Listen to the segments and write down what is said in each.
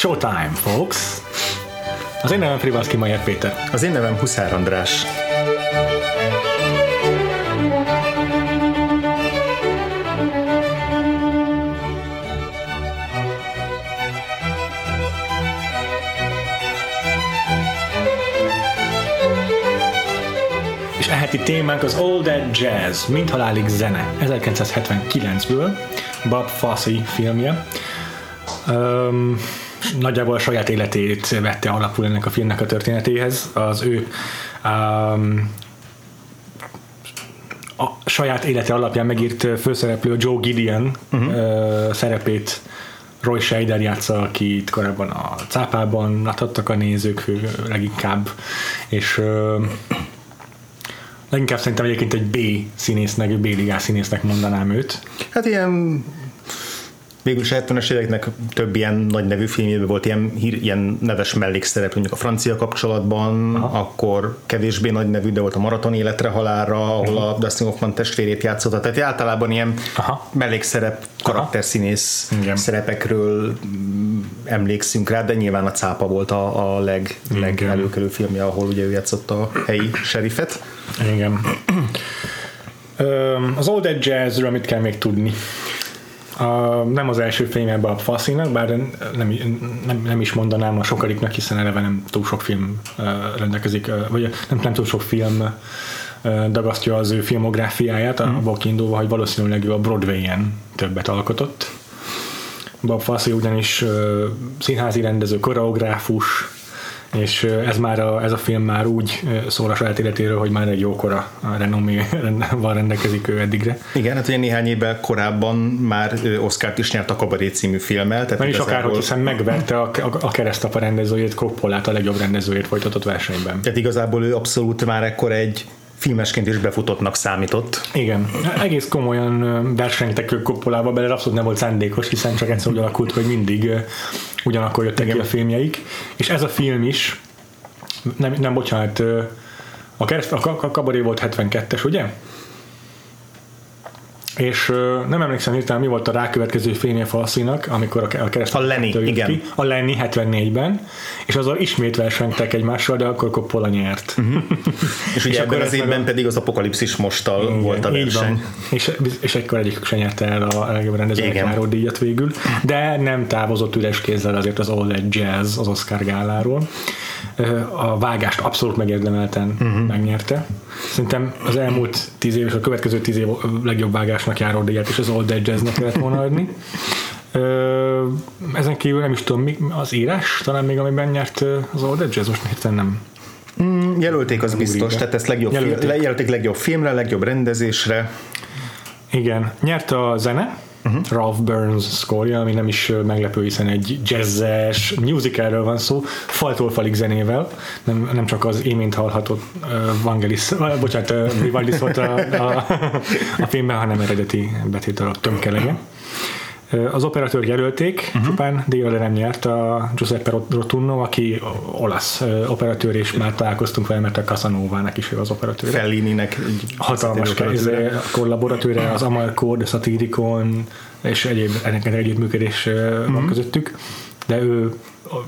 showtime, folks! Az én nevem Frivalszki Majer Péter. Az én nevem Huszár András. A heti témánk az All That Jazz, mint halálig zene, 1979-ből, Bob Fosse filmje. Um, nagyjából a saját életét vette alapul ennek a filmnek a történetéhez. Az ő um, a saját élete alapján megírt főszereplő Joe Gideon uh-huh. uh, szerepét Roy Scheider játsza, akit korábban a cápában láthattak a nézők fő, leginkább, és uh, leginkább szerintem egyébként egy B színésznek, B ligás színésznek mondanám őt. Hát ilyen végül is a 70-es éveknek több ilyen nagy nevű filmjében volt ilyen, hír, ilyen neves mellékszerep, mondjuk a francia kapcsolatban, Aha. akkor kevésbé nagy nevű, de volt a Maraton életre halára, ahol a Dustin Hoffman testvérét játszotta. Tehát általában ilyen Aha. mellékszerep, karakterszínész Aha. szerepekről mm, emlékszünk rá, de nyilván a cápa volt a, a leg, legelőkelő filmje, ahol ugye ő játszotta a helyi serifet. Igen. Az Old Dead Jazzről mit kell még tudni? A, nem az első filmje a Faszinak, bár nem, nem, nem, is mondanám a sokadiknak, hiszen eleve nem túl sok film rendelkezik, vagy nem, nem túl sok film dagasztja az ő filmográfiáját, mm. abból kiindulva, hogy valószínűleg ő a Broadway-en többet alkotott. Bob Fosse ugyanis uh, színházi rendező, koreográfus, és ez már a, ez a film már úgy szól a saját életéről, hogy már egy jókora renomé van rendelkezik ő eddigre. Igen, hát ugye néhány évvel korábban már Oscar-t is nyert a Kabaré című filmmel. Tehát is akár, hogy hiszen megverte a, a, a keresztapa rendezőjét, Coppolát a legjobb rendezőjét folytatott versenyben. Tehát igazából ő abszolút már ekkor egy filmesként is befutottnak számított. Igen, egész komolyan versenytek ők Coppolába bele, abszolút nem volt szándékos, hiszen csak egyszer úgy alakult, hogy mindig ugyanakkor jöttek Igen. ki a filmjeik, és ez a film is, nem, nem bocsánat, a, kereszt, a, a kabaré volt 72-es, ugye? És uh, nem emlékszem hirtelen mi volt a rákövetkező filmje Falszinak, amikor a, kereszt a Lenny, igen. Ki, a Lenny 74-ben, és azzal ismét versenytek egymással, de akkor Coppola nyert. Uh-huh. és ugye és akkor az évben a... pedig az Apokalipszis mostal igen, volt a verseny. Van. És, és egykor egyikük se nyerte el a legjobb rendezőnek díjat végül, de nem távozott üres kézzel azért az All That Jazz az Oscar gáláról a vágást abszolút megérdemelten uh-huh. megnyerte. Szerintem az elmúlt tíz év és a következő tíz év legjobb vágásnak járó díjat és az Old Jazznek kellett volna adni. Ezen kívül nem is tudom, mi, az írás talán még amiben nyert az Old Jazz, most hirtelen nem Mm, jelölték az biztos, tehát ezt legjobb, jelölték. Fi- jelölték legjobb filmre, legjobb rendezésre. Igen, nyert a zene, uh-huh. Ralph Burns szkorja, ami nem is meglepő, hiszen egy jazzes musicalről van szó, faltól falig zenével, nem, nem csak az imént hallhatott uh, Vangelis, uh, bocsánat, uh, Vivaldis volt a, a, a filmben, hanem eredeti betétel a tömkelege. Az operatőr jelölték, uh-huh. csupán díjra nem nyert a Giuseppe Rotunno, aki olasz operatőr, és már találkoztunk vele, mert a Casanova-nak is ő az operatőr. Fellininek egy hatalmas kollaboratőre, az Amalco, de Satiricon, és egyéb ennek együttműködés uh-huh. van közöttük, de ő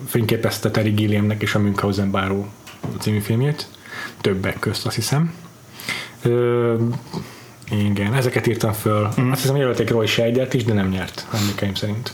fényképezte Terry Gilliamnek és a Münchhausen Báró című filmjét, többek közt azt hiszem. Igen, ezeket írtam föl. Mm. Azt hiszem, jelölték Roy Scheidert is, de nem nyert, emlékeim szerint.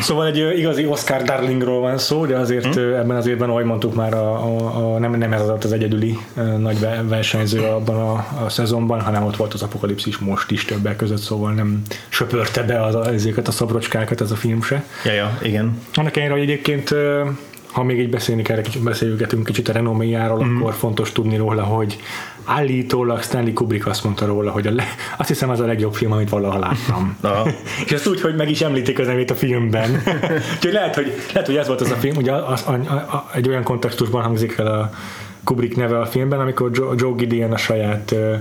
Szóval egy igazi Oscar Darlingról van szó, de azért mm. ebben az évben, ahogy mondtuk már, a, a, a, nem, nem ez az az egyedüli nagy versenyző abban a, a szezonban, hanem ott volt az apokalipszis most is többek között, szóval nem söpörte be az, ezeket a szabrocskákat ez a film se. Ja, ja, igen. Annak ellenére, hogy egyébként ha még így beszélni kell, beszélgetünk kicsit a renoméjáról, mm. akkor fontos tudni róla, hogy állítólag Stanley Kubrick azt mondta róla, hogy a le, azt hiszem az a legjobb film, amit valaha láttam. és ezt úgy, hogy meg is említik az nevét a filmben. Úgyhogy lehet, hogy, lehet, hogy ez volt az a film, ugye az, a, a, a, egy olyan kontextusban hangzik el a Kubrick neve a filmben, amikor Joe, Joe Gideon a saját uh,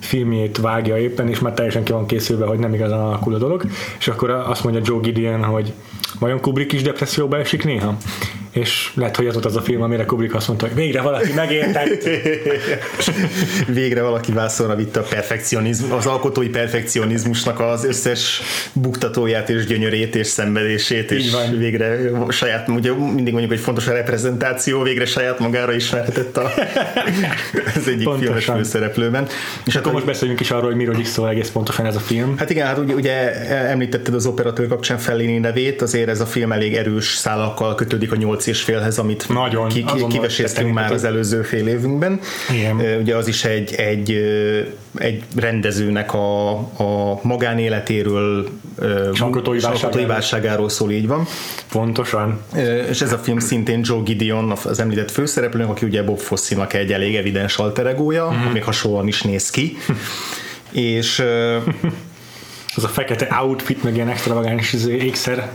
filmjét vágja éppen, és már teljesen ki van készülve, hogy nem igazán alakul a dolog, és akkor azt mondja Joe Gideon, hogy vajon Kubrick is depresszióba esik néha? És lehet, hogy az volt az a film, amire Kubrick azt mondta, hogy végre valaki megértett. végre valaki vászorra vitte a perfekcionizmus, az alkotói perfekcionizmusnak az összes buktatóját és gyönyörét és szenvedését, és van. végre saját, ugye mindig mondjuk, hogy fontos a reprezentáció, végre saját magára ismerhetett a, az egyik Pontosan. filmes főszereplőben. És akkor most beszéljünk is arról, hogy miről is szól egész pontosan ez a film. Hát igen, hát ugye, ugye említetted az operatőr kapcsán Fellini nevét, azért ez a film elég erős szálakkal kötődik a nyolc és félhez, amit Nagyon, ki, kiveséztünk már az előző fél évünkben. Igen. Ugye az is egy, egy, egy rendezőnek a, a magánéletéről És alkotói válságáról. válságáról szól, így van. Pontosan. És ez a film szintén Joe Gideon, az említett főszereplőnk, aki ugye Bob Fosse-nak egy elég evidens alter egója, Mhm. még hasonlóan is néz ki. és Az a fekete outfit, meg ilyen extravagáns izé, ékszer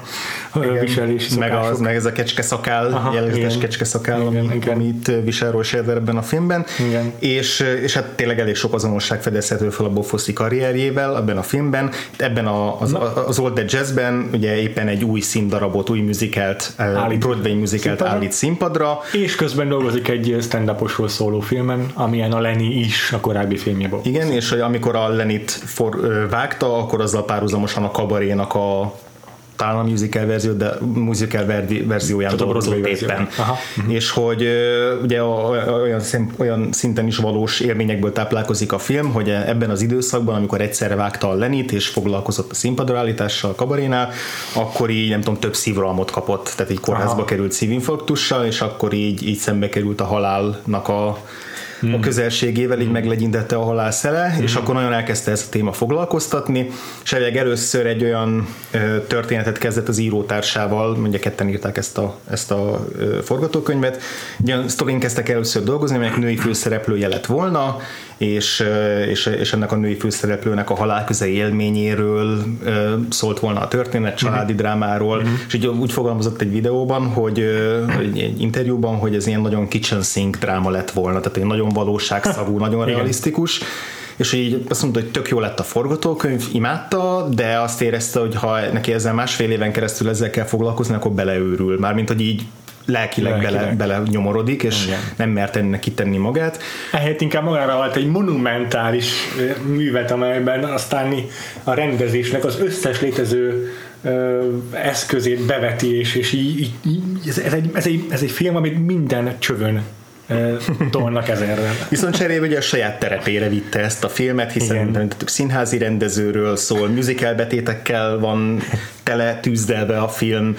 viselési meg, az, meg ez a kecske szakál, Aha, jellegzetes igen. kecske szakál, Igen, ami, igen. amit visel Roy Scheider ebben a filmben. Igen. És, és hát tényleg elég sok azonosság fedezhető fel a Bob karrierjével ebben a filmben. Ebben a, az, az Old Dead Jazzben ugye éppen egy új színdarabot, új musicalt, Állít. Broadway Színpadra. állít színpadra. És közben dolgozik egy stand szóló filmen, amilyen a Lenny is a korábbi filmjében. Igen, és hogy amikor a Lenit for, vágta, akkor azzal párhuzamosan a kabarénak a talán a musical verzió, de musical verdi- verzióján dolgozott éppen. Aha. És hogy ugye olyan, olyan szinten is valós élményekből táplálkozik a film, hogy ebben az időszakban, amikor egyszerre vágta a Lenit és foglalkozott a színpadra állítással a kabarénál, akkor így nem tudom, több szívrohamot kapott, tehát így kórházba Aha. került szívinfarktussal, és akkor így, így szembe került a halálnak a a közelségével így meglegyintette a halál szele, és akkor nagyon elkezdte ezt a téma foglalkoztatni, és először egy olyan történetet kezdett az írótársával, mondja ketten írták ezt a, ezt a forgatókönyvet, egy olyan sztorin kezdtek először dolgozni, amelyek női főszereplője lett volna, és, és, és ennek a női főszereplőnek a halálközeli élményéről ö, szólt volna a történet, családi drámáról, és így úgy fogalmazott egy videóban, hogy egy, interjúban, hogy ez ilyen nagyon kitchen sink dráma lett volna, tehát egy nagyon valóságszagú, nagyon Igen. realisztikus, és így azt mondta, hogy tök jó lett a forgatókönyv, imádta, de azt érezte, hogy ha neki ezzel másfél éven keresztül ezzel kell foglalkozni, akkor beleőrül. Mármint, hogy így lelkileg, Lelkileg. Bele, bele nyomorodik, és Igen. nem mert ennek kitenni magát. Ehelyett inkább magára halt egy monumentális művet, amelyben aztán a rendezésnek az összes létező eszközét beveti, és, és így, így, így ez, ez, egy, ez, egy, ez egy film, amit minden csövön tolnak ezerrel. Viszont cserébe ugye a saját terepére vitte ezt a filmet, hiszen Igen. színházi rendezőről szól, musical betétekkel van tele tűzdelve a film,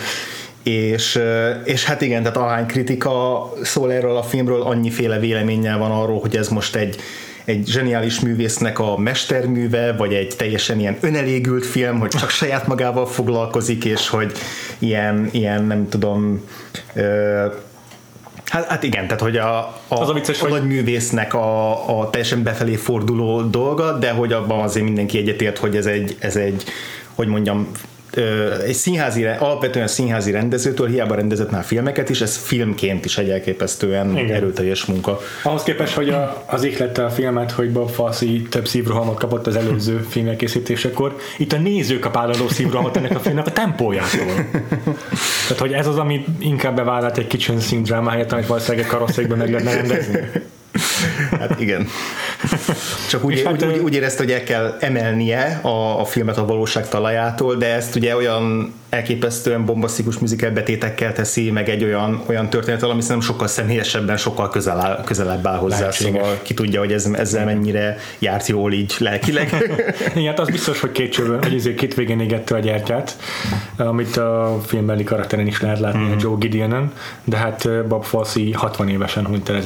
és, és hát igen, tehát ahány kritika szól erről a filmről, annyiféle véleménnyel van arról, hogy ez most egy egy zseniális művésznek a mesterműve, vagy egy teljesen ilyen önelégült film, hogy csak saját magával foglalkozik, és hogy ilyen, ilyen nem tudom, ö, Hát, hát igen, tehát hogy a, a, Az a vicces, a nagy művésznek a, a teljesen befelé forduló dolga, de hogy abban azért mindenki egyetért, hogy ez egy, ez egy hogy mondjam, egy színházi, alapvetően színházi rendezőtől hiába rendezett már filmeket is, ez filmként is egy elképesztően Igen. erőteljes munka. Ahhoz képest, hogy a, az ihlette a filmet, hogy Bob Fosse több szívrohamot kapott az előző film készítésekor, itt a néző kap állandó szívrohamot ennek a filmnek a tempójától. Tehát, hogy ez az, ami inkább bevállalt egy kitchen sink dráma helyett, amit valószínűleg egy karosszékben meg lehetne rendezni. Hát igen. Csak úgy, hát, úgy, úgy, úgy érezte, hogy el kell emelnie a, a filmet a valóság talajától, de ezt ugye olyan elképesztően bombasztikus musical betétekkel teszi, meg egy olyan, olyan történettel, ami szerintem sokkal személyesebben, sokkal közel áll, közelebb áll hozzá, Lehetséges. szóval ki tudja, hogy ez, ezzel mennyire járt jól így lelkileg. Igen, hát az biztos, hogy két csövön, vagy azért két végén égette a gyertyát, amit a filmbeli karakteren is lehet látni, mm. Joe Gideonen, de hát Bob Fosse 60 évesen hunyt el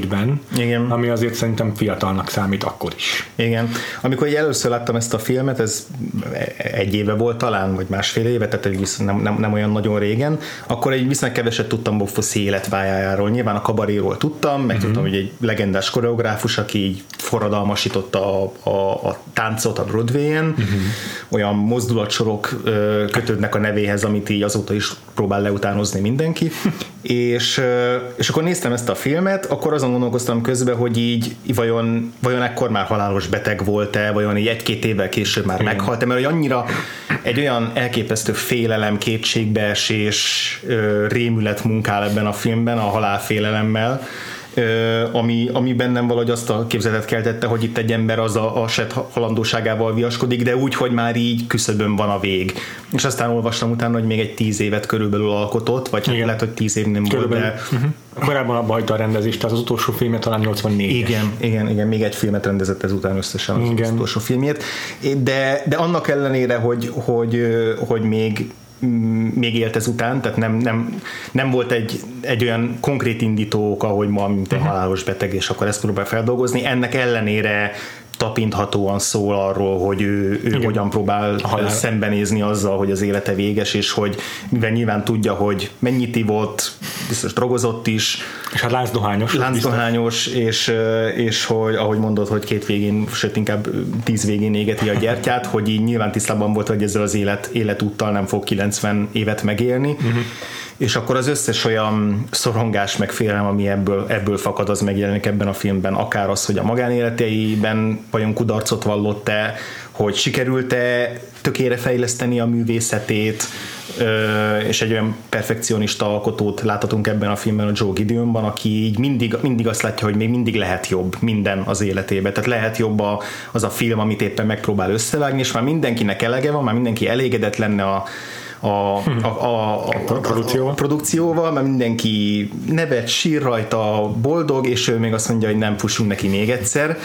1987-ben, Igen. ami azért szerintem fiatalnak számít akkor is. Igen. Amikor így először láttam ezt a filmet, ez egy éve volt talán, vagy másfél éve, tehát egy nem, nem, nem olyan nagyon régen, akkor egy viszonylag keveset tudtam Bob Fosse életpályájáról. Nyilván a kabaréról tudtam, meg tudtam, hogy egy legendás koreográfus, aki így forradalmasította a, a, a táncot a Broadway-en, olyan mozdulatsorok kötődnek a nevéhez, amit így azóta is próbál leutánozni mindenki, és, és akkor néztem ezt a filmet, akkor azon gondolkoztam közben, hogy így vajon, vajon ekkor már halálos beteg volt-e, vajon így egy-két évvel később már meghalt-e, mert hogy annyira egy olyan elképesztő félelem, kétségbeesés, rémület munkál ebben a filmben, a halálfélelemmel, ami, ami bennem valahogy azt a képzetet keltette, hogy itt egy ember az a, a set halandóságával viaskodik, de úgy, hogy már így küszöbön van a vég. És aztán olvastam utána, hogy még egy tíz évet körülbelül alkotott, vagy hát Igen. lehet, hogy tíz év nem körülbelül. volt, de... Uh-huh. Korábban abba hagyta a rendezést, tehát az utolsó filmje talán 84 Igen, igen, igen, még egy filmet rendezett ezután összesen az, igen. az utolsó filmjét. De, de annak ellenére, hogy, hogy, hogy még még élt ezután, tehát nem, nem, nem volt egy, egy olyan konkrét indító oka, hogy ma, mint egy uh-huh. halálos beteg, és akkor ezt próbál feldolgozni. Ennek ellenére tapinthatóan szól arról, hogy ő, ő hogyan próbál Halál. szembenézni azzal, hogy az élete véges, és hogy mivel nyilván tudja, hogy mennyit ivott, biztos drogozott is. És hát láncdohányos. Láncdohányos, és, és hogy ahogy mondod, hogy két végén, sőt inkább tíz végén égeti a gyertyát, hogy így nyilván tisztában volt, hogy ezzel az élet, életúttal nem fog 90 évet megélni. Uh-huh és akkor az összes olyan szorongás meg félelem, ami ebből, ebből fakad, az megjelenik ebben a filmben, akár az, hogy a magánéleteiben vajon kudarcot vallott-e, hogy sikerült-e tökére fejleszteni a művészetét, és egy olyan perfekcionista alkotót láthatunk ebben a filmben a Joe Gideonban, aki így mindig, mindig azt látja, hogy még mindig lehet jobb minden az életében. Tehát lehet jobb a, az a film, amit éppen megpróbál összevágni, és már mindenkinek elege van, már mindenki elégedett lenne a, a, a, a, a, produkcióval. a produkcióval, mert mindenki nevet, sír rajta, boldog, és ő még azt mondja, hogy nem fussunk neki még egyszer.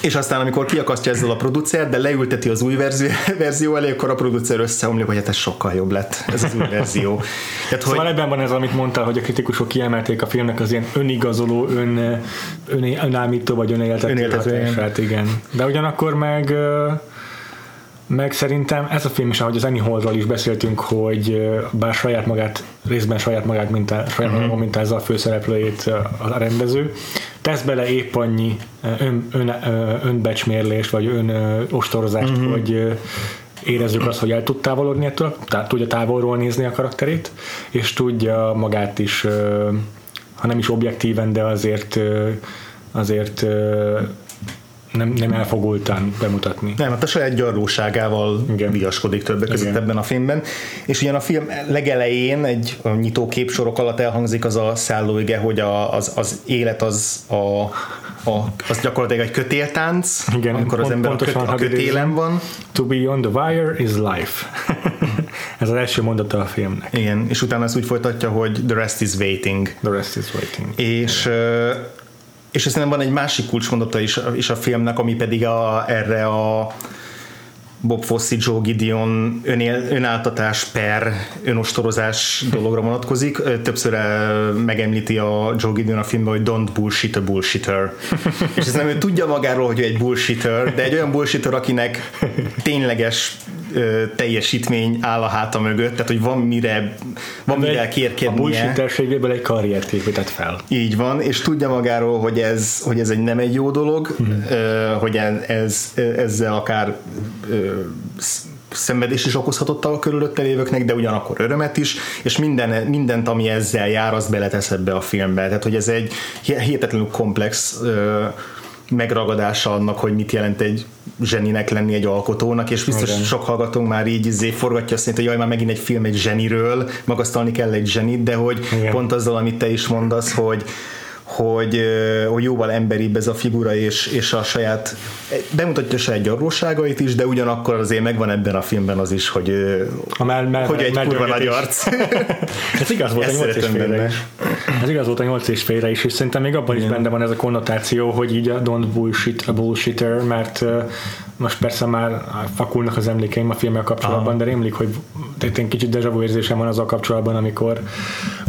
És aztán, amikor kiakasztja ezzel a producer, de leülteti az új verzió, verzió elé, akkor a producer összeomlik, hogy hát ez sokkal jobb lett, ez az új verzió. Tehát, szóval hogy... ebben van ez, amit mondtál, hogy a kritikusok kiemelték a filmnek az ilyen önigazoló, ön, ön, önállító vagy önéltető hát igen. De ugyanakkor meg meg szerintem ez a film is, ahogy az Annie Hallról is beszéltünk, hogy bár saját magát, részben saját magát mintá, saját uh-huh. Mhm. mintázza a főszereplőjét a rendező, tesz bele épp annyi ön, ön, önbecsmérlést, vagy ön ostorozást, uh-huh. hogy érezzük azt, hogy el tud távolodni ettől, tehát tudja távolról nézni a karakterét, és tudja magát is, ha nem is objektíven, de azért azért nem, nem elfogultán bemutatni. Nem, hát a saját gyarlóságával Igen. viaskodik többek között Igen. ebben a filmben. És ugyan a film legelején egy nyitó képsorok alatt elhangzik az a szállóige, hogy a, az, az élet az a, a, az gyakorlatilag egy kötéltánc, Igen, amikor az ember a, köt, a kötélen van. To be on the wire is life. Ez az első mondata a filmnek. Igen, és utána ezt úgy folytatja, hogy the rest is waiting. The rest is waiting. És és aztán van egy másik kulcsmondata is, is a filmnek, ami pedig a, erre a Bob Fosse, Joe Gideon önél, önáltatás per önostorozás dologra vonatkozik. Többször megemlíti a Joe Gideon a filmben, hogy don't bullshit a bullshitter. És ez nem ő tudja magáról, hogy ő egy bullshitter, de egy olyan bullshitter, akinek tényleges teljesítmény áll a háta mögött, tehát hogy van mire, van mire egy, kérkednie. A bullshitterségéből egy karriert épített fel. Így van, és tudja magáról, hogy ez, hogy ez egy nem egy jó dolog, hmm. hogy ez, ezzel akár szenvedés is okozhatott a körülötte lévőknek, de ugyanakkor örömet is, és minden, mindent, ami ezzel jár, azt beletesz ebbe a filmbe. Tehát, hogy ez egy hihetetlenül komplex megragadása annak, hogy mit jelent egy zseninek lenni egy alkotónak, és biztos Igen. sok hallgatónk már így izé forgatja azt, hogy jaj, már megint egy film egy zseniről, magasztalni kell egy zsenit, de hogy Igen. pont azzal, amit te is mondasz, hogy hogy, hogy jóval emberibb ez a figura, és, és a saját, bemutatja a saját gyarlóságait is, de ugyanakkor azért megvan ebben a filmben az is, hogy, a mell, mell, hogy egy kurva nagy arc. ez igaz volt Ezt a 8 és félre is. Ez igaz volt a 8 és félre is, és szerintem még abban Igen. is benne van ez a konnotáció, hogy így a don't bullshit a bullshitter, mert most persze már fakulnak az emlékeim a filmmel kapcsolatban, Aha. de rémlik, hogy egy kicsit deja vu érzésem van azzal kapcsolatban, amikor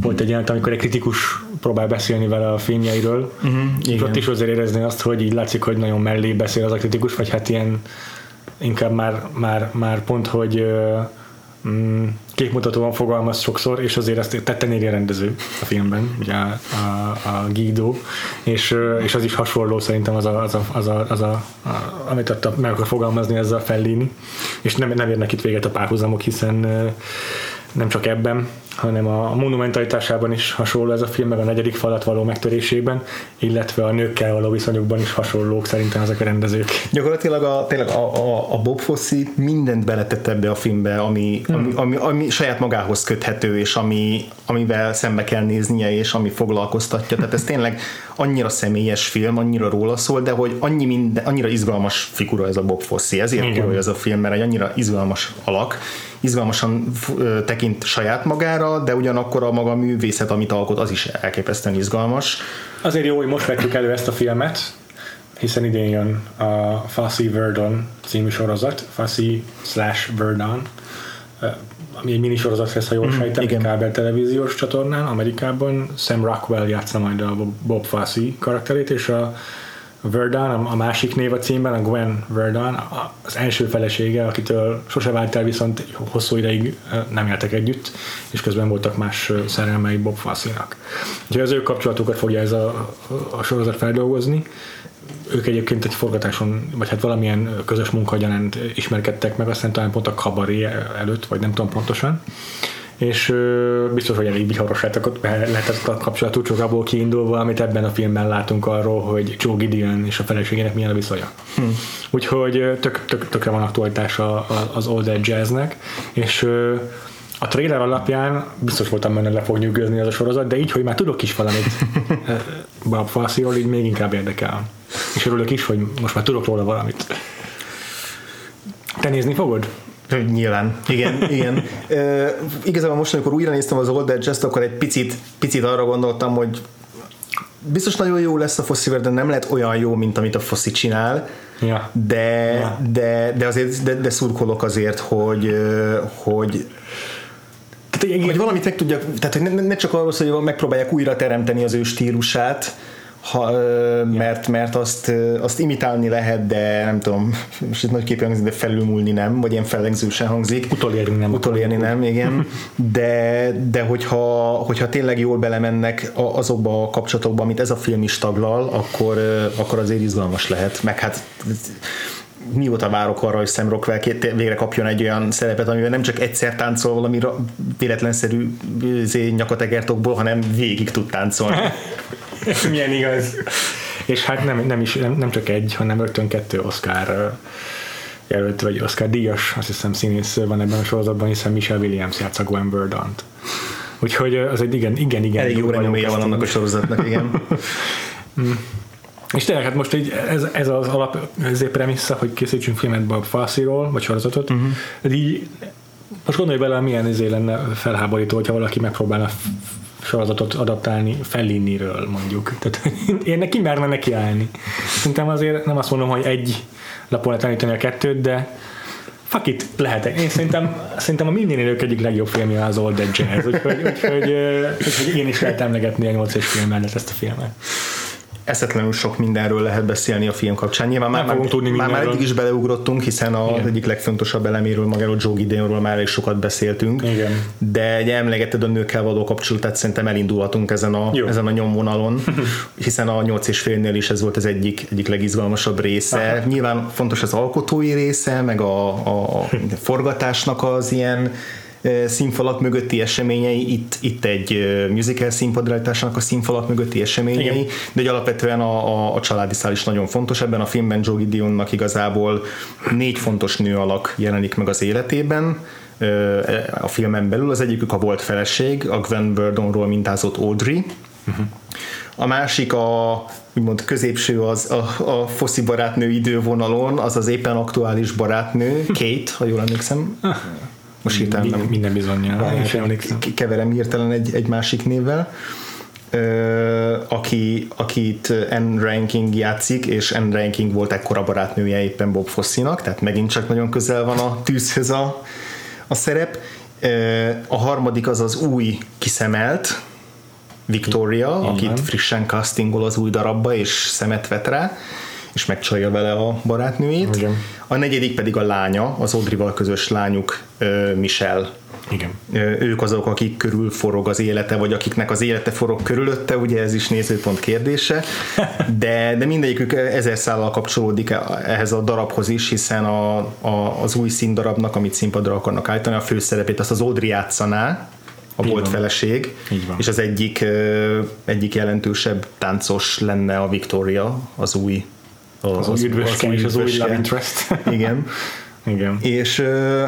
volt egy jelent, amikor egy kritikus próbál beszélni vele a filmjeiről, uh-huh, ott is azért érezni azt, hogy így látszik, hogy nagyon mellé beszél az a kritikus, vagy hát ilyen inkább már, már, már pont, hogy mm, képmutatóan fogalmaz sokszor, és azért ezt tetten éri a rendező a filmben, ugye a, a, a Guido, és, és az is hasonló szerintem az a, az a, az a, az a, a amit adta, meg akar fogalmazni ezzel a Fellini, és nem, nem érnek itt véget a párhuzamok, hiszen nem csak ebben, hanem a monumentalitásában is hasonló ez a film, meg a negyedik falat való megtörésében, illetve a nőkkel való viszonyokban is hasonlók szerintem ezek a rendezők. Gyakorlatilag a, tényleg a, a, a Bob Fosse mindent beletett ebbe a filmbe, ami, hmm. ami, ami, ami saját magához köthető, és ami, amivel szembe kell néznie, és ami foglalkoztatja. Tehát ez tényleg annyira személyes film, annyira róla szól, de hogy annyi minden, annyira izgalmas figura ez a Bob Fosse, ezért jó ez a film, mert egy annyira izgalmas alak, izgalmasan tekint saját magára, de ugyanakkor a maga művészet, amit alkot, az is elképesztően izgalmas. Azért jó, hogy most vettük elő ezt a filmet, hiszen idén jön a Fassi Verdon című sorozat, Fassi slash Verdon, ami egy minisorozat lesz, ha jól mm, sejtem, igen. kábel televíziós csatornán Amerikában. Sam Rockwell játsza majd a Bob Fosse karakterét, és a Verdun, a másik név a címben, a Gwen Verdun, az első felesége, akitől sose vált el, viszont hosszú ideig nem éltek együtt, és közben voltak más szerelmei Bob Fosse-nak. Úgyhogy az ő kapcsolatukat fogja ez a, a sorozat feldolgozni. Ők egyébként egy forgatáson, vagy hát valamilyen közös munkagyanánt ismerkedtek meg, aztán talán pont a kabaré előtt, vagy nem tudom pontosan és ö, biztos, hogy elég viharos lehetett a kapcsolatuk, csak abból kiindulva, amit ebben a filmben látunk arról, hogy Joe Gideon és a feleségének milyen a viszonya. Hmm. Úgyhogy tök, tök, tökre van aktualitása az Old Dead Jazznek, és ö, a trailer alapján biztos voltam benne le fog nyugozni ez a sorozat, de így, hogy már tudok is valamit Bob Fosse-ról, így még inkább érdekel. És örülök is, hogy most már tudok róla valamit. Te nézni fogod? Nyilván, igen, igen. Uh, igazából most, amikor újra néztem az Old Edge-ezt, akkor egy picit, picit arra gondoltam, hogy biztos nagyon jó lesz a Fossi, de nem lehet olyan jó, mint amit a Fossi csinál, ja. de, ja. de, de azért de, de szurkolok azért, hogy, hogy tehát, hogy valamit meg tudjak, tehát hogy ne, ne csak arról hogy megpróbálják újra teremteni az ő stílusát, ha, mert, mert azt, azt imitálni lehet, de nem tudom, most itt nagy képen hangzik, de felülmúlni nem, vagy ilyen fellengzősen hangzik. Utolérni nem. Utolérni nem, igen. De, de hogyha, hogyha tényleg jól belemennek azokba a kapcsolatokba, amit ez a film is taglal, akkor, akkor azért izgalmas lehet. Meg hát mióta várok arra, hogy Sam Rockwell végre kapjon egy olyan szerepet, amivel nem csak egyszer táncol valami véletlenszerű izé, nyakategertokból, hanem végig tud táncolni. Milyen igaz. És hát nem, nem, is, nem, nem csak egy, hanem rögtön kettő Oscar jelölt, vagy Oscar díjas, azt hiszem színész van ebben a sorozatban, hiszen Michelle Williams játsza Gwen Verdant. Úgyhogy az egy igen, igen, igen. Elég jó renoméja van annak a sorozatnak, igen. És tényleg, hát most így ez, ez az alap ezért premissza, hogy készítsünk filmet Bob Fosse-ról, vagy sorozatot, uh-huh. így most gondolj bele, milyen izé lenne felháborító, hogyha valaki megpróbálna sorozatot adaptálni Felliniről mondjuk. Tehát én neki merne neki állni. Szerintem azért nem azt mondom, hogy egy lapon lehet tanítani a kettőt, de fuck it, lehet. Én szerintem, szerintem a minden idők egyik legjobb filmje az Old Dead Jazz, úgyhogy, úgyhogy, úgyhogy én is lehet emlegetni a 8 és film mellett ezt a filmet eszetlenül sok mindenről lehet beszélni a film kapcsán. Nyilván már, már, tudni már, már eddig is beleugrottunk, hiszen az Igen. egyik legfontosabb eleméről, magáról Joe Gideonról már is sokat beszéltünk, Igen. de egy emlegeted a nőkkel való kapcsolatát szerintem elindulhatunk ezen a, ezen a nyomvonalon, hiszen a 8 és félnél is ez volt az egyik, egyik legizgalmasabb része. Aha. Nyilván fontos az alkotói része, meg a, a forgatásnak az ilyen színfalak mögötti eseményei, itt, itt egy musical színpadreállításnak a színfalak mögötti eseményei, Igen. de egy alapvetően a, a, a családi szál is nagyon fontos. Ebben a filmben Joe Gideonnak igazából négy fontos nő alak jelenik meg az életében, a filmen belül. Az egyikük a volt feleség, a Gwen Verdonról mintázott Audrey. Uh-huh. A másik a úgymond középső az a, a foszi barátnő idővonalon, az az éppen aktuális barátnő, Kate, ha jól emlékszem. Most hirtelen nem. Minden bizonyal. Keverem hirtelen egy, egy másik névvel. Aki, akit N. Ranking játszik, és N. Ranking volt ekkora barátnője éppen Bob Fossinak, tehát megint csak nagyon közel van a tűzhöz a, a szerep. A harmadik az az új kiszemelt, Victoria, Igen. akit frissen castingol az új darabba, és szemet vet rá és megcsalja vele a barátnőjét. Igen. A negyedik pedig a lánya, az Audrival közös lányuk Michelle. Igen. Ők azok, akik körül forog az élete, vagy akiknek az élete forog körülötte, ugye ez is nézőpont kérdése, de, de mindegyikük ezer szállal kapcsolódik ehhez a darabhoz is, hiszen a, a, az új színdarabnak, amit színpadra akarnak állítani, a főszerepét azt az Audrey játszaná, a Így volt van. feleség, Így van. és az egyik, egyik jelentősebb táncos lenne a Victoria, az új Az, új üdvöske és az új üdvöske. love interest. Igen. Igen. És ö,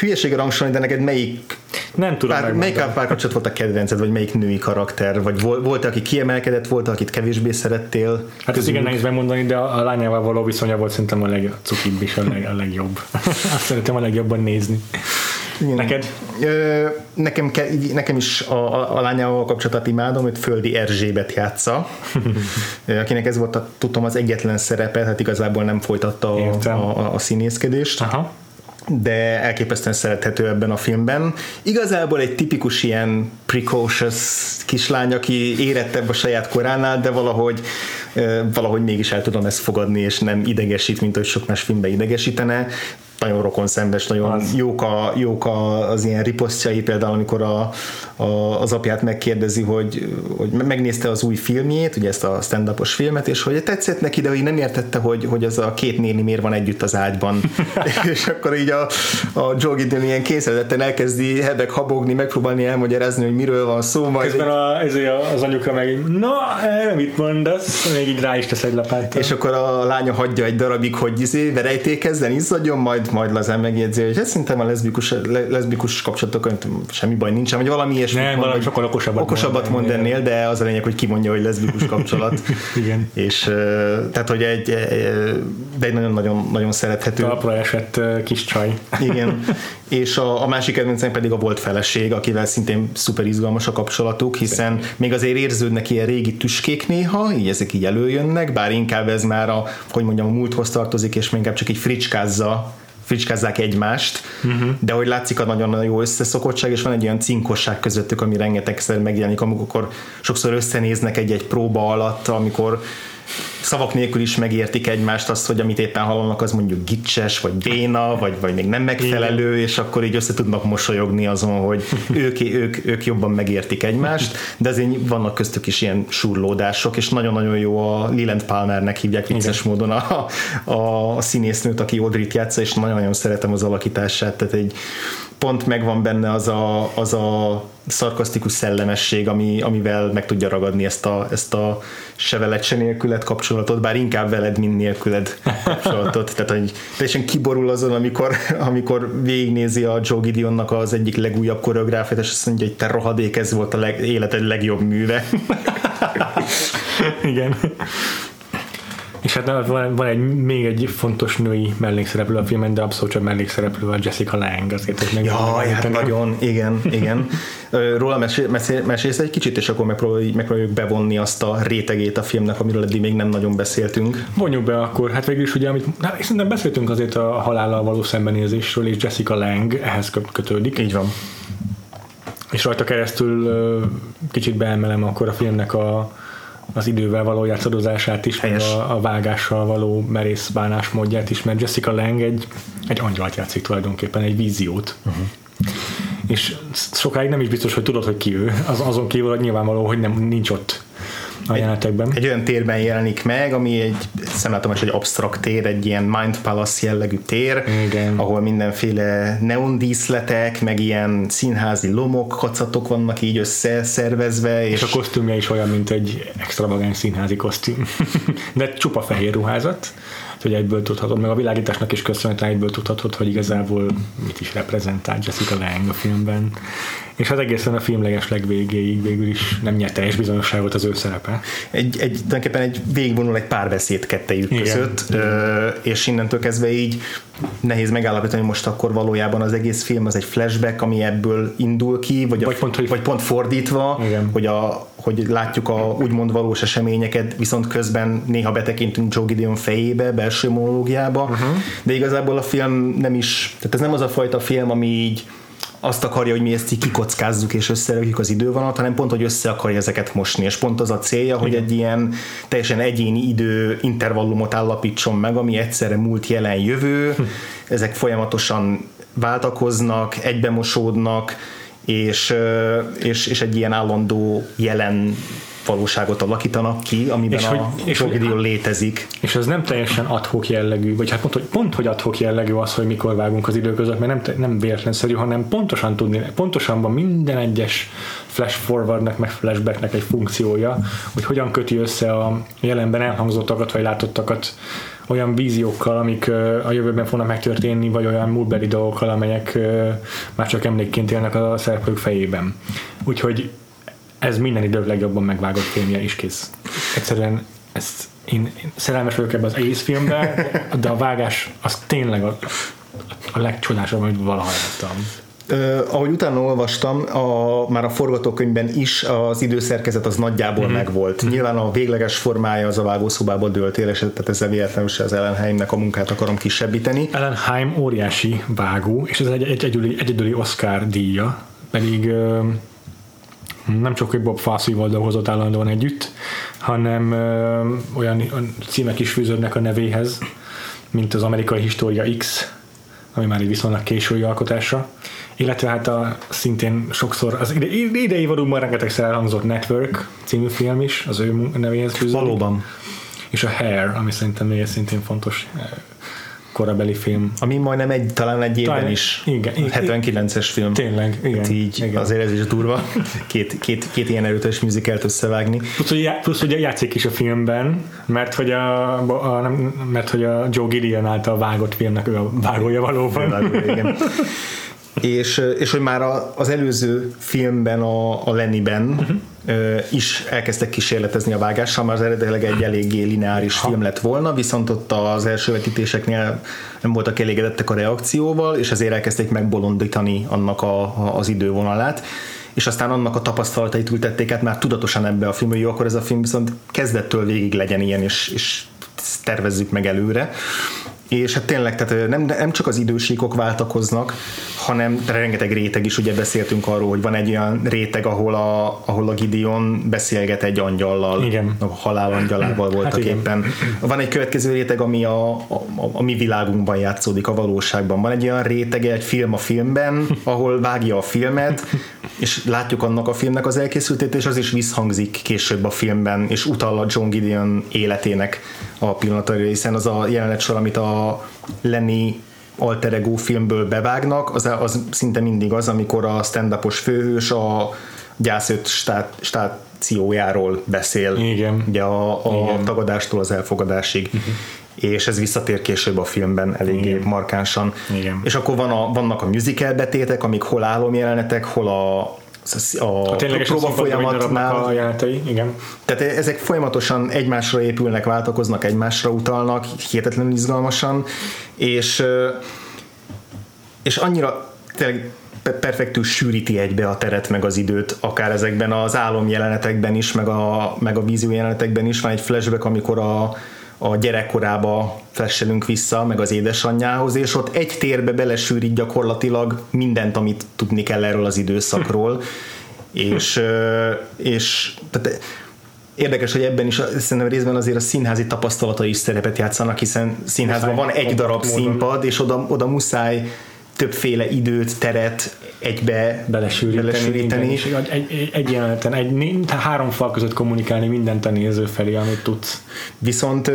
hülyesége rangsolni, de neked melyik Nem tudom pár, melyik párkapcsolat volt a kedvenced, vagy melyik női karakter, vagy vol- volt aki kiemelkedett, volt akit kevésbé szerettél? Hát ez igen nehéz megmondani, de a a lányával való viszonya volt szerintem a legcukibb és a, leg, a legjobb. Azt szeretem a legjobban nézni. Igen. Neked? Ö, nekem, ke, nekem is a, a, a lányával kapcsolatot imádom, hogy Földi Erzsébet játsza, akinek ez volt a, tudom az egyetlen szerepe, hát igazából nem folytatta a, Értem. a, a színészkedést. Aha. de elképesztően szerethető ebben a filmben. Igazából egy tipikus ilyen precocious kislány, aki érettebb a saját koránál, de valahogy valahogy mégis el tudom ezt fogadni, és nem idegesít, mint hogy sok más filmben idegesítene. Nagyon rokon szembes, nagyon Az. jók, a, jók a, az ilyen riposztjai, például amikor a, a, az apját megkérdezi, hogy, hogy megnézte az új filmjét, ugye ezt a stand filmet, és hogy tetszett neki, de hogy nem értette, hogy, hogy az a két néni miért van együtt az ágyban. és akkor így a, a Joe Gideon ilyen kényszeredetten elkezdi hebeg habogni, megpróbálni elmagyarázni, hogy miről van szó, majd Közben a, ezért az anyuka meg így, no, erre mit mondasz? Még így rá is tesz egy lapáttal. és akkor a lánya hagyja egy darabig, hogy izé, verejtékezzen, izzadjon, majd, majd lazán megjegyzi, hogy ez szerintem a leszbikus, le, leszbikus kapcsolatokon semmi baj nincsen, vagy valami ilyesmi. Nem, valami sokkal okosabbat okosabbat mond mond ennél. de az a lényeg, hogy kimondja, hogy leszbikus kapcsolat. Igen. És tehát, hogy egy, ö, de egy nagyon-nagyon nagyon szerethető. Talpra esett kis csaj. Igen. És a, a másik kedvencem pedig a volt feleség, akivel szintén szuper izgalmas a kapcsolatuk, hiszen még azért érződnek ilyen régi tüskék néha, így ezek így előjönnek, bár inkább ez már a, hogy mondjam, a múlthoz tartozik, és még inkább csak így fricskázza fricskázzák egymást, uh-huh. de hogy látszik a nagyon jó összeszokottság, és van egy olyan cinkosság közöttük, ami rengetegszer megjelenik, amikor sokszor összenéznek egy-egy próba alatt, amikor szavak nélkül is megértik egymást azt, hogy amit éppen hallanak, az mondjuk gicses, vagy béna, vagy, vagy még nem megfelelő, Igen. és akkor így össze tudnak mosolyogni azon, hogy ők, ők, ők jobban megértik egymást, de azért vannak köztük is ilyen surlódások, és nagyon-nagyon jó a Leland Palmernek hívják vicces Igen. módon a, a, a színésznőt, aki Audrey-t játsza, és nagyon-nagyon szeretem az alakítását, tehát egy pont megvan benne az a, az a szarkasztikus szellemesség, ami, amivel meg tudja ragadni ezt a, ezt a se veled, se nélküled kapcsolatot, bár inkább veled, mint nélküled kapcsolatot. Tehát, hogy teljesen kiborul azon, amikor, amikor végignézi a Joe Gideonnak az egyik legújabb koreográfiát, és azt mondja, hogy te rohadék, ez volt a leg, életed legjobb műve. Igen. És hát van, van egy, még egy fontos női mellékszereplő a filmen, de abszolút csak mellékszereplő a Jessica Lange, azért hogy meg Jaj, hát nagyon, igen, igen. Róla mesél, mesél, mesélsz egy kicsit, és akkor megpróbáljuk, megpróbáljuk bevonni azt a rétegét a filmnek, amiről eddig még nem nagyon beszéltünk. Vonjuk be akkor, hát végül is ugye, amit, hát szerintem beszéltünk azért a halállal való szembenézésről, és Jessica Lange ehhez kötődik. Így van. És rajta keresztül kicsit beemelem akkor a filmnek a, az idővel való játszadozását is, meg a, a vágással való merész bánásmódját is, mert Jessica Lange egy, egy angyalt játszik tulajdonképpen, egy víziót. Uh-huh. És sokáig nem is biztos, hogy tudod, hogy ki ő. Az, azon kívül, hogy nyilvánvaló, hogy nem, nincs ott a jelenetekben. Egy olyan térben jelenik meg, ami egy szemlátomás egy absztrakt tér, egy ilyen Mind Palace jellegű tér, Igen. ahol mindenféle neondíszletek, meg ilyen színházi lomok, kacatok vannak így összeszervezve. És, és a kosztümje is olyan, mint egy extravagáns színházi kosztüm. De csupa fehér ruházat, hogy egyből tudhatod, meg a világításnak is köszönhetően egyből tudhatod, hogy igazából mit is reprezentál Jessica Lange a filmben. És az egészen a film leges legvégéig végül is nem nyert teljes bizonyosságot az ő szerepe. Egy, egy, tulajdonképpen egy végigvonul egy párbeszéd kettejük Igen. között, ö, és innentől kezdve így nehéz megállapítani, hogy most akkor valójában az egész film az egy flashback, ami ebből indul ki, vagy, vagy, a, pont, hogy... vagy pont fordítva, Igen. hogy, a, hogy látjuk a úgymond valós eseményeket, viszont közben néha betekintünk Joe Gideon fejébe, belső monológiába, uh-huh. de igazából a film nem is, tehát ez nem az a fajta film, ami így azt akarja, hogy mi ezt így kikockázzuk és összerakjuk az idővonalat, hanem pont, hogy össze akarja ezeket mosni, és pont az a célja, hogy egy ilyen teljesen egyéni idő intervallumot állapítson meg, ami egyszerre múlt, jelen, jövő, ezek folyamatosan váltakoznak, egybemosódnak, és, és, és egy ilyen állandó jelen valóságot alakítanak ki, amiben És a hogy- és hogy- Jogidion létezik. És az nem teljesen adhok jellegű, vagy hát pont, hogy, pont, hogy adhok jellegű az, hogy mikor vágunk az idő között, mert nem, nem véletlenszerű, hanem pontosan tudni, pontosan van minden egyes flash forwardnak, meg flashbacknek egy funkciója, hogy hogyan köti össze a jelenben elhangzottakat, vagy látottakat olyan víziókkal, amik a jövőben fognak megtörténni, vagy olyan múltbeli dolgokkal, amelyek már csak emlékként élnek a szereplők fejében. Úgyhogy ez minden idő legjobban megvágott filmje is kész. Egyszerűen ezt én, én szerelmes vagyok ebbe az egész filmbe, de a vágás az tényleg a, a legcsodásabb, amit valaha láttam. Uh, ahogy utána olvastam, a, már a forgatókönyvben is az időszerkezet az nagyjából mm-hmm. megvolt. Mm-hmm. Nyilván a végleges formája az a vágószobába dőlt el, és tehát ezzel véletlenül se az Ellen Heimnek a munkát akarom kisebbíteni. Ellen Heim óriási vágó, és ez egy, egy egyedüli, egyedüli Oscar díja, pedig ö, nem csak, hogy Bob Fosse-val dolgozott állandóan együtt, hanem ö, olyan olyan címek is fűződnek a nevéhez, mint az amerikai História X, ami már egy viszonylag késői alkotása, illetve hát a szintén sokszor az ide, idei valóban rengetegszer elhangzott Network című film is, az ő nevéhez fűződik. Valóban. És a Hair, ami szerintem még szintén fontos eh, korabeli film. Ami majdnem egy, talán egy évben Talán- is. igen, igen. 79-es film. Tényleg, igen. Hát így igen. azért ez is durva. Két, két, két ilyen erőteljes musicalt összevágni. Plusz, hogy, já- plusz, hogy játszik is a filmben, mert hogy a, a, nem, mert hogy a Joe Gideon által vágott filmnek ő a vágója valóban. Igen. és, és hogy már a- az előző filmben, a, a Lenny-ben uh-huh. is elkezdtek kísérletezni a vágással, már az eredetileg egy eléggé lineáris film lett volna, viszont ott az első vetítéseknél nem voltak elégedettek a reakcióval, és ezért elkezdték megbolondítani annak a, a, az idővonalát és aztán annak a tapasztalatait ültették át már tudatosan ebbe a filmbe, hogy jó, akkor ez a film viszont kezdettől végig legyen ilyen, és, és tervezzük meg előre. És hát tényleg, tehát nem, nem csak az idősíkok váltakoznak, hanem rengeteg réteg is, ugye beszéltünk arról, hogy van egy olyan réteg, ahol a, ahol a Gideon beszélget egy angyallal, Igen. a halál angyalával voltak Hát igen. éppen. Van egy következő réteg, ami a, a, a, a mi világunkban játszódik, a valóságban. Van egy olyan rétege, egy film a filmben, ahol vágja a filmet, és látjuk annak a filmnek az elkészültét, és az is visszhangzik később a filmben, és utal a John Gideon életének a pillanataira, hiszen az a jelenet sor, amit a Lenny alter ego filmből bevágnak, az, az szinte mindig az, amikor a stand-upos főhős a gyászöt stát, stációjáról beszél. Igen. Ugye a, a Igen. tagadástól az elfogadásig. Uh-huh. És ez visszatér később a filmben eléggé Igen. markánsan. Igen. És akkor van a, vannak a musical betétek, amik hol álomjelenetek, hol a, a, a Tényleg próba a folyamatnál. jelenetei, igen. Tehát ezek folyamatosan egymásra épülnek, váltakoznak, egymásra utalnak, hihetetlenül izgalmasan, és, és annyira tényleg pe- perfektül sűríti egybe a teret meg az időt, akár ezekben az álomjelenetekben is, meg a, meg a vízió jelenetekben is. Van egy flashback, amikor a, a gyerekkorába flashelünk vissza, meg az édesanyjához, és ott egy térbe belesűrít gyakorlatilag mindent, amit tudni kell erről az időszakról, és, ö, és tehát Érdekes, hogy ebben is szerintem részben azért a színházi tapasztalatai is szerepet játszanak, egy színházban Muszáj. van egy darab módon. színpad, és oda, oda muszáj többféle időt, teret egybe belesűríteni, belesűríteni. és egy, egy, egy jeleneten, egy, három fal között kommunikálni mindent a néző felé, amit tudsz. Viszont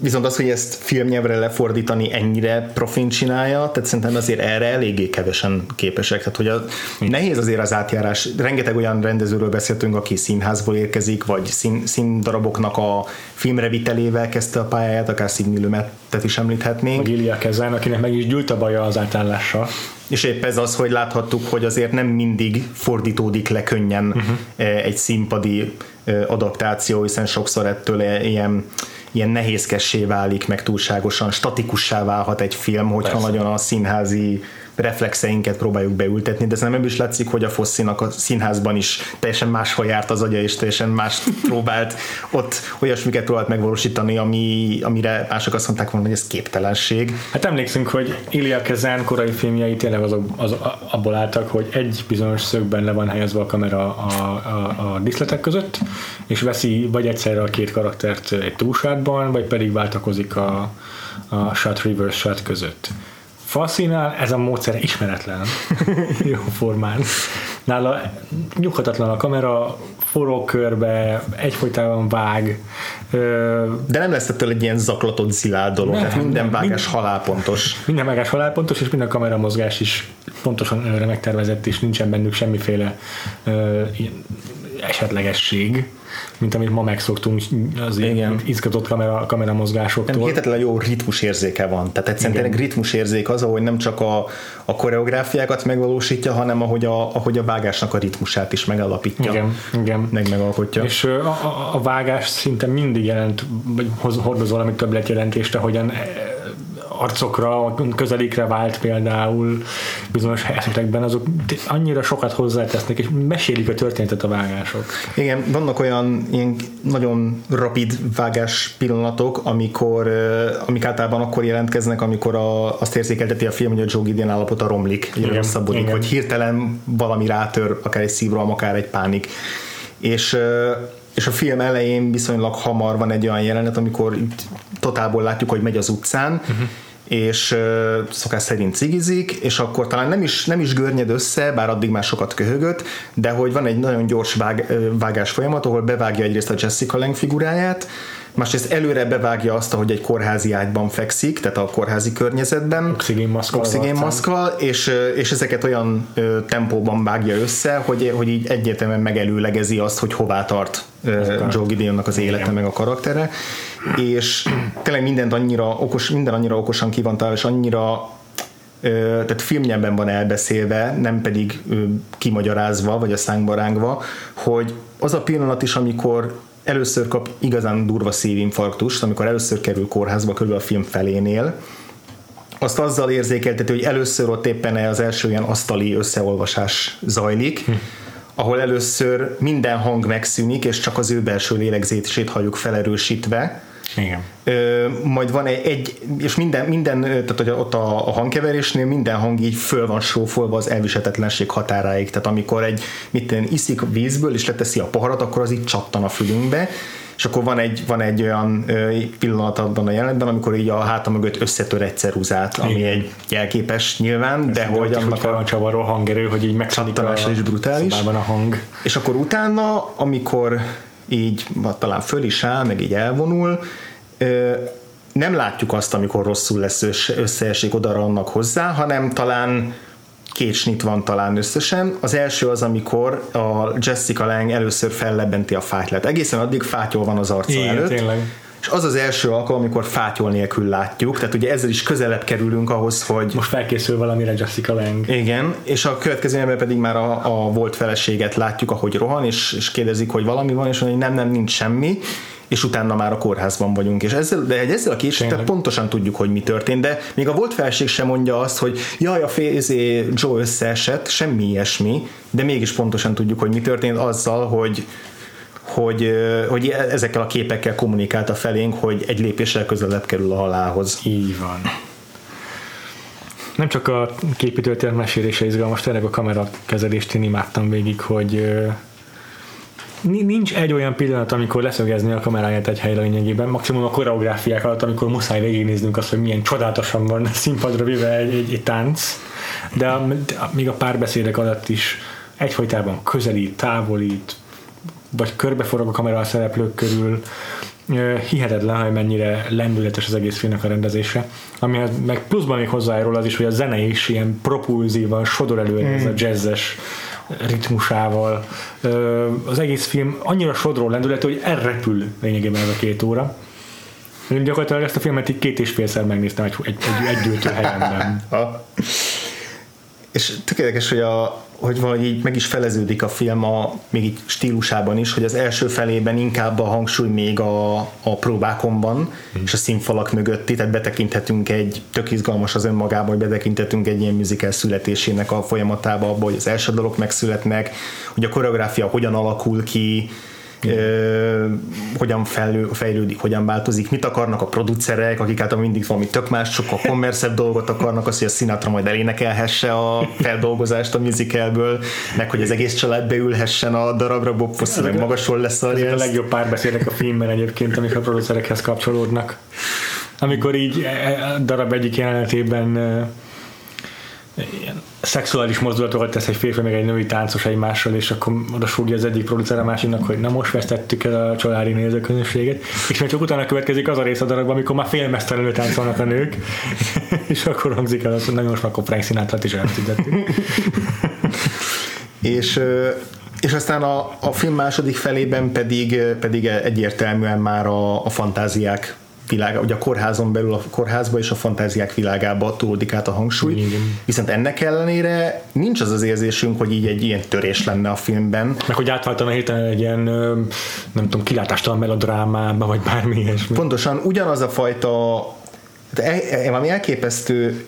viszont az, hogy ezt filmnyelvre lefordítani ennyire profin csinálja, tehát szerintem azért erre eléggé kevesen képesek. Tehát, hogy a, nehéz azért az átjárás. Rengeteg olyan rendezőről beszéltünk, aki színházból érkezik, vagy szín, színdaraboknak a filmrevitelével kezdte a pályáját, akár Sidney Lumet-et is említhetnénk. Meg Ilya Kezen, akinek meg is gyűlt a baja az átállással. És épp ez az, hogy láthattuk, hogy azért nem mindig fordítódik le könnyen uh-huh. egy színpadi eh, adaptáció, hiszen sokszor ettől e- ilyen ilyen nehézkessé válik, meg túlságosan statikussá válhat egy film, hogyha Persze. nagyon a színházi reflexeinket próbáljuk beültetni, de szerintem ebből is látszik, hogy a Fosszinak a színházban is teljesen máshol járt az agya, és teljesen más próbált ott olyasmiket próbált megvalósítani, ami, amire mások azt mondták volna, hogy ez képtelenség. Hát emlékszünk, hogy Ilya Kezen korai filmjei tényleg azok, az, abból álltak, hogy egy bizonyos szögben le van helyezve a kamera a, a, a diszletek között, és veszi vagy egyszerre a két karaktert egy túlsátban, vagy pedig váltakozik a, a shot reverse shot között. Faszinál ez a módszer ismeretlen jó formán. nála nyughatatlan a kamera, forró körbe, egyfolytában vág. De nem lesz ettől egy ilyen zaklatott zilál dolog, nem, tehát minden nem, vágás mind, halálpontos. Minden vágás halálpontos, és minden kamera mozgás is pontosan megtervezett, és nincsen bennük semmiféle uh, esetlegesség mint amit ma megszoktunk az Igen. izgatott kamera, kamera mozgásoktól. Nem, hihetetlen jó ritmus érzéke van. Tehát egyszerűen tényleg ritmus érzék az, ahogy nem csak a, a koreográfiákat megvalósítja, hanem ahogy a, ahogy a vágásnak a ritmusát is megalapítja. Igen, igen. Meg megalkotja. És a, a, a vágás szinte mindig jelent, vagy hordoz valami többletjelentést, ahogyan arcokra, közelikre vált például bizonyos esetekben, azok annyira sokat hozzátesznek, és mesélik a történetet a vágások. Igen, vannak olyan ilyen nagyon rapid vágás pillanatok, amikor, amik általában akkor jelentkeznek, amikor a, azt érzékelteti a film, hogy a Joe Gideon állapota romlik, hogy rosszabbodik, hogy hirtelen valami rátör, akár egy szívroham, akár egy pánik. És és a film elején viszonylag hamar van egy olyan jelenet, amikor totálból látjuk, hogy megy az utcán, uh-huh és szokás szerint cigizik, és akkor talán nem is, nem is görnyed össze, bár addig már sokat köhögött, de hogy van egy nagyon gyors vág, vágás folyamat, ahol bevágja egyrészt a Jessica Lange figuráját, másrészt előre bevágja azt, hogy egy kórházi ágyban fekszik, tehát a kórházi környezetben. Oxigénmaszkal. Oxigénmaszkal, és, és ezeket olyan tempóban vágja össze, hogy, hogy így egyértelműen megelőlegezi azt, hogy hová tart Joe Gideonnak az élete, meg a karaktere és tényleg mindent annyira okos, minden annyira okosan ki van és annyira tehát filmnyelben van elbeszélve, nem pedig kimagyarázva, vagy a szánkba rángva, hogy az a pillanat is, amikor először kap igazán durva szívinfarktust, amikor először kerül kórházba körül a film felénél, azt azzal érzékeltető, hogy először ott éppen az első ilyen asztali összeolvasás zajlik, hm ahol először minden hang megszűnik, és csak az ő belső lélegzését halljuk felerősítve. Igen. Ö, majd van egy, egy, és minden, minden tehát hogy ott a, a hangkeverésnél minden hang így föl van sófolva az elvisetetlenség határáig. Tehát amikor egy, mit tenni, iszik vízből, és leteszi a poharat, akkor az így csattan a fülünkbe, és akkor van egy, van egy olyan pillanat abban a jelenetben, amikor így a háta mögött összetör egy ceruzát, ami Igen. egy jelképes nyilván, de hogy annak a csavaró hangerő, hogy így megcsattanás is brutális. A hang. És akkor utána, amikor így talán föl is áll, meg így elvonul, nem látjuk azt, amikor rosszul lesz összeesik oda annak hozzá, hanem talán két snit van talán összesen. Az első az, amikor a Jessica Lang először fellebbenti a fátylet. Egészen addig fátyol van az arca Igen, előtt. Tényleg. És az az első alkalom, amikor fátyol nélkül látjuk, tehát ugye ezzel is közelebb kerülünk ahhoz, hogy... Most felkészül valamire Jessica Lang. Igen, és a következő ember pedig már a, a volt feleséget látjuk, ahogy rohan, és, és kérdezik, hogy valami van, és mondja, hogy nem, nem, nincs semmi, és utána már a kórházban vagyunk. És ezzel, de ezzel a késéssel pontosan tudjuk, hogy mi történt, de még a volt felség sem mondja azt, hogy jaj, a fézé Joe összeesett, semmi ilyesmi, de mégis pontosan tudjuk, hogy mi történt azzal, hogy hogy, hogy ezekkel a képekkel kommunikálta felénk, hogy egy lépéssel közelebb kerül a halálhoz. Így van. Nem csak a képi történet mesélése izgalmas, tényleg a kamera kezelést én imádtam végig, hogy nincs egy olyan pillanat, amikor leszögezni a kameráját egy helyre lényegében, maximum a koreográfiák alatt, amikor muszáj végignéznünk azt, hogy milyen csodálatosan van színpadra vive egy, egy, egy tánc, de, a, de még a párbeszédek alatt is egyfolytában közelít, távolít, vagy körbeforog a kamera a szereplők körül, hihetetlen, hogy mennyire lendületes az egész filmnek a rendezése. Ami meg pluszban még hozzájárul az is, hogy a zene is ilyen propulzívan sodor elő mm. ez a jazzes ritmusával. Az egész film annyira sodró lendület, hogy elrepül lényegében ez a két óra. Én gyakorlatilag ezt a filmet így két és félszer megnéztem egy, egy, egy, egy. És tökéletes, hogy a, hogy valahogy így meg is feleződik a film a, még így stílusában is, hogy az első felében inkább a hangsúly még a, a próbákon van, hmm. és a színfalak mögötti, tehát betekinthetünk egy, tök izgalmas az önmagában, hogy betekinthetünk egy ilyen musical születésének a folyamatába, abba, hogy az első dalok megszületnek, hogy a koreográfia hogyan alakul ki, hogyan fejlő, fejlődik, hogyan változik, mit akarnak a producerek, akik által mindig valami tök más, sokkal kommerszebb dolgot akarnak, azt, hogy a Sinatra majd elénekelhesse a feldolgozást a musicalből, meg hogy az egész család beülhessen a darabra, Bob Fosse meg magasol lesz a a legjobb párbeszédek a filmben egyébként, amik a producerekhez kapcsolódnak. Amikor így e, e, a darab egyik jelenetében ilyen szexuális mozdulatokat tesz egy férfi meg egy női táncos egymással, és akkor oda súgja az egyik producer a másiknak, hogy na most vesztettük el a családi nézőközönséget, és még csak utána következik az a rész a darabban, amikor már félmesztelenül táncolnak a nők, és akkor hangzik el az, hogy nagyon most akkor Frank Sinatra-t is és és aztán a, a film második felében pedig, pedig egyértelműen már a, a fantáziák világa, ugye a kórházon belül a kórházba és a fantáziák világába tolódik át a hangsúly. Igen. Viszont ennek ellenére nincs az az érzésünk, hogy így egy ilyen törés lenne a filmben. Meg hogy átváltana hirtelen egy ilyen, nem tudom, kilátástalan melodrámába, vagy bármi ilyesmi. Pontosan ugyanaz a fajta e, e, valami elképesztő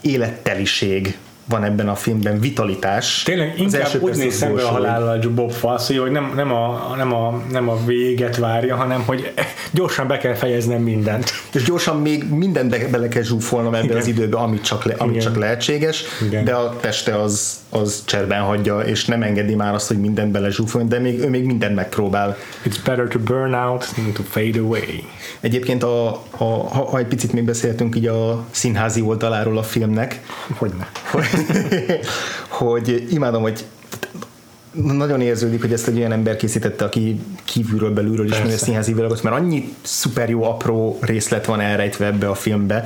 életteliség van ebben a filmben vitalitás. Tényleg inkább úgy néz szembe a halállal Bob Fosse, hogy nem, nem, a, nem, a, nem a véget várja, hanem hogy gyorsan be kell fejeznem mindent. És gyorsan még mindent be, bele kell zsúfolnom ebbe Igen. az időbe, amit csak, le, amit csak lehetséges, Igen. de a teste az, az cserben hagyja, és nem engedi már azt, hogy mindent bele zsúfoljon, de még, ő még mindent megpróbál. It's better to burn out than to fade away. Egyébként, a, a, ha, ha egy picit még beszéltünk így a színházi oldaláról a filmnek, Hogyne. Hogy, hogy imádom, hogy nagyon érződik, hogy ezt egy olyan ember készítette, aki kívülről belülről ismeri a színházi világot, mert annyi szuper jó apró részlet van elrejtve ebbe a filmbe.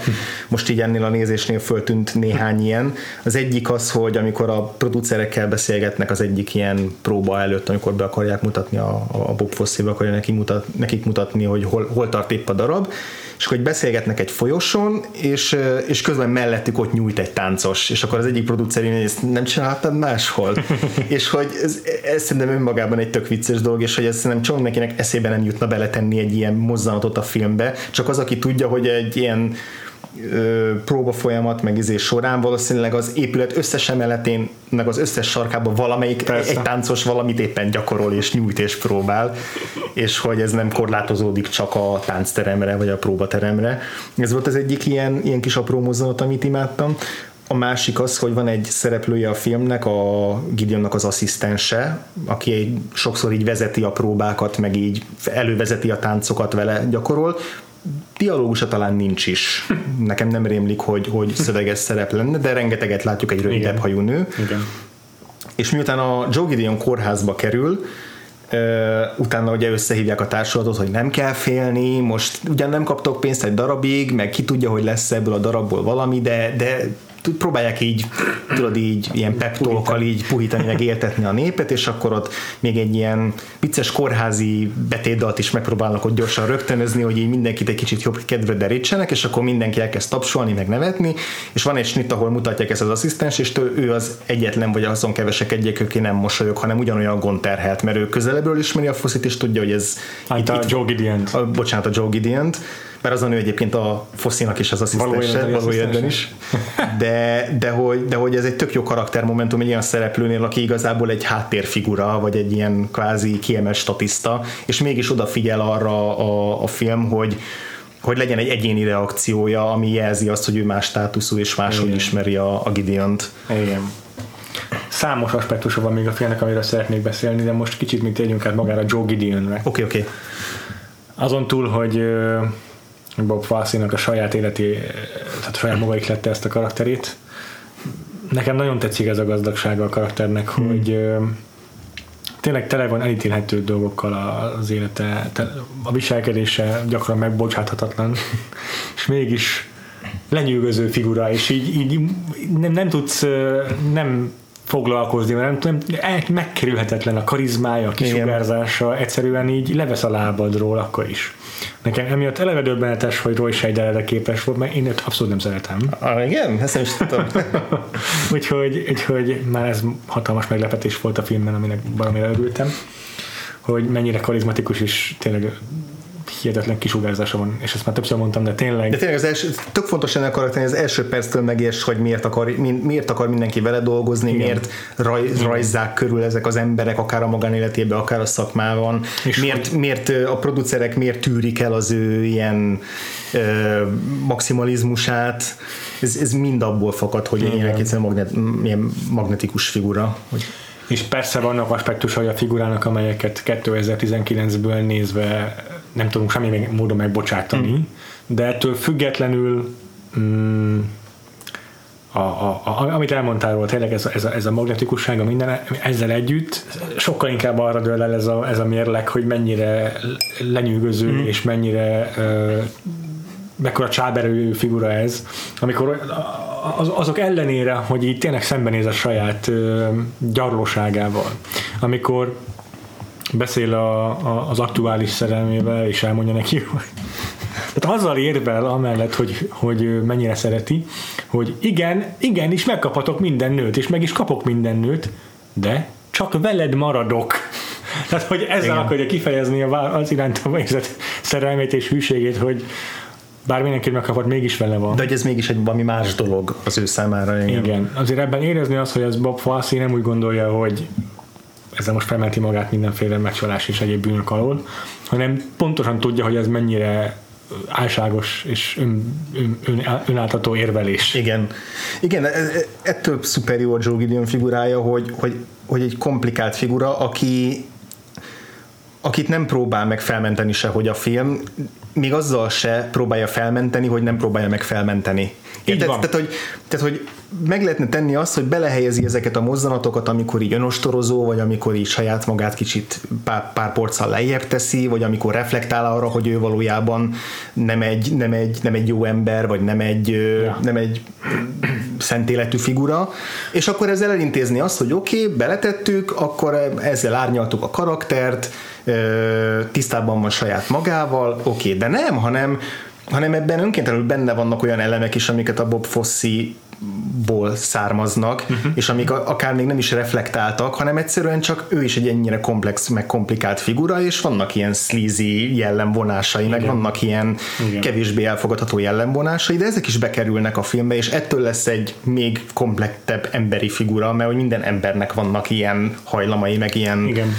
Most így ennél a nézésnél föltűnt néhány ilyen. Az egyik az, hogy amikor a producerekkel beszélgetnek az egyik ilyen próba előtt, amikor be akarják mutatni a, a Bob Fosse-be, akarja neki mutat, nekik mutatni, hogy hol, hol tart épp a darab, és hogy beszélgetnek egy folyosón, és, és közben mellettük ott nyújt egy táncos, és akkor az egyik producer ezt nem csináltad máshol. és hogy ez, ez szerintem önmagában egy tök vicces dolog, és hogy ez szerintem csomó nekinek eszébe nem jutna beletenni egy ilyen mozzanatot a filmbe, csak az, aki tudja, hogy egy ilyen próba folyamat meg izé során valószínűleg az épület összes emeletén, meg az összes sarkában valamelyik Persze. egy táncos valamit éppen gyakorol és nyújt és próbál, és hogy ez nem korlátozódik csak a táncteremre vagy a próbateremre. Ez volt az egyik ilyen, ilyen kis apró mozzanat, amit imádtam. A másik az, hogy van egy szereplője a filmnek, a Gideonnak az asszisztense, aki egy, sokszor így vezeti a próbákat, meg így elővezeti a táncokat vele gyakorol, dialógusa talán nincs is. Nekem nem rémlik, hogy, hogy szöveges szerep lenne, de rengeteget látjuk egy rövidebb hajú nő. Igen. És miután a Joe Gideon kórházba kerül, utána ugye összehívják a társulatot, hogy nem kell félni, most ugyan nem kaptok pénzt egy darabig, meg ki tudja, hogy lesz ebből a darabból valami, de, de próbálják így, tudod így, ilyen peptolokkal így puhítani, meg éltetni a népet, és akkor ott még egy ilyen vicces kórházi betétdalt is megpróbálnak ott gyorsan rögtönözni, hogy így mindenkit egy kicsit jobb kedve derítsenek, és akkor mindenki elkezd tapsolni, meg nevetni, és van egy snit, ahol mutatják ezt az asszisztens, és ő az egyetlen, vagy azon kevesek egyek, aki nem mosolyog, hanem ugyanolyan gondterhelt, mert ő közelebbről ismeri a foszit, és tudja, hogy ez... Hát itt, a itt, Joe gideon a, bocsánat, a Joe gideon mert az a nő egyébként a Fosszinak is az asszisztense, való életben is, de, de, hogy, de hogy ez egy tök jó karaktermomentum egy olyan szereplőnél, aki igazából egy háttérfigura, vagy egy ilyen kvázi kiemelt statiszta, és mégis odafigyel arra a, a film, hogy, hogy legyen egy egyéni reakciója, ami jelzi azt, hogy ő más státuszú és máshogy Igen. ismeri a, a Gideont. Igen. Számos aspektusa van még a filmnek, amiről szeretnék beszélni, de most kicsit mint tegyünk át magára Joe Gideonre. Oké, okay, oké. Okay. Azon túl, hogy Bob fosse a saját életi, tehát a saját maga lette ezt a karakterét. Nekem nagyon tetszik ez a gazdagsága a karakternek, hmm. hogy tényleg tele van elítélhető dolgokkal az élete, a viselkedése gyakran megbocsáthatatlan, és mégis lenyűgöző figura, és így, így nem, nem tudsz nem foglalkozni, mert nem, nem, megkerülhetetlen a karizmája, a kisugárzása, egyszerűen így levesz a lábadról akkor is. Nekem emiatt eleve döbbenetes, hogy Roy Scheider képes volt, mert én őt abszolút nem szeretem. Ah, igen? Ezt nem is tudtam. úgyhogy, úgyhogy már ez hatalmas meglepetés volt a filmben, aminek valamire örültem, hogy mennyire karizmatikus is tényleg hihetetlen kisugárzása van, és ezt már többször mondtam, de tényleg... De tényleg az első, tök fontos ennek a karakter, az első perctől megérts, hogy miért akar, miért akar mindenki vele dolgozni, Igen. miért raj, rajzzák körül ezek az emberek, akár a magánéletében, akár a szakmában, és miért, hogy... miért a producerek miért tűrik el az ő ilyen ö, maximalizmusát, ez, ez mind abból fakad, hogy ilyen egyszerűen magnet, ilyen magnetikus figura. Hogy... És persze vannak aspektusai a figurának, amelyeket 2019-ből nézve nem tudunk semmi módon megbocsátani, mm. de ettől függetlenül mm, a, a, a, amit elmondtál róla, tényleg ez a, ez, a, ez a magnetikussága minden, ezzel együtt sokkal inkább arra dől el ez a, ez a mérleg, hogy mennyire lenyűgöző mm. és mennyire uh, mekkora csáberő figura ez, amikor az, azok ellenére, hogy így tényleg szembenéz a saját uh, gyarlóságával, amikor beszél a, a, az aktuális szerelmével, és elmondja neki, hogy tehát azzal érvel amellett, hogy, hogy mennyire szereti, hogy igen, igen, is megkaphatok minden nőt, és meg is kapok minden nőt, de csak veled maradok. Tehát, hogy ezzel igen. akarja kifejezni az iránta érzett szerelmét és hűségét, hogy bár mindenkit megkapott, mégis vele van. De hogy ez mégis egy valami más dolog az ő számára. Igen. igen. Azért ebben érezni azt, hogy ez Bob Fosse nem úgy gondolja, hogy ezzel most felmenti magát mindenféle megcsalás és egyéb bűnök alól, hanem pontosan tudja, hogy ez mennyire álságos és ön, ön, ön, önáltató érvelés. Igen. Igen, e, e, ettől a Joe Gideon figurája, hogy, hogy, hogy egy komplikált figura, aki akit nem próbál meg felmenteni se, hogy a film, még azzal se próbálja felmenteni, hogy nem próbálja meg felmenteni. Érted? Tehát, hogy, tehát, hogy meg lehetne tenni azt, hogy belehelyezi ezeket a mozzanatokat, amikor így önostorozó, vagy amikor így saját magát kicsit pár, pár porccal lejjebb teszi, vagy amikor reflektál arra, hogy ő valójában nem egy, nem egy, nem egy jó ember, vagy nem egy, ja. nem egy szent életű figura, és akkor ezzel elintézni azt, hogy oké, okay, beletettük, akkor ezzel árnyaltuk a karaktert, tisztában van saját magával, oké, okay, de nem, hanem hanem ebben önkéntelenül benne vannak olyan elemek is, amiket a Bob Fosse ból származnak, uh-huh. és amik akár még nem is reflektáltak, hanem egyszerűen csak ő is egy ennyire komplex, meg komplikált figura, és vannak ilyen sleazy jellemvonásai, Igen. meg vannak ilyen Igen. kevésbé elfogadható jellemvonásai, de ezek is bekerülnek a filmbe, és ettől lesz egy még komplektebb emberi figura, mert hogy minden embernek vannak ilyen hajlamai, meg ilyen Igen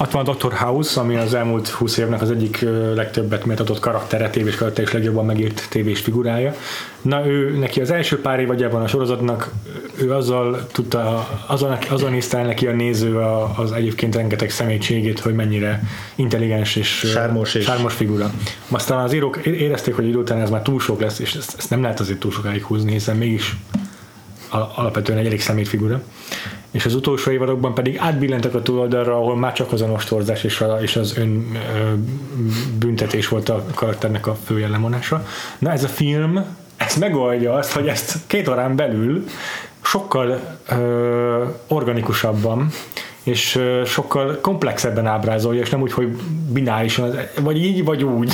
ott van a Dr. House, ami az elmúlt 20 évnek az egyik legtöbbet méltatott karaktere, tévés karakter és legjobban megírt tévés figurája. Na ő, neki az első pár évadjában a sorozatnak ő azzal tudta, azon, azon nézte el neki a néző az egyébként rengeteg személységét, hogy mennyire intelligens és sármos, és sármos figura. Aztán az írók érezték, hogy idő után ez már túl sok lesz, és ezt, ezt nem lehet azért túl sokáig húzni, hiszen mégis alapvetően egy elég szemét figura és az utolsó évadokban pedig átbillentek a túloldalra, ahol már csak az a nostorzás és, a, és az ön ö, büntetés volt a karakternek a fő jellemonása. Na ez a film, ez megoldja azt, hogy ezt két órán belül sokkal ö, organikusabban és sokkal komplexebben ábrázolja, és nem úgy, hogy binárisan, vagy így, vagy úgy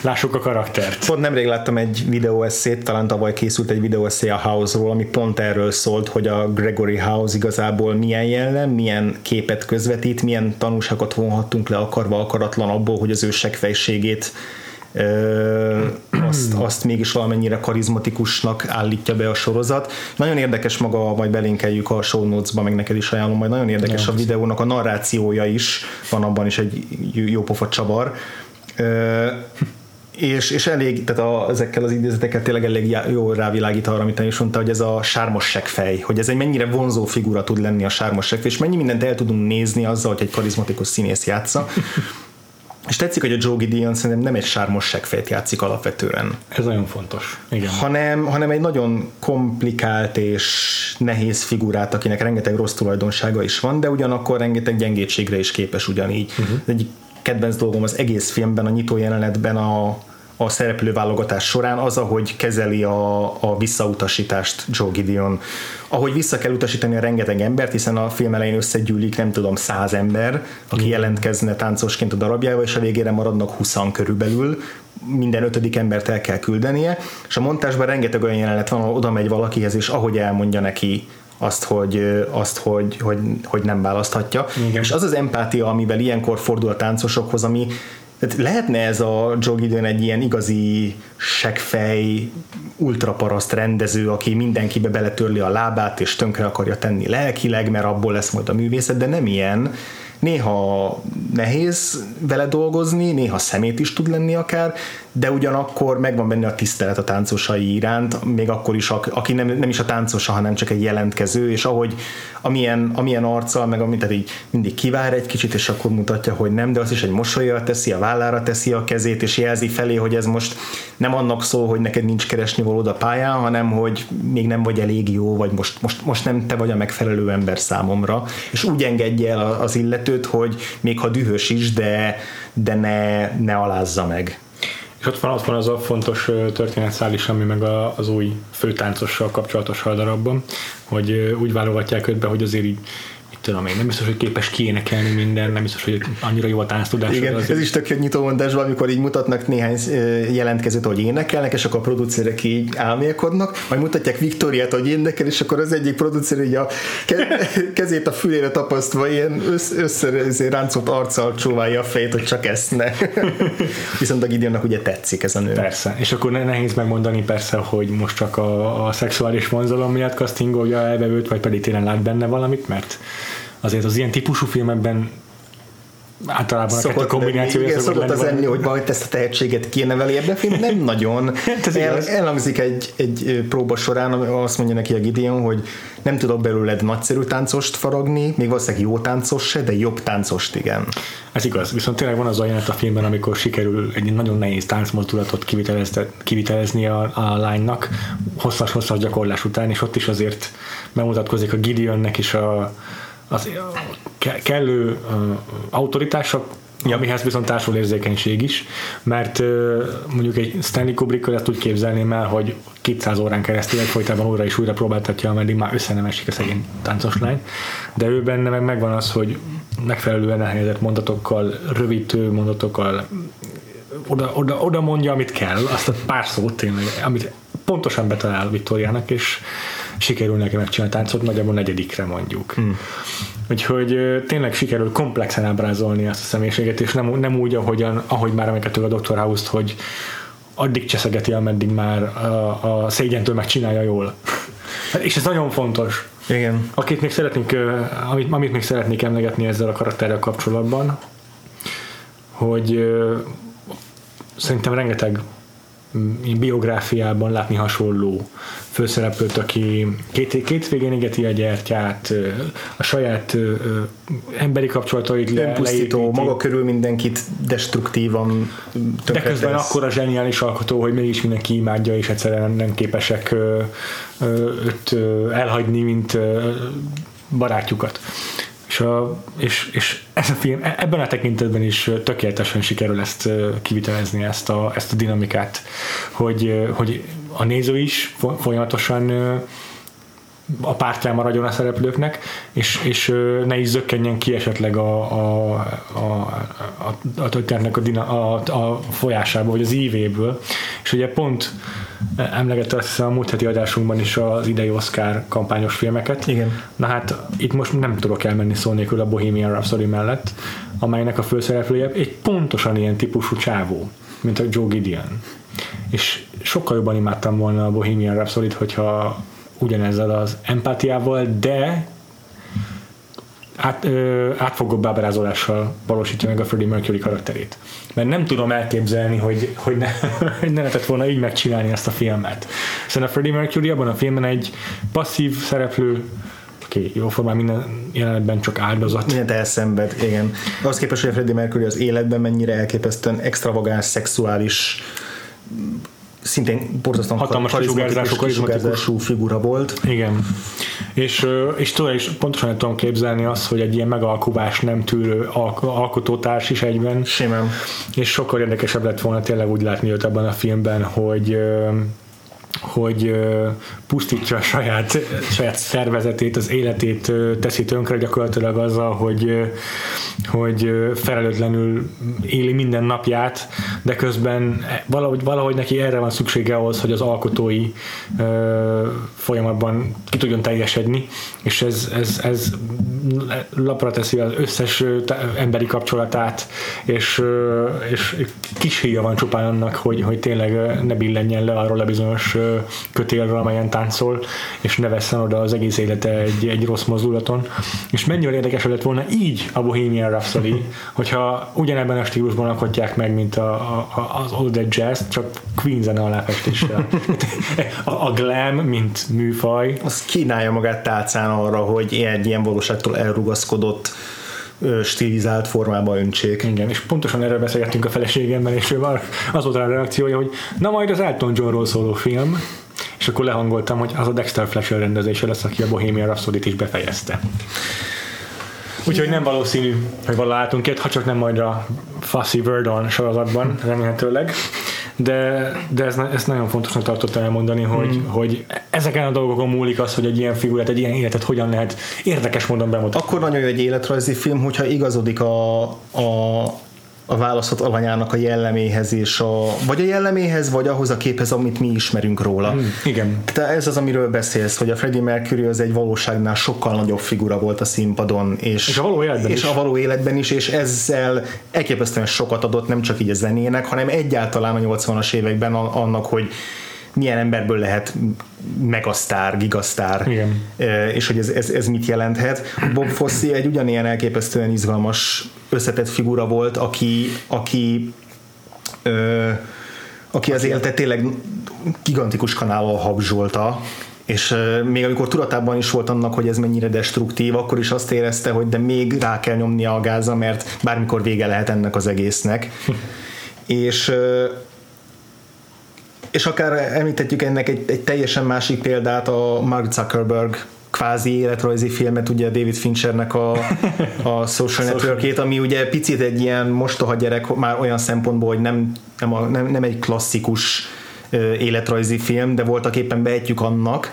lássuk a karaktert. Pont nemrég láttam egy videóeszét, talán tavaly készült egy videóeszé a House-ról, ami pont erről szólt, hogy a Gregory House igazából milyen jellem, milyen képet közvetít, milyen tanúságot vonhattunk le akarva akaratlan abból, hogy az ő segfejségét azt, azt mégis valamennyire karizmatikusnak állítja be a sorozat. Nagyon érdekes maga, majd belinkeljük a show notes-ba, meg neked is ajánlom, majd nagyon érdekes Jó, a videónak a narrációja is, van abban is egy jó pofa csavar. és, és elég, tehát a, ezekkel az idézeteket tényleg elég jó rávilágít arra, amit is mondta, hogy ez a sármos fej, hogy ez egy mennyire vonzó figura tud lenni a sármos és mennyi mindent el tudunk nézni azzal, hogy egy karizmatikus színész játsza. És tetszik, hogy a Joe Gideon szerintem nem egy sármos seggfejt játszik alapvetően. Ez nagyon fontos. Igen. Hanem, hanem egy nagyon komplikált és nehéz figurát, akinek rengeteg rossz tulajdonsága is van, de ugyanakkor rengeteg gyengétségre is képes ugyanígy. Uh-huh. Egy kedvenc dolgom az egész filmben, a nyitó jelenetben a, a szereplőválogatás során az, ahogy kezeli a, a visszautasítást Joe Gideon. Ahogy vissza kell utasítani a rengeteg embert, hiszen a film elején összegyűlik, nem tudom, száz ember, aki jelentkezne táncosként a darabjával, és a végére maradnak 20 körülbelül, minden ötödik embert el kell küldenie, és a montásban rengeteg olyan jelenet van, ahol oda megy valakihez, és ahogy elmondja neki azt, hogy, azt, hogy, hogy, hogy nem választhatja. Igen. És az az empátia, amivel ilyenkor fordul a táncosokhoz, ami tehát lehetne ez a Joe Gideon egy ilyen igazi segfej, ultraparaszt rendező, aki mindenkibe beletörli a lábát, és tönkre akarja tenni lelkileg, mert abból lesz majd a művészet, de nem ilyen, néha nehéz vele dolgozni, néha szemét is tud lenni akár, de ugyanakkor megvan benne a tisztelet a táncosai iránt, még akkor is, aki nem, nem is a táncosa, hanem csak egy jelentkező, és ahogy amilyen, amilyen arccal, meg amit így mindig kivár egy kicsit, és akkor mutatja, hogy nem, de az is egy mosolyjal teszi, a vállára teszi a kezét, és jelzi felé, hogy ez most nem annak szól, hogy neked nincs keresni valód a pályán, hanem hogy még nem vagy elég jó, vagy most, most, most nem te vagy a megfelelő ember számomra, és úgy engedje el az illetőt, hogy még ha dühös is, de, de ne, ne alázza meg. És ott van, ott van az a fontos történetszál is, ami meg az új főtáncossal kapcsolatos haldarabban, hogy úgy válogatják őt be, hogy azért így tudom én, nem biztos, hogy képes kiénekelni minden, nem biztos, hogy annyira jó a tudás. Igen, ez is tök nyitó mondásban, amikor így mutatnak néhány jelentkezőt, hogy énekelnek, és akkor a producerek így álmélkodnak, majd mutatják Viktoriát, hogy énekel, és akkor az egyik producer így a kezét a fülére tapasztva ilyen össze, össze ráncolt arccal csóválja a fejét, hogy csak ezt ne. Viszont a Gideonnak ugye tetszik ez a nő. Persze, és akkor nehéz megmondani persze, hogy most csak a, a szexuális vonzalom miatt castingolja elvevőt, vagy pedig tényleg lát benne valamit, mert azért az ilyen típusú filmekben általában szokott a kombináció igen, szokott, szokott az enni, hogy majd ezt a tehetséget kiemeli ebben film, nem nagyon. Hát El, elhangzik egy, egy próba során, azt mondja neki a Gideon, hogy nem tudok belőled nagyszerű táncost faragni, még valószínűleg jó táncos se, de jobb táncost igen. Ez igaz, viszont tényleg van az a jelenet a filmben, amikor sikerül egy nagyon nehéz táncmozdulatot kivitelezni a, a lánynak hosszas-hosszas gyakorlás után, és ott is azért bemutatkozik a Gideonnek is a, az kellő autoritások Ja. amihez viszont társul érzékenység is, mert mondjuk egy Stanley kubrick ezt úgy képzelném el, hogy 200 órán keresztül egyfolytában újra és újra próbáltatja, ameddig már össze nem esik a szegény táncos lány, de ő benne meg megvan az, hogy megfelelően elhelyezett mondatokkal, rövid mondatokkal oda, oda, oda mondja, amit kell, azt a pár szót tényleg, amit pontosan betalál Viktoriának, és sikerül neki megcsinálni a táncot, nagyjából negyedikre mondjuk. Hmm. Úgyhogy tényleg sikerül komplexen ábrázolni azt a személyiséget, és nem, nem úgy, ahogyan, ahogy már emlékeztük a Dr. House-t, hogy addig cseszegeti, ameddig már a, a szégyentől megcsinálja jól. és ez nagyon fontos. Igen. Akit még szeretnék, amit, amit még szeretnék emlegetni ezzel a karakterrel kapcsolatban, hogy szerintem rengeteg biográfiában látni hasonló főszereplőt, aki két, két végén égeti a gyertyát, a saját emberi kapcsolatait le, pusztító, maga körül mindenkit destruktívan De közben akkor a zseniális alkotó, hogy mégis mindenki imádja, és egyszerűen nem képesek őt elhagyni, mint barátjukat. És, a, és, és ez a film e- ebben a tekintetben is tökéletesen sikerül ezt kivitelezni, ezt a, ezt a dinamikát, hogy, hogy a néző is folyamatosan a pártján maradjon a szereplőknek, és, és ne is zökkenjen ki esetleg a, a, a, a, a történetnek a, a, a folyásából, vagy az ívéből. És ugye pont emlegette azt hiszem a múlt heti adásunkban is az idei Oscar kampányos filmeket. Igen. Na hát itt most nem tudok elmenni szó nélkül a Bohemian Rhapsody mellett, amelynek a főszereplője egy pontosan ilyen típusú csávó, mint a Joe Gideon. És sokkal jobban imádtam volna a Bohemian Rhapsody-t, hogyha ugyanezzel az empátiával, de át, ö, átfogóbb ábrázolással valósítja meg a Freddie Mercury karakterét. Mert nem tudom elképzelni, hogy, hogy, ne, hogy ne lehetett volna így megcsinálni ezt a filmet. Hiszen a Freddie Mercury abban a filmben egy passzív szereplő, oké, okay, jó formán minden jelenetben csak áldozat. Mindent elszenved, igen. Az képest, hogy a Freddie Mercury az életben mennyire elképesztően extravagáns, szexuális szintén borzasztóan hatalmas kisugárzású, kisugárzású figura volt. Igen. És, és, tudom, és pontosan nem tudom képzelni azt, hogy egy ilyen megalkuvás nem tűrő alkotótárs is egyben. Simán. És sokkal érdekesebb lett volna tényleg úgy látni őt ebben a filmben, hogy hogy pusztítja a saját, saját szervezetét, az életét teszi tönkre gyakorlatilag azzal, hogy, hogy felelőtlenül éli minden napját, de közben valahogy, valahogy neki erre van szüksége ahhoz, hogy az alkotói folyamatban ki tudjon teljesedni, és ez, ez, ez lapra teszi az összes emberi kapcsolatát, és, és kis híja van csupán annak, hogy, hogy tényleg ne billenjen le arról a bizonyos kötélről, amelyen táncol, és ne vesszen oda az egész élete egy, egy rossz mozdulaton. És mennyire érdekes lett volna így a Bohemian Rhapsody, hogyha ugyanebben a stílusban alkotják meg, mint a, a, az Old Dead Jazz, csak Queen zene aláfestéssel. a, a glam, mint műfaj. Az kínálja magát tálcán arra, hogy egy ilyen valóságtól elrugaszkodott stilizált formába öntsék. Igen, és pontosan erről beszélgettünk a feleségemmel, és ő már az volt a reakciója, hogy na majd az Elton Johnról szóló film, és akkor lehangoltam, hogy az a Dexter Fletcher rendezése lesz, aki a Bohemian rhapsody is befejezte. Úgyhogy nem valószínű, hogy valaha látunk ilyet, ha csak nem majd a Fussy Verdon sorozatban, remélhetőleg. De, de ez, ez nagyon fontosnak tartottam elmondani, hogy, mm. hogy ezeken a dolgokon múlik az, hogy egy ilyen figurát, egy ilyen életet hogyan lehet érdekes módon bemutatni. Akkor nagyon jó egy életrajzi film, hogyha igazodik a, a a választott alanyának a jelleméhez és a, vagy a jelleméhez, vagy ahhoz a képhez, amit mi ismerünk róla. Mm, igen. Tehát ez az, amiről beszélsz, hogy a Freddie Mercury az egy valóságnál sokkal nagyobb figura volt a színpadon, és, és a való életben és is. a való életben is, és ezzel elképesztően sokat adott nem csak így a zenének, hanem egyáltalán a 80-as években annak, hogy milyen emberből lehet megasztár, gigasztár, Igen. és hogy ez, ez, ez mit jelenthet. Bob Fosse egy ugyanilyen elképesztően izgalmas, összetett figura volt, aki, aki ö, aki az élete tényleg gigantikus kanállal habzsolta, és még amikor tudatában is volt annak, hogy ez mennyire destruktív, akkor is azt érezte, hogy de még rá kell nyomnia a gáza, mert bármikor vége lehet ennek az egésznek. és és akár említhetjük ennek egy, egy teljesen másik példát, a Mark Zuckerberg kvázi életrajzi filmet, ugye David Finchernek a, a Social network ami ugye picit egy ilyen mostoha gyerek már olyan szempontból, hogy nem, nem, a, nem, nem egy klasszikus életrajzi film, de voltak éppen behetjük annak,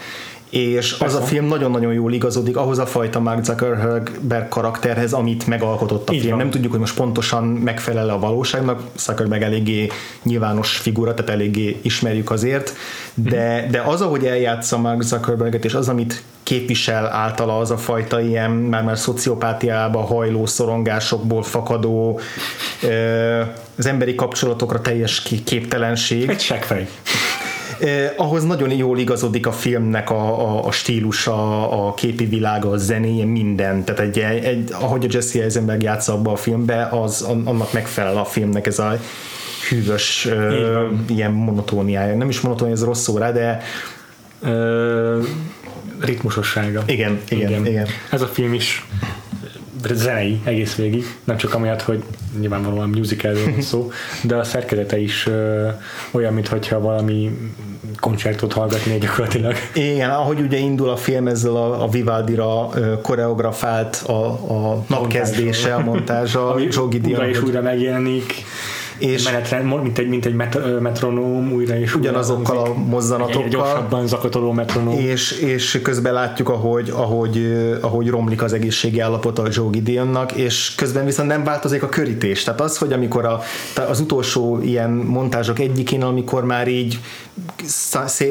és Persze. az a film nagyon-nagyon jól igazodik ahhoz a fajta Mark Zuckerberg karakterhez, amit megalkotott a Így film. Van. Nem tudjuk, hogy most pontosan megfelel a valóságnak, Zuckerberg eléggé nyilvános figura, tehát eléggé ismerjük azért, de, de az, ahogy eljátsza Mark Zuckerberget, és az, amit képvisel általa az a fajta ilyen már-már szociopátiába hajló szorongásokból fakadó az emberi kapcsolatokra teljes képtelenség. Egy seggfej eh, ahhoz nagyon jól igazodik a filmnek a, a, a stílusa, a képi világa, a zenéje, minden. Tehát egy, egy, ahogy a Jesse Eisenberg játsza abba a filmbe, az annak megfelel a filmnek ez a hűvös uh, ilyen monotóniája. Nem is monotónia, ez rossz szó rá, de uh, ritmusossága. Igen, igen, igen, igen. Ez a film is zenei egész végig, nem csak amiatt, hogy nyilvánvalóan musicalről van szó, de a szerkezete is ö, olyan, mintha valami koncertot hallgatnék gyakorlatilag. Igen, ahogy ugye indul a film ezzel a, a Vivaldi-ra koreografált a, a napkezdése, a montázsa, Joe Gideon. Újra és újra megjelenik és menetrend, mint egy, mint egy met, metronóm újra és ugyanazokkal újra, a mozzanatokkal. Gyorsabban zakatoló metronóm. És, és közben látjuk, ahogy, ahogy, ahogy romlik az egészségi állapota a Joe Gideonnak, és közben viszont nem változik a körítés. Tehát az, hogy amikor a, az utolsó ilyen montázsok egyikén, amikor már így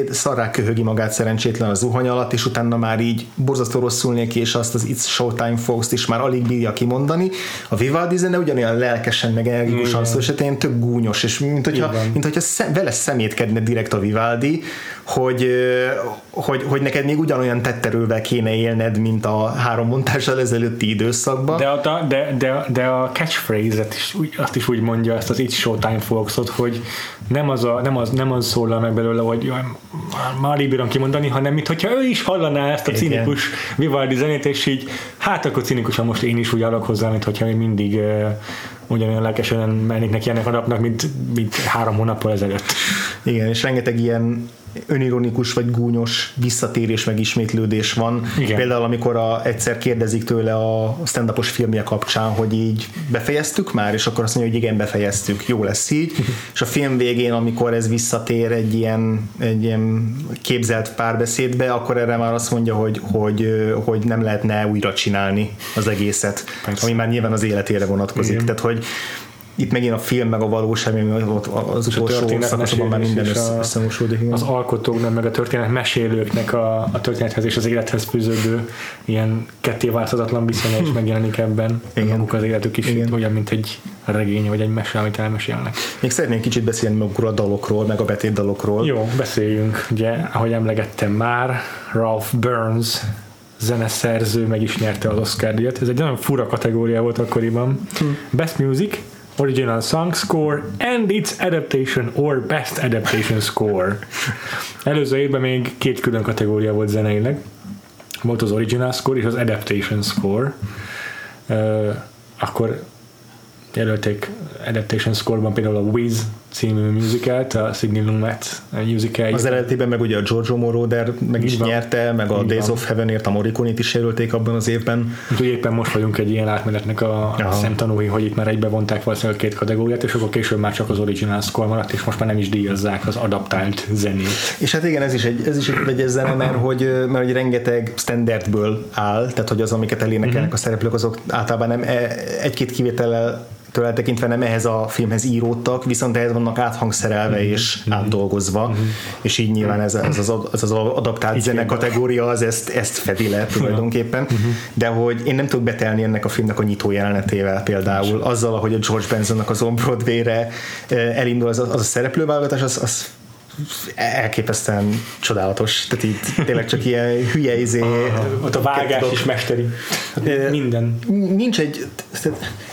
szarrá köhögi magát szerencsétlen a zuhany alatt, és utána már így borzasztó rosszul neki, és azt az It's Showtime folks is már alig bírja kimondani. A Vivaldi zene ugyanolyan lelkesen, meg energikusan szó, és tök gúnyos, és mint hogyha, mint hogyha szem, vele szemétkedne direkt a Vivaldi, hogy, hogy, hogy neked még ugyanolyan tetterővel kéne élned, mint a három montással ezelőtti időszakban. De a, de, de, de a catchphrase-et is, azt is úgy mondja, ezt az It's Showtime folks hogy nem az, a, nem az, nem az szólal meg belőle, hogy jaj, már alig bírom kimondani, hanem mintha ő is hallaná ezt a cinikus Vivaldi zenét, és így hát akkor cinikusan most én is úgy állok hozzá, mint hogyha én mindig ugyanolyan lelkesen mennék neki ennek a napnak, mint, mint három hónappal ezelőtt. Igen, és rengeteg ilyen önironikus vagy gúnyos visszatérés meg ismétlődés van. Igen. Például amikor a, egyszer kérdezik tőle a stand-upos filmje kapcsán, hogy így befejeztük már, és akkor azt mondja, hogy igen, befejeztük, jó lesz így. és a film végén, amikor ez visszatér egy ilyen, egy ilyen képzelt párbeszédbe, akkor erre már azt mondja, hogy, hogy, hogy nem lehetne újra csinálni az egészet, Persze. ami már nyilván az életére vonatkozik. Igen. Tehát, hogy itt megint a film meg a valóság, ami ott az utolsó szakaszban már minden össze, összemosódik. Az alkotóknak, meg a történet mesélőknek a, a történethez és az élethez fűződő ilyen kettéváltozatlan viszonya is megjelenik ebben. Igen. Maguk az életük is Igen. olyan, mint egy regény, vagy egy mese, amit elmesélnek. Még szeretnénk kicsit beszélni magukról a dalokról, meg a betét dalokról. Jó, beszéljünk. Ugye, ahogy emlegettem már, Ralph Burns zeneszerző meg is nyerte az Oscar díjat. Ez egy nagyon fura kategória volt akkoriban. Hmm. Best Music, Original Song Score and its Adaptation or Best Adaptation Score. Előző évben még két külön kategória volt zeneileg. Volt az Original Score és az Adaptation Score. Uh, akkor jelölték Adaptation Score-ban például a Wiz című musicalt, a Sidney Lumet musical Az eredetiben meg ugye a Giorgio Moroder meg is van. nyerte, meg a Így Days van. of Heaven-ért a Morricone-t is jelölték abban az évben. Úgyhogy éppen most vagyunk egy ilyen átmenetnek a Aha. szemtanúi, hogy itt már egybe vonták valószínűleg két kategóriát, és akkor később már csak az original score maradt, és most már nem is díjazzák az adaptált zenét. És hát igen, ez is egy, ez is egy vegyes zene, mert hogy, mert hogy rengeteg standardből áll, tehát hogy az, amiket elénekelnek uh-huh. a szereplők, azok általában nem e- egy-két kivétellel tőle eltekintve nem ehhez a filmhez íródtak, viszont ehhez vannak áthangszerelve mm-hmm. és mm-hmm. átdolgozva, mm-hmm. és így nyilván ez, ez, az, ez az adaptált így zene kategória az ezt, ezt fedi le tulajdonképpen, mm-hmm. de hogy én nem tudok betelni ennek a filmnek a nyitó jelenetével például, azzal, ahogy a George Bensonnak az on Broadway-re eh, elindul az az a szereplőválogatás, az, az elképesztően csodálatos. Tehát így tényleg csak ilyen hülye izé. Ott a vágás is mesteri. Hát minden. Nincs egy,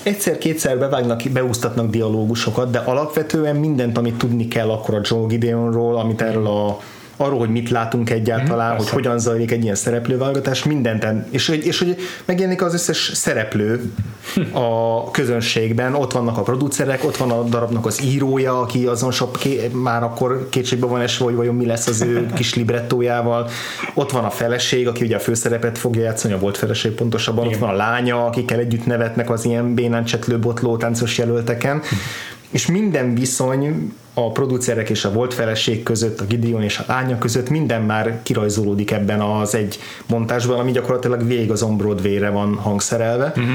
egyszer-kétszer bevágnak, beúsztatnak dialógusokat, de alapvetően mindent, amit tudni kell akkor a Joe Gideonról, amit erről a arról, hogy mit látunk egyáltalán, mm, hogy hogyan zajlik egy ilyen szereplőválogatás, mindent, és, és hogy megjelenik az összes szereplő a közönségben, ott vannak a producerek, ott van a darabnak az írója, aki azon sok ké, már akkor kétségbe van esve, hogy vajon mi lesz az ő kis librettójával, ott van a feleség, aki ugye a főszerepet fogja játszani, a volt feleség pontosabban, Igen. ott van a lánya, akikkel együtt nevetnek az ilyen bénán csetlő botló táncos jelölteken, és minden viszony a producerek és a volt feleség között, a Gideon és a lánya között minden már kirajzolódik ebben az egy montásban, ami gyakorlatilag végig az on Broadway-re van hangszerelve. Uh-huh.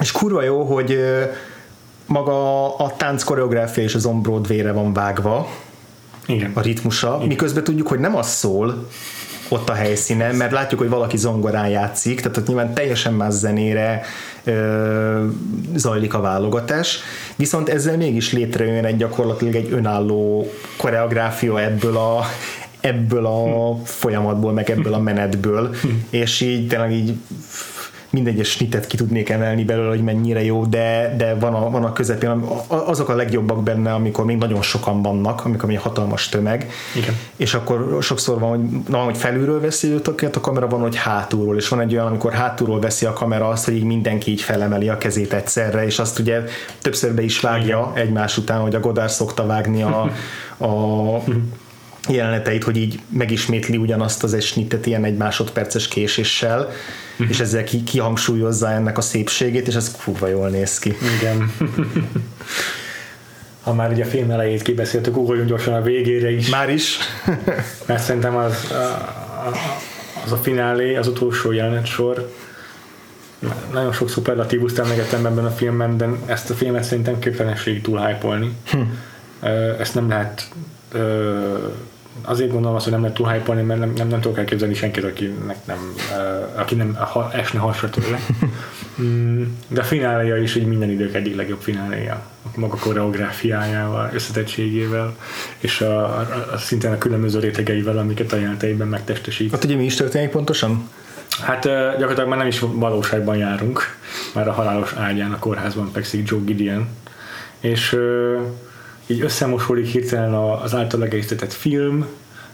És kurva jó, hogy maga a tánc koreográfia és az on Broadway-re van vágva, Igen. a ritmusa, Igen. miközben tudjuk, hogy nem az szól, ott a helyszínen, mert látjuk, hogy valaki zongorán játszik, tehát ott nyilván teljesen más zenére ö, zajlik a válogatás, viszont ezzel mégis létrejön egy gyakorlatilag egy önálló koreográfia ebből a ebből a folyamatból, meg ebből a menetből, és így tényleg így minden egyes snitet ki tudnék emelni belőle, hogy mennyire jó, de, de van, a, van a közepén, azok a legjobbak benne, amikor még nagyon sokan vannak, amikor még hatalmas tömeg, Igen. és akkor sokszor van, hogy, na, hogy felülről veszi őket a kamera, van, hogy hátulról, és van egy olyan, amikor hátulról veszi a kamera azt, hogy így mindenki így felemeli a kezét egyszerre, és azt ugye többször be is vágja Igen. egymás után, hogy a Godár szokta vágni a, a jeleneteit, hogy így megismétli ugyanazt az esnitet ilyen egy másodperces késéssel, és ezzel ki, kihangsúlyozza ennek a szépségét, és ez kurva jól néz ki. Igen. ha már ugye a film elejét kibeszéltük, ugorjunk gyorsan a végére is. Már is? Mert szerintem az az a finálé, az utolsó jelenet sor, nagyon sok szuperlatívuszt emlegettem ebben a filmben, de ezt a filmet szerintem képtelenség túl hype hm. Ezt nem lehet azért gondolom azt, hogy nem lehet túl hype mert nem, nem, nem tudok elképzelni senkit, akinek nem, uh, aki nem ha, esne hasra tőle. Mm, de a fináléja is így minden idők egyik legjobb fináléja. Maga koreográfiájával, összetettségével, és a, a, a szintén a különböző rétegeivel, amiket a jeleneteiben megtestesít. Hát ugye mi is történik pontosan? Hát gyakorlatilag már nem is valóságban járunk, már a halálos ágyán a kórházban fekszik Joe Gideon, és így összemosódik hirtelen az által egészített film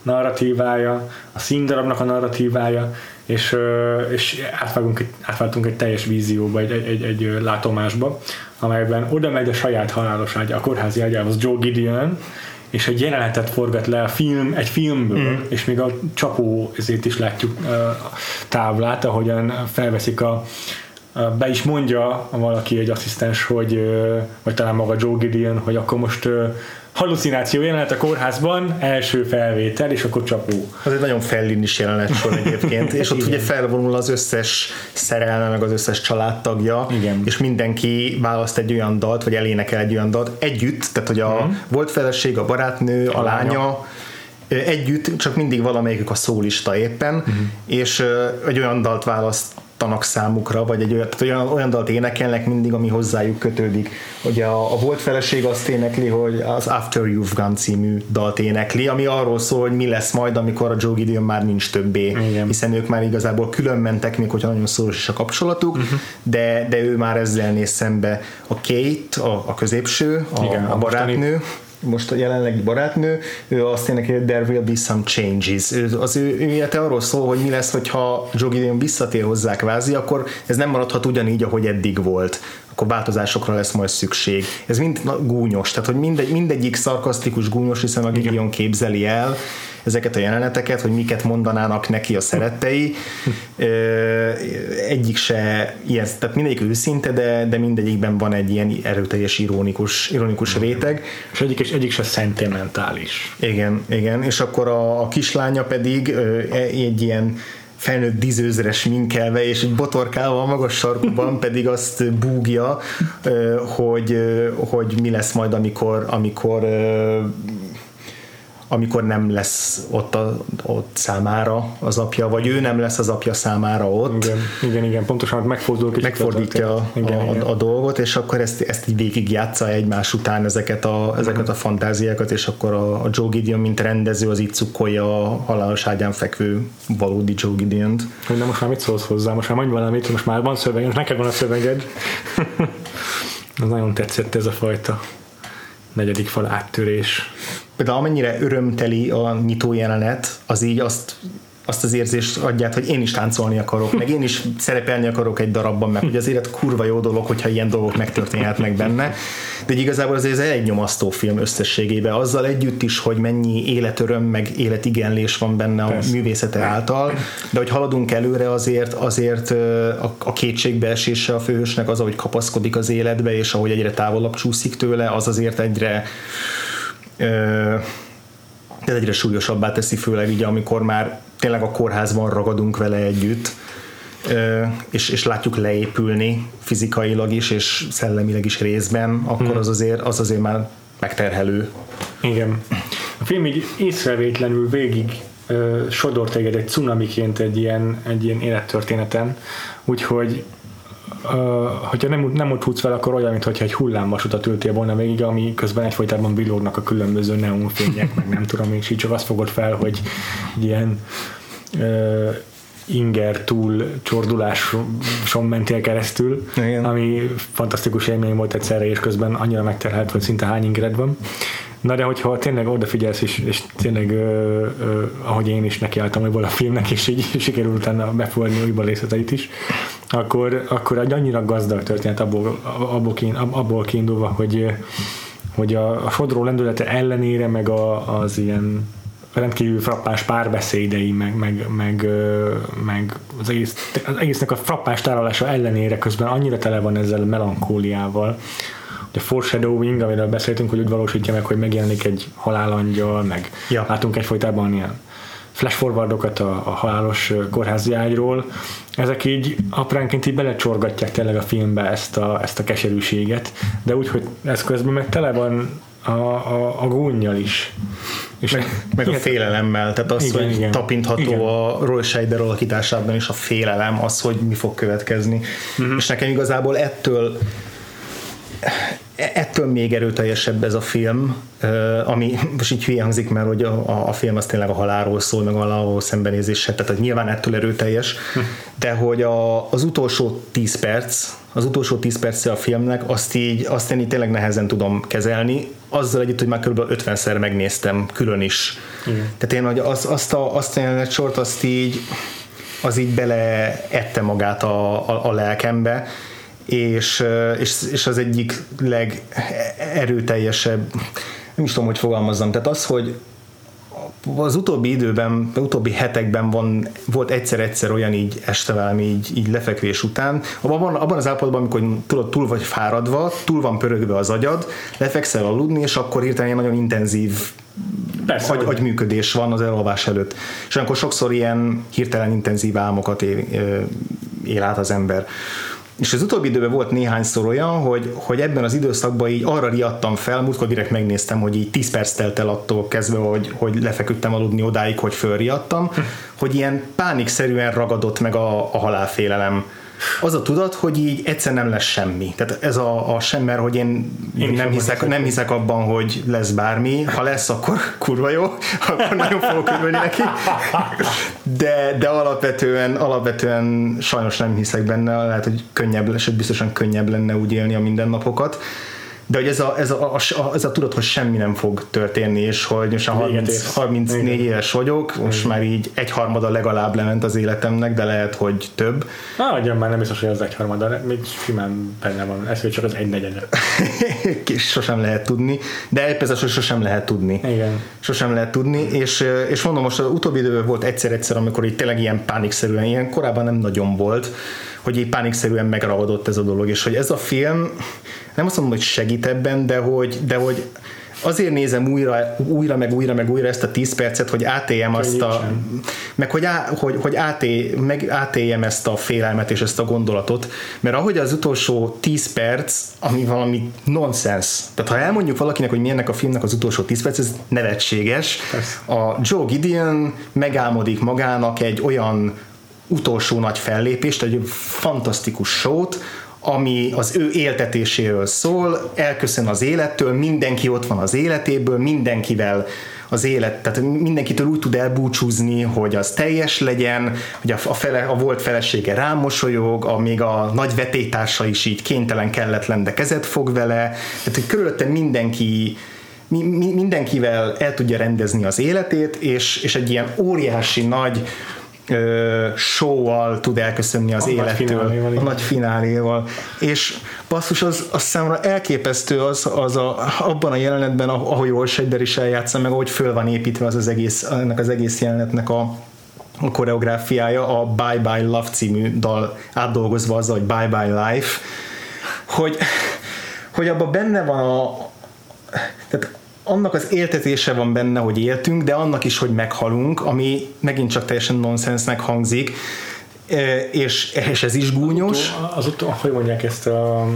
narratívája, a színdarabnak a narratívája, és, és átváltunk, egy, átváltunk egy teljes vízióba, egy, egy, egy, egy látomásba, amelyben oda megy a saját halálos ágya, a kórházi ágyához Joe Gideon, és egy jelenetet forgat le a film, egy filmből, mm. és még a csapó ezért is látjuk táblát, ahogyan felveszik a, be is mondja valaki, egy asszisztens, hogy, vagy talán maga Joe Gideon, hogy akkor most halucináció jelenet a kórházban, első felvétel, és akkor csapó. Az egy nagyon is jelenet sor egyébként, és ott ugye felvonul az összes szerelme, meg az összes családtagja, Igen. és mindenki választ egy olyan dalt, vagy elénekel egy olyan dalt együtt, tehát hogy a uh-huh. volt feleség, a barátnő, a, a lánya, lánya együtt, csak mindig valamelyikük a szólista éppen, uh-huh. és egy olyan dalt választ tanak számukra, vagy egy olyan, olyan, olyan dalt énekelnek mindig, ami hozzájuk kötődik. Ugye a, a volt feleség azt énekli, hogy az After You've Gone című dalt énekli, ami arról szól, hogy mi lesz majd, amikor a Joe Gideon már nincs többé, Igen. hiszen ők már igazából külön mentek, még hogyha nagyon szoros is a kapcsolatuk, uh-huh. de, de ő már ezzel néz szembe. A Kate, a, a középső, a, Igen, a barátnő, mostani most a jelenlegi barátnő, ő azt énekel, hogy there will be some changes. Ő, az ő, ő élete arról szól, hogy mi lesz, hogyha Joe Gideon visszatér hozzá kvázi, akkor ez nem maradhat ugyanígy, ahogy eddig volt akkor változásokra lesz majd szükség. Ez mind gúnyos, tehát hogy mindegy, mindegyik szarkasztikus gúnyos, hiszen a Gideon képzeli el, ezeket a jeleneteket, hogy miket mondanának neki a szerettei. Egyik se ilyen, tehát mindegyik őszinte, de, de mindegyikben van egy ilyen erőteljes ironikus, ironikus réteg. És egyik, és egyik se szentimentális. Igen, igen, és akkor a, a kislánya pedig egy ilyen felnőtt dizőzres minkelve, és egy botorkával a magas sarkuban pedig azt búgja, hogy, hogy mi lesz majd, amikor, amikor amikor nem lesz ott, a, ott számára az apja, vagy ő nem lesz az apja számára ott. Igen, igen, igen pontosan megfordul megfordítja a, igen, a, igen. a, dolgot, és akkor ezt, ezt így végig játsza egymás után ezeket a, ezeket a fantáziákat, és akkor a, a Joe Gideon, mint rendező, az így cukkolja a halálos ágyán fekvő valódi Joe Gideon-t. Nem most már mit szólsz hozzá? Most már mondj valamit, most már van szöveg, most neked van a szöveged. az nagyon tetszett ez a fajta negyedik fal áttörés. Például amennyire örömteli a nyitó jelenet, az így azt azt az érzést adját, hogy én is táncolni akarok, meg én is szerepelni akarok egy darabban, meg hogy az élet kurva jó dolog, hogyha ilyen dolgok megtörténhetnek benne, de igazából azért ez egy nyomasztó film összességében, azzal együtt is, hogy mennyi életöröm, meg életigenlés van benne a Persze. művészete által, de hogy haladunk előre azért, azért a, kétségbeesése a főhősnek az, ahogy kapaszkodik az életbe, és ahogy egyre távolabb csúszik tőle, az azért egyre ez egyre súlyosabbá teszi, főleg így, amikor már tényleg a kórházban ragadunk vele együtt, és, és látjuk leépülni fizikailag is, és szellemileg is részben, akkor hmm. az, azért, az azért már megterhelő. Igen. A film így észrevétlenül végig sodor téged egy cunamiként egy ilyen, egy ilyen élettörténeten, úgyhogy uh, hogyha nem, nem úgy futsz fel, akkor olyan, mintha egy hullámvasutat ültél volna végig, ami közben egyfolytában villognak a különböző neonfények, meg nem tudom, és így csak azt fogod fel, hogy ilyen uh, inger túl csorduláson mentél keresztül, Igen. ami fantasztikus élmény volt egyszerre, és közben annyira megterhelt, hogy szinte hány ingered van. Na de hogyha tényleg odafigyelsz, és, és tényleg ö, ö, ahogy én is nekiálltam hogy a filmnek, és így sikerült utána befogadni újba részleteit is, akkor, akkor egy annyira gazdag történet abból, abból, abból kiindulva, hogy, hogy a, a sodró lendülete ellenére, meg a, az ilyen rendkívül frappás párbeszédei, meg, meg, meg, meg az, egész, az egésznek a frappás tárolása ellenére közben annyira tele van ezzel a melankóliával, a foreshadowing, amiről beszéltünk, hogy úgy valósítja meg, hogy megjelenik egy halálangyal, meg ja. látunk egyfolytában ilyen flash forwardokat a, a halálos kórházi ágyról, ezek így apránként így belecsorgatják tényleg a filmbe ezt a, ezt a keserűséget, de úgy, hogy ez közben meg tele van a, a, a gúnyjal is. És meg, meg a félelemmel, tehát az, igen, hogy igen. tapintható igen. a Roy Scheider alakításában is a félelem, az, hogy mi fog következni. Uh-huh. És nekem igazából ettől ettől még erőteljesebb ez a film, ami most így hülye hangzik, mert hogy a, a film az tényleg a halálról szól, meg a halálról szembenézésre, tehát hogy nyilván ettől erőteljes, de hogy a, az utolsó 10 perc, az utolsó 10 perce a filmnek, azt így, azt én így tényleg nehezen tudom kezelni, azzal együtt, hogy már kb. 50-szer megnéztem külön is. Igen. Tehát én hogy az, azt a, azt a sort, azt így az így beleette magát a, a, a lelkembe, és, és, és az egyik legerőteljesebb, nem is tudom, hogy fogalmazzam, tehát az, hogy az utóbbi időben, az utóbbi hetekben van, volt egyszer-egyszer olyan így este velem így, így lefekvés után, abban, abban az állapotban, amikor tudod, túl vagy fáradva, túl van pörögve az agyad, lefekszel aludni, és akkor hirtelen nagyon intenzív Persze, agy, agyműködés van az elalvás előtt. És akkor sokszor ilyen hirtelen intenzív álmokat él, él át az ember. És az utóbbi időben volt néhányszor olyan, hogy, hogy ebben az időszakban így arra riadtam fel, múltkor direkt megnéztem, hogy így 10 perc telt el attól kezdve, hogy, hogy lefeküdtem aludni odáig, hogy fölriadtam, hogy ilyen pánikszerűen ragadott meg a, a halálfélelem az a tudat, hogy így egyszer nem lesz semmi. Tehát ez a, a sem, mert hogy én, én nem, hiszek, nem hiszek abban, hogy lesz bármi. Ha lesz, akkor kurva jó, akkor nagyon fogok örülni neki. De, de alapvetően, alapvetően sajnos nem hiszek benne, lehet, hogy könnyebb, és biztosan könnyebb lenne úgy élni a mindennapokat de hogy ez a, ez a, a, ez a tudat, hogy semmi nem fog történni, és hogy most a 30, 34 Igen. éves vagyok, most Igen. már így egyharmada legalább lement az életemnek, de lehet, hogy több. Na, ugyan már nem biztos, hogy az egyharmada, még simán benne van, ez hogy csak az egy negyede. sosem lehet tudni, de egy persze, sosem lehet tudni. Igen. Sosem lehet tudni, és, és mondom, most az utóbbi időben volt egyszer-egyszer, amikor így tényleg ilyen pánikszerűen, ilyen korábban nem nagyon volt, hogy így pánikszerűen megragadott ez a dolog, és hogy ez a film, nem azt mondom, hogy segít ebben, de hogy, de hogy azért nézem újra, újra, meg újra, meg újra ezt a 10 percet, hogy átéljem azt a, meg hogy, á, hogy, hogy áté, meg átéljem ezt a félelmet és ezt a gondolatot, mert ahogy az utolsó 10 perc, ami valami nonsens, tehát ha elmondjuk valakinek, hogy milyennek a filmnek az utolsó 10 perc, ez nevetséges. Persze. A Joe Gideon megálmodik magának egy olyan utolsó nagy fellépést, egy fantasztikus sót, ami az ő éltetéséről szól, elköszön az élettől, mindenki ott van az életéből, mindenkivel az élet, tehát mindenkitől úgy tud elbúcsúzni, hogy az teljes legyen, hogy a, fele, a volt felesége rámosolyog, a, még a nagy vetétársa is így kénytelen kelletlen, de kezet fog vele, tehát hogy körülötte mindenki mi, mi, mindenkivel el tudja rendezni az életét, és, és egy ilyen óriási nagy show-val tud elköszönni az a élettől, nagy a nagy fináléval. És basszus, az, az számomra elképesztő az, az a, abban a jelenetben, ahogy Roy Scheider is eljátsza, meg ahogy föl van építve az, az egész, ennek az egész jelenetnek a, a koreográfiája, a Bye Bye Love című dal átdolgozva az, hogy Bye Bye Life, hogy, hogy abban benne van a tehát annak az éltetése van benne, hogy éltünk, de annak is, hogy meghalunk, ami megint csak teljesen nonsensnek hangzik, e, és, és ez is gúnyos. Az utó, hogy mondják ezt a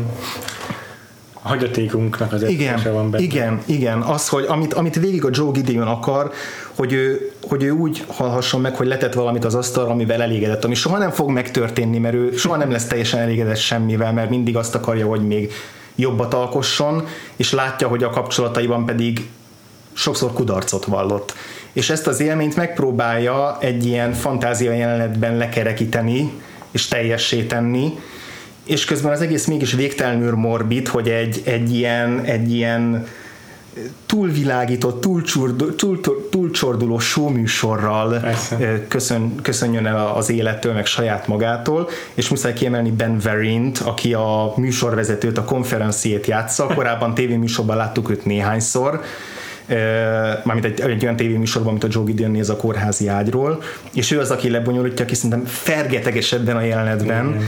a hagyatékunknak az igen, van benne. Igen, igen, az, hogy amit, amit végig a Joe Gideon akar, hogy ő, hogy ő úgy hallhasson meg, hogy letett valamit az asztalra, amivel elégedett, ami soha nem fog megtörténni, mert ő soha nem lesz teljesen elégedett semmivel, mert mindig azt akarja, hogy még jobbat alkosson, és látja, hogy a kapcsolataiban pedig sokszor kudarcot vallott. És ezt az élményt megpróbálja egy ilyen fantázia jelenetben lekerekíteni, és teljessé tenni, és közben az egész mégis végtelenül morbid, hogy egy, egy ilyen, egy ilyen túlvilágított, túlcsorduló, túl, túlcsorduló showműsorral köszön, köszönjön el az élettől, meg saját magától, és muszáj kiemelni Ben Verint, aki a műsorvezetőt, a konferenciét játsza, korábban tévéműsorban láttuk őt néhányszor, mármint egy, egy olyan tévéműsorban, amit a Joe Gideon néz a kórházi ágyról, és ő az, aki lebonyolítja, aki szerintem fergeteges ebben a jelenetben, mm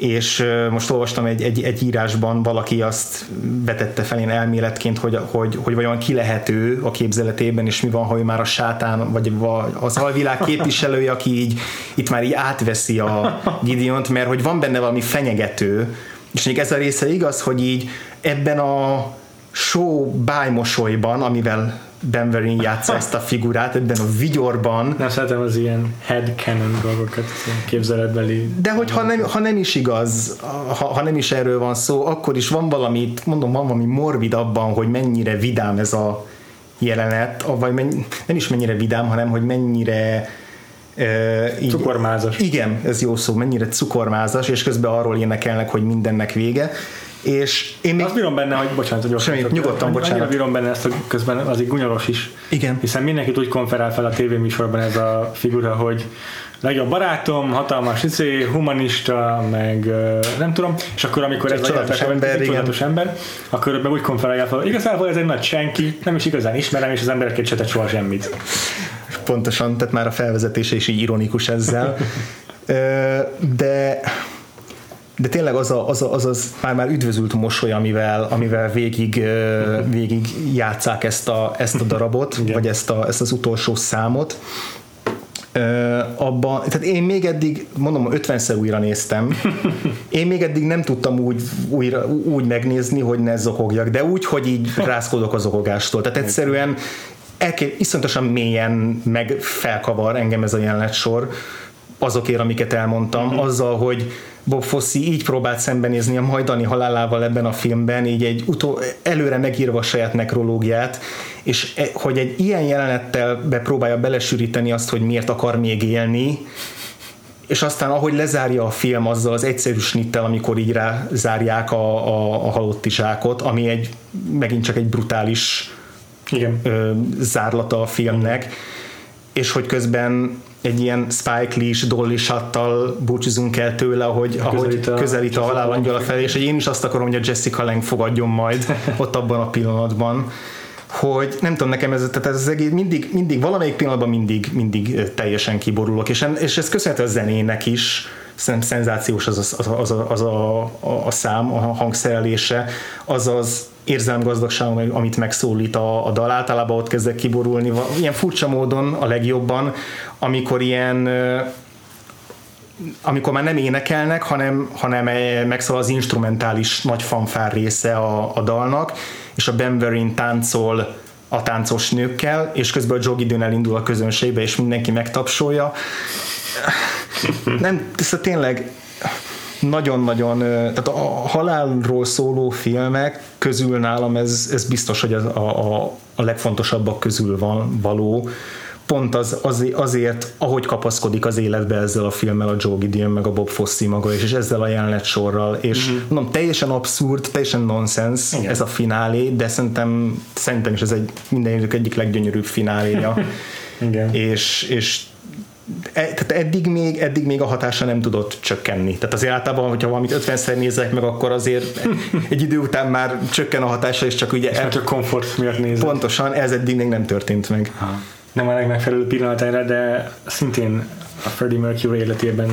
és most olvastam egy, egy, egy írásban, valaki azt betette fel én elméletként, hogy, hogy, hogy vajon ki lehet ő a képzeletében, és mi van, ha ő már a sátán, vagy az alvilág képviselője, aki így itt már így átveszi a Gideont, mert hogy van benne valami fenyegető, és még ez a része igaz, hogy így ebben a show bájmosolyban, amivel Denverin játsza ezt a figurát, ebben a vigyorban. Nem szeretem az ilyen headcanon dolgokat, képzeletbeli. De hogy ha nem, ha nem is igaz, ha, ha nem is erről van szó, akkor is van valami, mondom, van valami morbid abban, hogy mennyire vidám ez a jelenet, vagy mennyi, nem is mennyire vidám, hanem hogy mennyire Uh, így, cukormázas. Igen, ez jó szó, mennyire cukormázas, és közben arról énekelnek, hogy mindennek vége. És én még... Azt bírom benne, hogy bocsánat, hogy Semmi, nyugodtan, bocsánat. Bírom benne ezt, hogy közben az egy gunyoros is. Igen. Hiszen mindenkit úgy konferál fel a tévéműsorban ez a figura, hogy legjobb barátom, hatalmas izé, humanista, meg nem tudom, és akkor amikor ez a ember, csodálatos ember, akkor meg úgy konferálja fel, igazából ez egy nagy senki, nem is igazán ismerem, és az embereket se tett soha semmit. pontosan, tehát már a felvezetése is így ironikus ezzel. De de tényleg az a, az, a, az, az már, már üdvözült mosoly, amivel, amivel végig, végig játszák ezt a, ezt a darabot, Igen. vagy ezt, a, ezt az utolsó számot. abban, tehát én még eddig, mondom, 50-szer újra néztem, én még eddig nem tudtam úgy, újra, úgy megnézni, hogy ne zokogjak, de úgy, hogy így rászkodok az zokogástól. Tehát egyszerűen elké, iszonyatosan mélyen meg felkavar engem ez a jelenet sor azokért, amiket elmondtam, mm-hmm. azzal, hogy Bob Fosse így próbált szembenézni a majdani halálával ebben a filmben, így egy utó, előre megírva a saját nekrológiát, és e, hogy egy ilyen jelenettel bepróbálja belesűríteni azt, hogy miért akar még élni, és aztán ahogy lezárja a film azzal az egyszerű snittel, amikor így rá zárják a, a, a halottizsákot, ami egy megint csak egy brutális Igen. Ö, zárlata a filmnek, és hogy közben egy ilyen Spike Lee-s, Dolly Shuttal búcsúzunk el tőle, ahogy, közelít ahogy a, közelít a halálangyala felé, és én is azt akarom, hogy a Jessica Lange fogadjon majd ott abban a pillanatban hogy nem tudom, nekem ez, tehát ez az egész mindig, mindig, valamelyik pillanatban mindig, mindig teljesen kiborulok, és, és ez köszönhető a zenének is, szerintem szenzációs az a, az, a, az, a, az a, a, a szám, a hangszerelése, az az érzelmgazdagság, amit megszólít a, a dal, általában ott kezdek kiborulni, ilyen furcsa módon a legjobban, amikor ilyen amikor már nem énekelnek, hanem, hanem megszól az instrumentális nagy fanfár része a, a dalnak, és a Ben Verin táncol a táncos nőkkel, és közben a Joe Gideon elindul a közönségbe, és mindenki megtapsolja. Nem, ez tényleg nagyon-nagyon, tehát a halálról szóló filmek közül nálam ez, ez biztos, hogy a, a, a legfontosabbak közül van való, pont az, az, azért, ahogy kapaszkodik az életbe ezzel a filmmel a Joe Gideon, meg a Bob Fosse maga, és, és ezzel a jelenet sorral, és mm-hmm. mondom, teljesen abszurd, teljesen nonsens Igen. ez a finálé, de szerintem, szerintem is ez egy minden egyik leggyönyörűbb fináléja. Igen. És, és tehát eddig még, eddig még a hatása nem tudott csökkenni. Tehát azért általában, hogyha valamit 50-szer nézek meg, akkor azért egy idő után már csökken a hatása, és csak ugye... És el... csak komfort miatt nézek. Pontosan, ez eddig még nem történt meg. Ha nem a legmegfelelőbb pillanat erre, de szintén a Freddie Mercury életében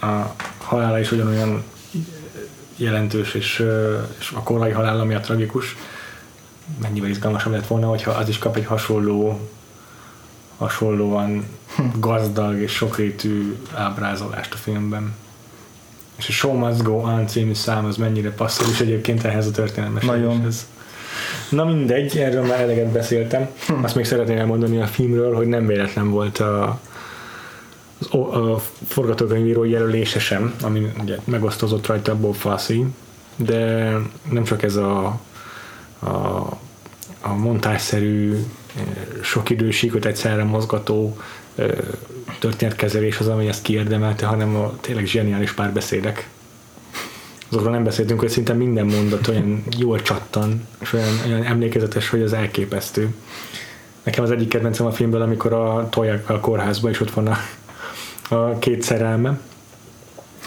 a halála is ugyanolyan jelentős, és, és a korai halál, ami a tragikus, mennyivel izgalmasabb lett volna, hogyha az is kap egy hasonló hasonlóan gazdag és sokrétű ábrázolást a filmben. És a Show Must Go On című szám az mennyire passzol is egyébként ehhez a történelmességhez. Na mindegy, erről már eleget beszéltem. Hm. Azt még szeretném elmondani a filmről, hogy nem véletlen volt a, a, a forgatókönyvíró jelölése sem, ami ugye megosztozott rajta Bob Fosse, de nem csak ez a, a, a montásszerű, sok idősíkot egyszerre mozgató történetkezelés az, ami ezt kiérdemelte, hanem a tényleg zseniális párbeszédek. Azokról nem beszéltünk, hogy szinte minden mondat olyan jól csattan, és olyan, olyan emlékezetes, hogy az elképesztő. Nekem az egyik kedvencem a filmből, amikor a tolják a kórházba, és ott van a, a két szerelme,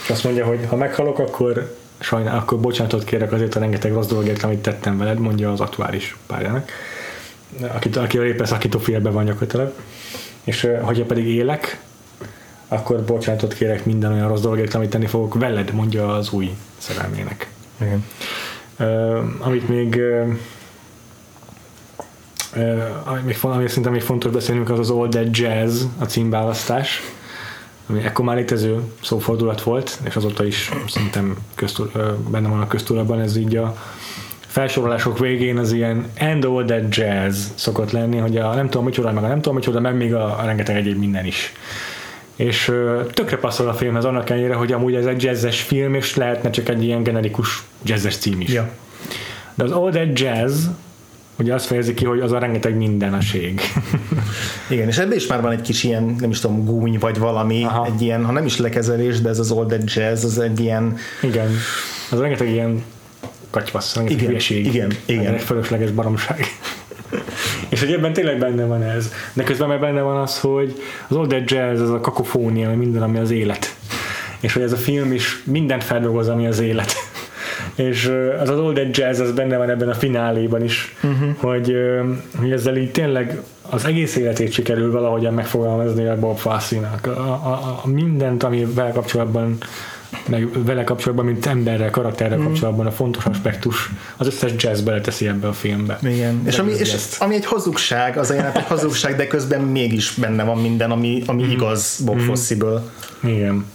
és azt mondja, hogy ha meghalok, akkor sajnál, akkor bocsánatot kérek azért a rengeteg rossz dologért, amit tettem veled, mondja az aktuális párjának, aki, aki éppen szakító félbe van gyakorlatilag. És hogyha pedig élek, akkor bocsánatot kérek minden olyan rossz dologért, amit tenni fogok veled, mondja az új szerelmének. Igen. Uh, amit még uh, uh, ami, még, ami szerintem még fontos beszélnünk, az az All That Jazz, a címválasztás, ami ekkor már létező szófordulat volt, és azóta is szerintem köztul, uh, benne van a köztudatban, ez így a felsorolások végén az ilyen and all that jazz szokott lenni, hogy a nem tudom micsoda, meg a nem tudom micsoda, meg még a, a rengeteg egyéb minden is és tökre passzol a filmhez annak ellenére, hogy amúgy ez egy jazzes film, és lehetne csak egy ilyen generikus jazzes cím is. Ja. De az All That Jazz ugye azt fejezi ki, hogy az a rengeteg mindeneség. Igen, és ebben is már van egy kis ilyen, nem is tudom, gúny vagy valami, Aha. egy ilyen, ha nem is lekezelés, de ez az All That Jazz, az egy ilyen... Igen, az rengeteg ilyen katyvasz, rengeteg igen, hülyeség, igen, igen. Egy fölösleges baromság. És hogy ebben tényleg benne van ez. De közben meg benne van az, hogy az old jazz, az a kakofónia, minden, ami az élet. És hogy ez a film is mindent feldolgoz, ami az élet. És az az old jazz az benne van ebben a fináléban is, uh-huh. hogy, hogy ezzel így tényleg az egész életét sikerül valahogyan megfogalmazni a Bob Fosse-nak. A, a, a mindent, ami kapcsolatban meg vele kapcsolatban, mint emberrel, karakterrel mm. kapcsolatban a fontos aspektus, az összes jazz beleteszi ebbe a filmbe. Igen. És ami, és ami egy hazugság, az a jelenet egy hazugság, de közben mégis benne van minden, ami, ami mm. igaz Bob mm. Fosse-ből. Igen.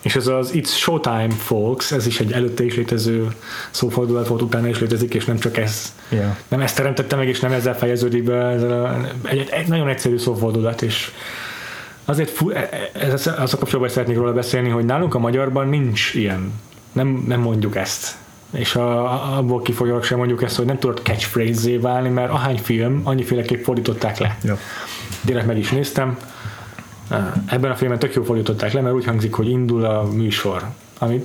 És ez az It's Showtime Folks, ez is egy előtte is létező szófordulat volt, utána is létezik, és nem csak ez. Yeah. Nem ezt teremtette meg, és nem ezzel fejeződik be. Ez a, egy, egy nagyon egyszerű szófordulat, és azért fú, e- e- ez, az a kapcsolatban szeretnék róla beszélni, hogy nálunk a magyarban nincs ilyen. Nem, nem mondjuk ezt. És a, abból kifolyólag sem mondjuk ezt, hogy nem tudod catchphrase-zé válni, mert ahány film, annyiféleképp fordították le. Ja. Direkt meg is néztem. Ebben a filmben tök jó fordították le, mert úgy hangzik, hogy indul a műsor, ami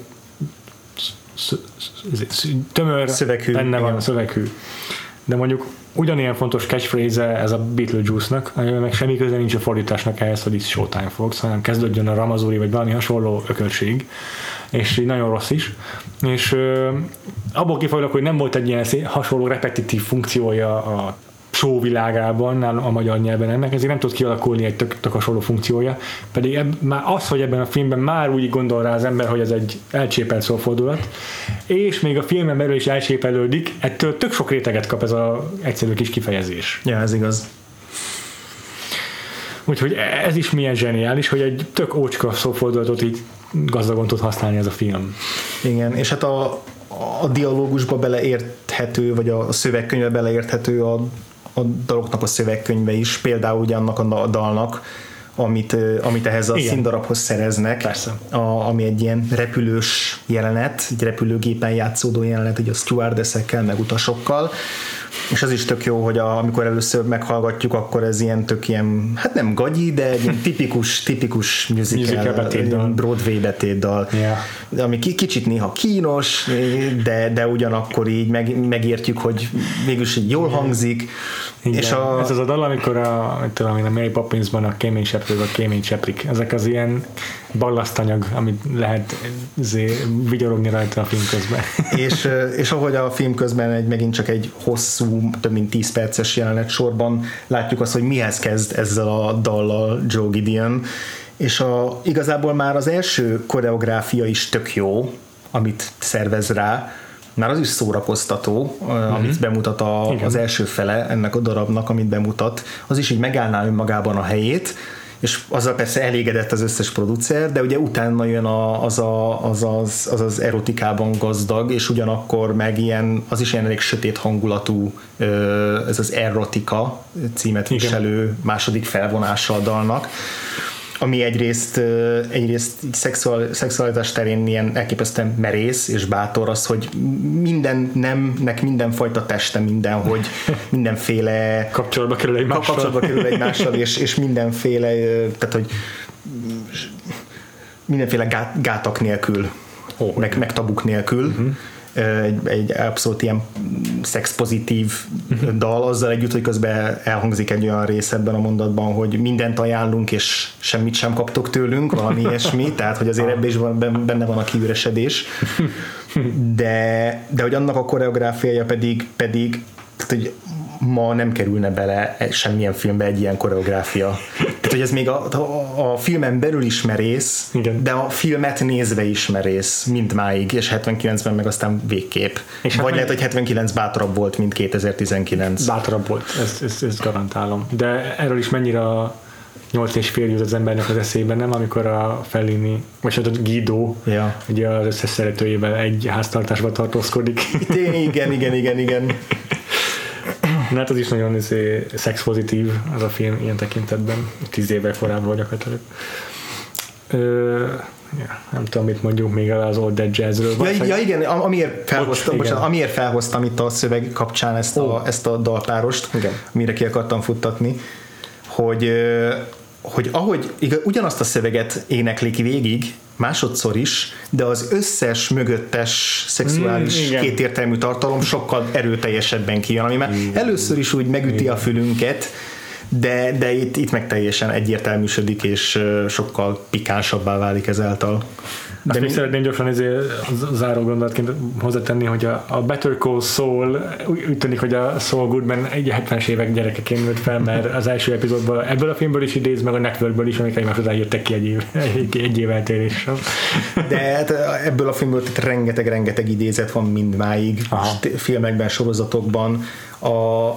tömör, szöveghű, benne van, szöveghű. De mondjuk ugyanilyen fontos catchphrase ez a Beetlejuice-nak, meg semmi köze nincs a fordításnak ehhez, hogy itt Showtime Fox, hanem kezdődjön a Ramazuri, vagy valami hasonló ökörség, és így nagyon rossz is. És ö, abból kifolyólag, hogy nem volt egy ilyen hasonló repetitív funkciója a show világában, a magyar nyelven ennek, ezért nem tud kialakulni egy tök, tök hasonló funkciója, pedig eb, már az, hogy ebben a filmben már úgy gondol rá az ember, hogy ez egy elcsépelt szófordulat, és még a filmen belül is elcsépelődik, ettől tök sok réteget kap ez az egyszerű kis kifejezés. Ja, ez igaz. Úgyhogy ez is milyen zseniális, hogy egy tök ócska szófordulatot így gazdagon tud használni ez a film. Igen, és hát a, a dialógusba beleérthető, vagy a szövegkönyvbe beleérthető a a daloknak a szövegkönyve is, például ugye annak a dalnak, amit, amit ehhez a Igen. színdarabhoz szereznek, Persze. A, ami egy ilyen repülős jelenet, egy repülőgépen játszódó jelenet, ugye a stewardessekkel, meg utasokkal, és az is tök jó, hogy a, amikor először meghallgatjuk, akkor ez ilyen tök ilyen, hát nem gagyi, de egy ilyen tipikus, tipikus musical, musical Broadway betétdal, yeah. ami kicsit néha kínos, de, de ugyanakkor így meg, megértjük, hogy mégis így jól hangzik. Igen. És a... Ez az a dal, amikor a, tudom a Mary Poppinsban a kémény seprő, a kémény seprik. Ezek az ilyen ballasztanyag, amit lehet vigyorogni rajta a film közben. és, és ahogy a film közben egy, megint csak egy hosszú, több mint 10 perces jelenet sorban látjuk azt, hogy mihez kezd ezzel a dallal Joe Gideon, és a, igazából már az első koreográfia is tök jó, amit szervez rá, már az is szórakoztató, uh-huh. amit bemutat a, az első fele ennek a darabnak, amit bemutat, az is így megállná önmagában a helyét, és azzal persze elégedett az összes producer, de ugye utána jön a, az, a, az, az, az, az erotikában gazdag, és ugyanakkor meg ilyen, az is ilyen elég sötét hangulatú, ez az erotika címet viselő Igen. második felvonása a dalnak ami egyrészt, egyrészt szexual, szexualitás terén ilyen elképesztően merész és bátor az, hogy minden nemnek mindenfajta teste mindenhogy, mindenféle kapcsolatba kerül egymással, kapcsolatba kerül egymással és, és mindenféle, tehát hogy mindenféle gát, gátak nélkül, oh, meg, meg tabuk nélkül, uh-huh egy, egy abszolút ilyen szexpozitív uh-huh. dal, azzal együtt, hogy közben elhangzik egy olyan rész ebben a mondatban, hogy mindent ajánlunk, és semmit sem kaptok tőlünk, valami ilyesmi, tehát hogy azért ebben is van, benne van a kiüresedés, de, de hogy annak a koreográfiája pedig, pedig tehát, hogy ma nem kerülne bele semmilyen filmbe egy ilyen koreográfia. Hogy ez még a, a, a filmen belül ismerész, Igen. de a filmet nézve ismerész mindmáig, és 79-ben meg aztán végképp. És Vagy hát lehet, hogy 79 bátrabb volt, mint 2019. Bátrabb volt, ezt, ezt, ezt garantálom. De erről is mennyire a nyolc és fél jut az embernek az eszében, nem? Amikor a Fellini, vagy hát a Guido, ja. ugye az összes szeretőjével egy háztartásban tartózkodik. Igen, igen, igen, igen. Hát az is nagyon izé, szexpozitív az a film ilyen tekintetben, tíz évvel korábban gyakorlatilag. Ö, ja, nem tudom, mit mondjuk még az Old Dead Jazzről. Ja, ja igen, amiért felhoztam, Bocs, bocsánat, amiért felhoztam itt a szöveg kapcsán ezt, oh. a, ezt a dalpárost, igen. amire ki akartam futtatni, hogy hogy ahogy igaz, ugyanazt a szöveget éneklik végig, másodszor is, de az összes mögöttes szexuális mm, kétértelmű tartalom sokkal erőteljesebben kijön, ami már mm. először is úgy megüti a fülünket, de, de itt, itt meg teljesen egyértelműsödik, és sokkal pikánsabbá válik ezáltal. De még mi... szeretném gyorsan ezért záró gondolatként hozzátenni, hogy a, a Better Call Saul úgy, úgy tűnik, hogy a Saul Goodman egy 70-es évek gyerekeként nőtt fel, mert az első epizódban ebből a filmből is idéz, meg a Networkből is, amik egymás után jöttek ki egy, év, egy, egy év eltéréssel. De hát ebből a filmből rengeteg-rengeteg idézet van mindmáig, Aha. filmekben, sorozatokban. A,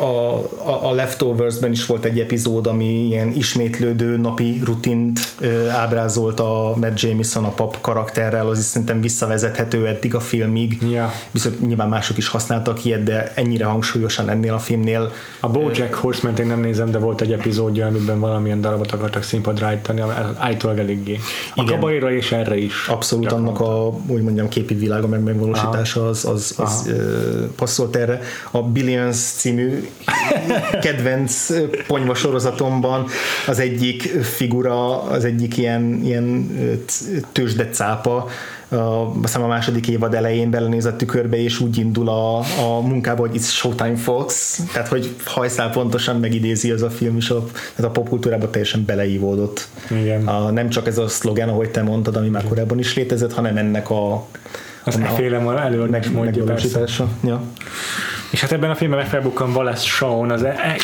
a, a, a Leftovers-ben is volt egy epizód, ami ilyen ismétlődő napi rutint ö, ábrázolt a Matt Jameson a pap karakterrel, az is szerintem visszavezethető eddig a filmig. Ja. Viszont nyilván mások is használtak ilyet, de ennyire hangsúlyosan ennél a filmnél. A BoJack horseman én nem nézem, de volt egy epizódja, amiben valamilyen darabot akartak színpadra állítani, állítólag eléggé. A kabaira és erre is. Abszolút annak a, úgy mondjam, képi világa meg megvalósítása az, az, az, az passzolt erre. A Billions című kedvenc ponyva sorozatomban az egyik figura, az egyik ilyen, ilyen tőzsdecápa, a, a második évad elején belenéz a tükörbe, és úgy indul a, a munkába, hogy it's showtime folks, tehát hogy hajszál pontosan megidézi az a film is, a, tehát a popkultúrában teljesen beleívódott. Igen. A, nem csak ez a szlogen, ahogy te mondtad, ami már korábban is létezett, hanem ennek a az a, a előadás módja Ja. És hát ebben a filmben felbukkan Wallace Shawn, az e, e,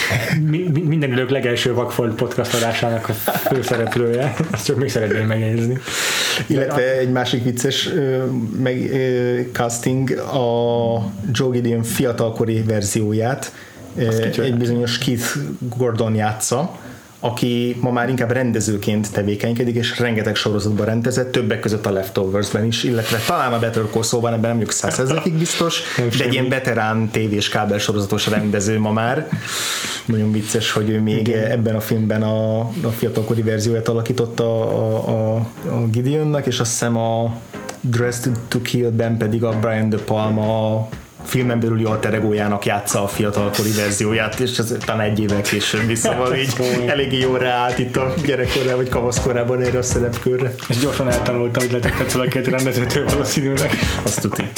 minden idők legelső Vakfold podcast adásának a főszereplője. Ezt csak még szeretném megjegyezni. Illetve egy másik vicces meg, casting a Joe Gideon fiatalkori verzióját egy bizonyos Keith Gordon játsza, aki ma már inkább rendezőként tevékenykedik, és rengeteg sorozatban rendezett, többek között a Leftovers-ben is, illetve talán a Better Call Saul-ban, ebben nem vagyok százszerzelékig biztos, de egy ilyen veterán tévés kábel sorozatos rendező ma már. Nagyon vicces, hogy ő még Igen. ebben a filmben a, a fiatalkori verzióját alakította a, a, a Gideonnak, és azt hiszem a Dressed to Kill-ben pedig a Brian De Palma filmen belüli alter egójának játsza a fiatalkori verzióját, és ez talán egy évvel később vissza így eléggé jól ráállt itt a gyerekkorában vagy kamaszkorában erre a szerepkörre. És gyorsan eltanultam, hogy letetett a két rendezőtől valószínűleg. Azt tudni.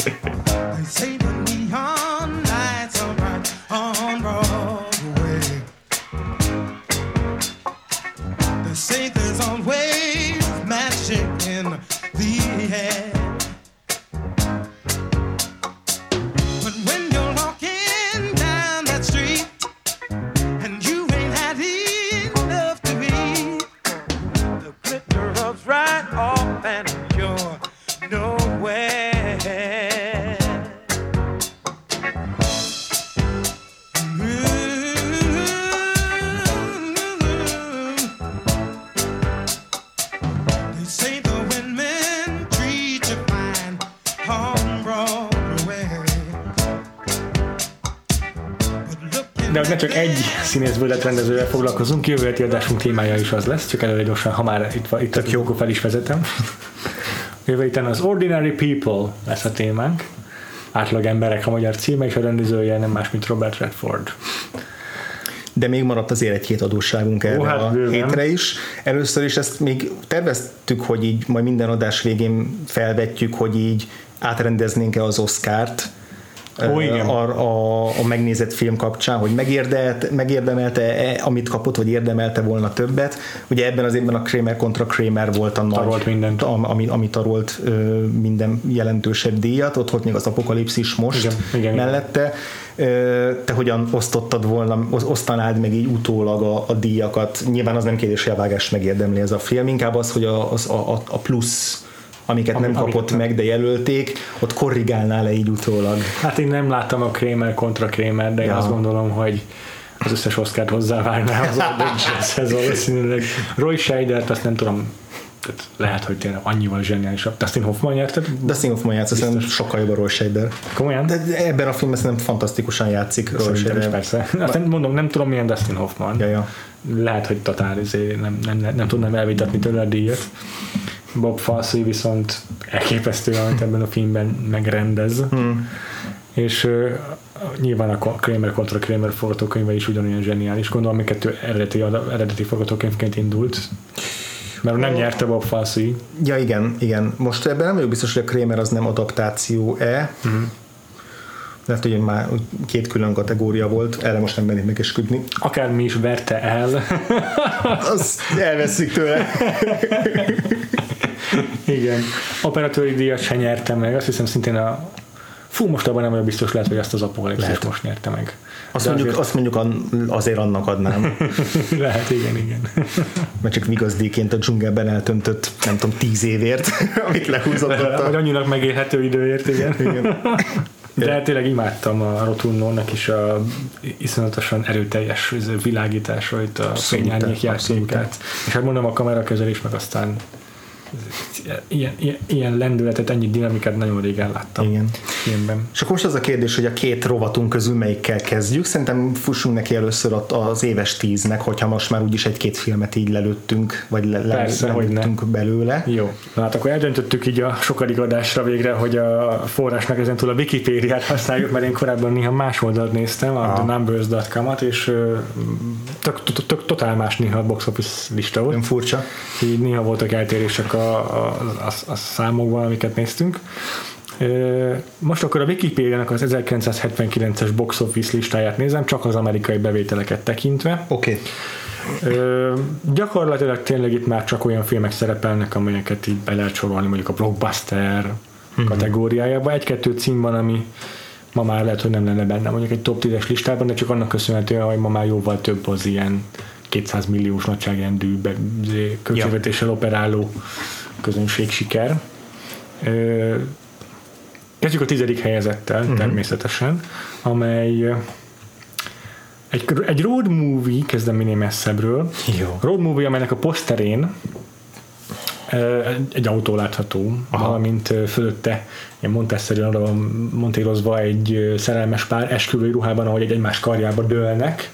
Ne csak egy színészből rendezővel foglalkozunk, jövő heti adásunk témája is az lesz, csak előre gyorsan, ha már itt, itt Tök jó. fel is vezetem. Jövő héten az Ordinary People lesz a témánk. Átlag emberek a magyar címe, és a rendezője nem más, mint Robert Redford. De még maradt azért egy-két adósságunk erre Ó, hát a bőven. hétre is. Először is ezt még terveztük, hogy így majd minden adás végén felvetjük, hogy így átrendeznénk-e az Oscárt, Ó, igen. A, a, a megnézett film kapcsán, hogy megérdelt, megérdemelte -e, amit kapott, vagy érdemelte volna többet. Ugye ebben az évben a Kramer kontra Kramer volt a nagy, mindent. ami, ami tarolt minden jelentősebb díjat, ott volt még az apokalipszis most igen, igen, mellette. Te hogyan osztottad volna, osztanád meg így utólag a, a díjakat? Nyilván az nem kérdés, hogy a vágást megérdemli ez a film, inkább az, hogy a, az, a, a plusz amiket Ami, nem kapott amiket meg, de jelölték, ott korrigálnál le így utólag? Hát én nem láttam a Kramer kontra Kramer, de ja. én azt gondolom, hogy az összes Oscar-t hozzávágná az ez valószínűleg. Roy Scheidert azt nem tudom, tehát lehet, hogy tényleg annyival zseniálisabb. Dustin Hoffman nyerted? Dustin Hoffman játszott, szerintem sokkal jobb a Roy Scheider. Komolyan? De ebben a filmben szerintem fantasztikusan játszik Roy Scheider. persze. Azt mondom, nem tudom milyen Dustin Hoffman. Ja, ja. Lehet, hogy totál izé, nem, nem, nem, nem tudnám elvitatni tőle a díjat. Bob Fosse viszont elképesztő, amit ebben a filmben megrendez. Hmm. És uh, nyilván a Kramer kontra Kramer forgatókönyve is ugyanolyan zseniális. Gondolom, hogy kettő eredeti, eredeti forgatókönyvként indult. Mert nem nyerte Bob Fosse. Ja, igen, igen. Most ebben nem vagyok biztos, hogy a Kramer az nem adaptáció-e. Uh-huh. Lehet, hogy már két külön kategória volt, erre most nem mennék meg esküdni. Akármi is verte el. Azt elveszik tőle. Igen. Operatőri díjat se nyerte meg, azt hiszem szintén a Fú, most abban nem olyan biztos lehet, hogy azt az apokalipszis most nyerte meg. Azt mondjuk, azért... azt mondjuk azért annak adnám. lehet, igen, igen. Mert csak vigazdíként a dzsungelben eltöntött, nem tudom, tíz évért, amit lehúzott. Vagy annyinak megélhető időért, igen. igen. De tényleg imádtam a Rotundónak is a iszonyatosan erőteljes világításait, a fényárnyék játékát. És hát mondom, a kamerakezelés meg aztán ilyen, ilyen, ilyen lendületet, ennyi dinamikát nagyon régen láttam. Igen. Filmben. És akkor most az a kérdés, hogy a két rovatunk közül melyikkel kezdjük. Szerintem fussunk neki először az éves tíznek, hogyha most már úgyis egy-két filmet így lelőttünk, vagy le, Persze, lelőttünk hogy belőle. Jó. Na hát akkor eldöntöttük így a sokadik adásra végre, hogy a forrásnak ezen túl a Wikipédiát használjuk, mert én korábban néha más oldalt néztem, a thenumbers.com-at, és totál más néha a box office lista volt. Nem furcsa. Így néha voltak eltérések a, a, a, a számokban, amiket néztünk. Most akkor a Wikipedia-nak az 1979-es box office listáját nézem, csak az amerikai bevételeket tekintve. Oké. Okay. gyakorlatilag tényleg itt már csak olyan filmek szerepelnek, amelyeket így be lehet sorolni, mondjuk a blockbuster mm-hmm. kategóriájába. Egy-kettő cím van, ami ma már lehet, hogy nem lenne benne mondjuk egy top 10-es listában, de csak annak köszönhetően, hogy ma már jóval több az ilyen 200 milliós nagyságrendű költségvetéssel operáló közönség siker. Kezdjük a tizedik helyezettel uh-huh. természetesen, amely egy, egy road movie, kezdem minél messzebbről. Jó. Road movie, amelynek a poszterén egy autó látható, Aha. valamint fölötte ilyen montesszerűen oda van montírozva egy szerelmes pár esküvői ruhában, ahogy egy egymás karjába dőlnek,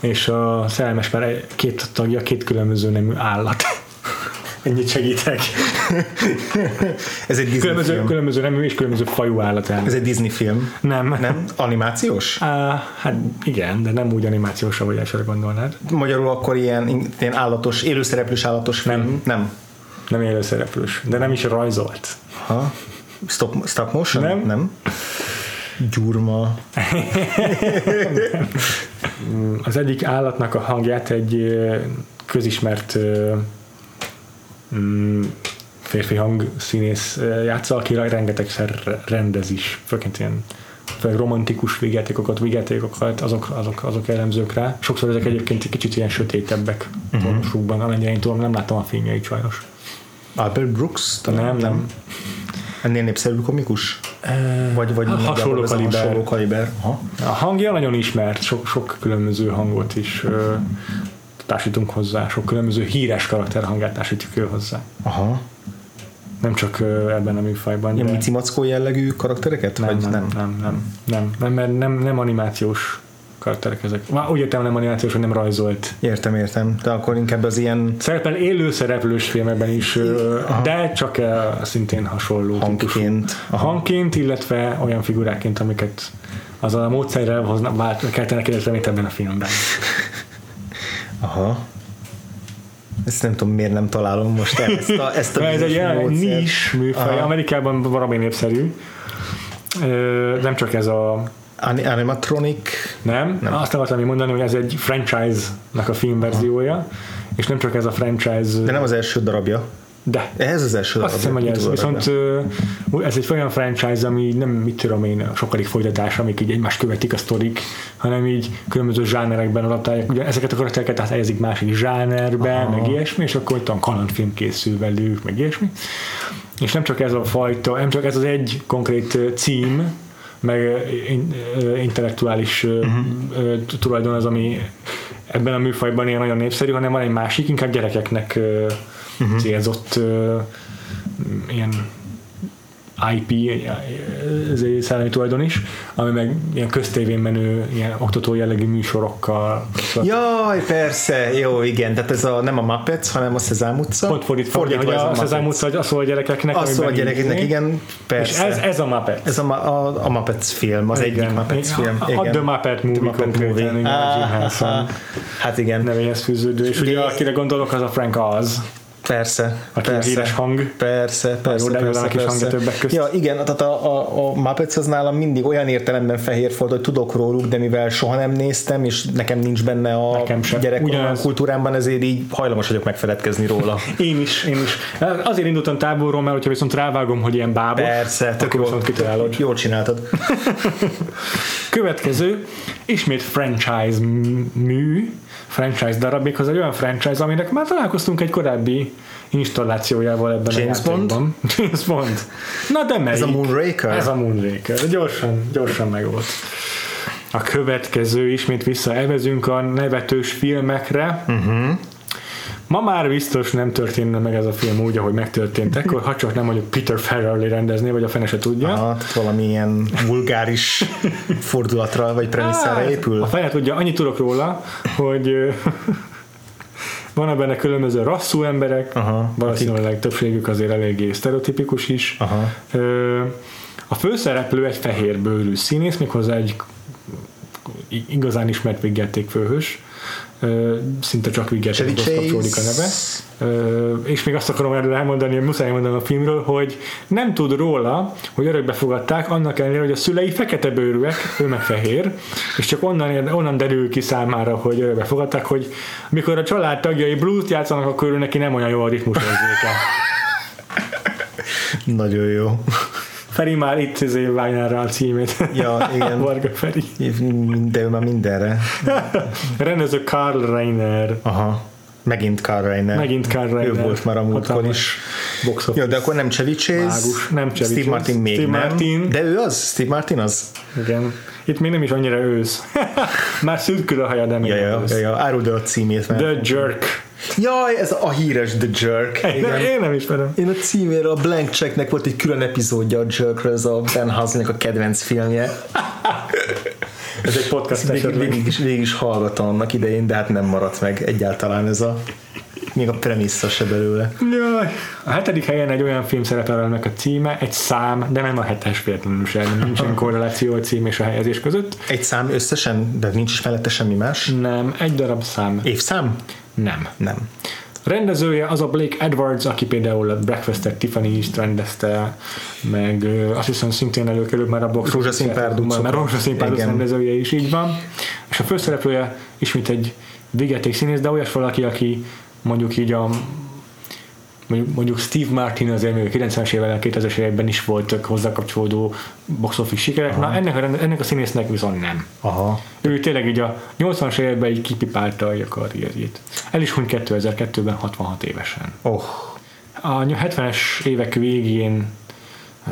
és a szerelmes pár két tagja két különböző nemű állat. Ennyit segítek. Ez egy Disney különböző, film. Különböző nemű és különböző fajú állat Ez egy Disney film. Nem. Nem? Animációs? Uh, hát igen, de nem úgy animációs, ahogy elsőre gondolnád. Magyarul akkor ilyen, ilyen állatos, élőszereplős állatos film? Nem. Nem. Nem élőszereplős, de nem is rajzolt. Ha? Stop, stop motion? Nem. Nem. Gyurma. Az egyik állatnak a hangját egy közismert mm, férfi hangszínész játsza, aki rengetegszer rendez is, főként ilyen főleg romantikus vigyátékokat, vigyátékokat, azok, azok, azok jellemzők rá. Sokszor ezek egyébként kicsit ilyen sötétebbek uh-huh. amennyire én tudom, nem láttam a filmjeit sajnos. Albert Brooks? Talán nem, nem. Ennél népszerűbb komikus? Vagy, vagy hát, hasonló, kaliber. hasonló kaliber. Aha. A hangja nagyon ismert, sok, sok különböző hangot is ö, társítunk hozzá, sok különböző híres karakter hangját társítjuk ő hozzá. Aha. Nem csak ebben a műfajban. Ilyen de... micimackó jellegű karaktereket? Nem, vagy nem, nem, nem, nem, nem, mert nem, nem animációs karakterek ezek. Már úgy értem nem animációs, hogy nem rajzolt. Értem, értem. De akkor inkább az ilyen... Szerepel élő szereplős filmekben is, Aha. de csak szintén hasonló. Hangként. A hangként, illetve olyan figuráként, amiket az a módszerrel hoznak, keltenek illetve mint ebben a filmben. Aha. Ezt nem tudom, miért nem találom most el ezt a, ezt a Ez egy ilyen nis műfaj, Aha. Amerikában valami népszerű. Nem csak ez a animatronic? Nem, nem. azt akartam mondani, hogy ez egy franchise-nak a filmverziója, és nem csak ez a franchise... De nem az első darabja. De. Ez az első Azt hiszem, hogy ez. Viszont ez egy olyan franchise, ami nem, mit tudom én, sokadik folytatás, amik így egymást követik a sztorik, hanem így különböző zsánerekben adaptálják. Ugye ezeket a karaktereket áthelyezik másik zsánerbe, Aha. meg ilyesmi, és akkor itt a kalandfilm készül velük, meg ilyesmi. És nem csak ez a fajta, nem csak ez az egy konkrét cím, meg intellektuális uh-huh. tulajdon az, ami ebben a műfajban ilyen nagyon népszerű, hanem van egy másik, inkább gyerekeknek uh-huh. célzott ilyen IP, ez egy szellemi tulajdon is, ami meg ilyen köztévén menő, ilyen oktató jellegű műsorokkal. Jaj, persze, jó, igen, tehát ez a, nem a Muppets, hanem a Szezám utca. Pont fordítva, fordítva hogy a, a Szezám utca az szól a gyerekeknek. Az szól a gyerekeknek, igen, persze. És ez, ez a Muppets. Ez a, a, a Muppets film, az igen. egyik Muppets film. A, a The Muppet Movie, The Muppet movie. Igen, ah, ah, hát igen. Nevéhez fűződő, és ugye akire gondolok, az a Frank Oz Persze, Aki a persze. híres hang. Persze, persze, Rodály persze, is hangja persze. többek közt. Ja, igen, tehát a, a, a Muppets az nálam mindig olyan értelemben fehér volt, hogy tudok róluk, de mivel soha nem néztem, és nekem nincs benne a Ugyanaz. kultúrámban, ezért így hajlamos vagyok megfeledkezni róla. Én is, én is. Azért indultam távolról, mert hogyha viszont rávágom, hogy ilyen bábos, Persze, tök jól, kitalálod. jól csináltad. Következő, ismét franchise mű, franchise darab, az egy olyan franchise, aminek már találkoztunk egy korábbi installációjával ebben James a Bond? játékban. James Bond. Na de melyik? Ez a Moonraker? Ez a Moonraker. Gyorsan, gyorsan meg volt. A következő, ismét visszaevezünk a nevetős filmekre. Uh-huh. Ma már biztos nem történne meg ez a film úgy, ahogy megtörtént ekkor, ha csak nem mondjuk Peter Farrelly rendezné, vagy a fene se tudja. Aha, valami ilyen vulgáris fordulatra vagy premisszára Hát, épül. A feje tudja, annyit tudok róla, hogy vannak benne különböző rasszú emberek, Aha, valószínűleg többségük azért eléggé sztereotipikus is. Aha. A főszereplő egy fehér bőrű színész, méghozzá egy igazán ismert vígjátékfőhős, Ö, szinte csak vígjátékhoz kapcsolódik a neve. És még azt akarom erről elmondani, muszáj elmondanom a filmről, hogy nem tud róla, hogy örökbe fogadták, annak ellenére, hogy a szülei fekete bőrűek, ő meg fehér, és csak onnan, onnan derül ki számára, hogy örökbe fogadták, hogy mikor a család tagjai blues játszanak, akkor ő neki nem olyan jó a ritmus érzéke. Nagyon jó. Feri már itt izé vágná rá a címét. Ja, igen. Varga Feri. De ő már mindenre. Rendező Karl Reiner. Aha. Megint Carl Reiner. Megint Karl Reiner. Ő volt már a múltkor is. Box. Jó, de akkor nem Chevy Chase. Mágus, nem Chevy Steve. Martin még Steve nem. Martin. De ő az? Steve Martin az? Igen. Itt még nem is annyira ősz. Már szürkül a haja, de még Ja, ja, nem ősz. ja, ja. Áruld a címét. Mert... The Jerk. Jaj, ez a híres The Jerk. Én, Igen. én nem ismerem. Én a címéről, a Blank Checknek volt egy külön epizódja a Jerkről, ez a Ben Haslnek a kedvenc filmje. Ez egy podcast Végig, esetleg. végig, is, végig is hallgattam annak idején, de hát nem maradt meg egyáltalán ez a még a premissza se belőle. Jaj. A hetedik helyen egy olyan film szerepel, aminek a címe, egy szám, de nem a hetes véletlenül sem. Nincsen korreláció a cím és a helyezés között. Egy szám összesen, de nincs is mellette semmi más. Nem, egy darab szám. Évszám? Nem. Nem. Rendezője az a Blake Edwards, aki például a Breakfast-et Tiffany is rendezte, meg azt hiszem szintén előkerült már a box Rózsaszín párducok. Mert Rózsaszín párduc rendezője is így van. És a főszereplője ismét egy vigeték színész, de olyas valaki, aki mondjuk így a mondjuk, mondjuk Steve Martin azért még a 90-es években, 2000-es években is voltak hozzá kapcsolódó box office sikerek, na ennek a, ennek a színésznek viszont nem. Aha. Ő tényleg így a 80-as években így kipipálta a karrierjét. El is hunyt 2002-ben 66 évesen. Oh. A 70-es évek végén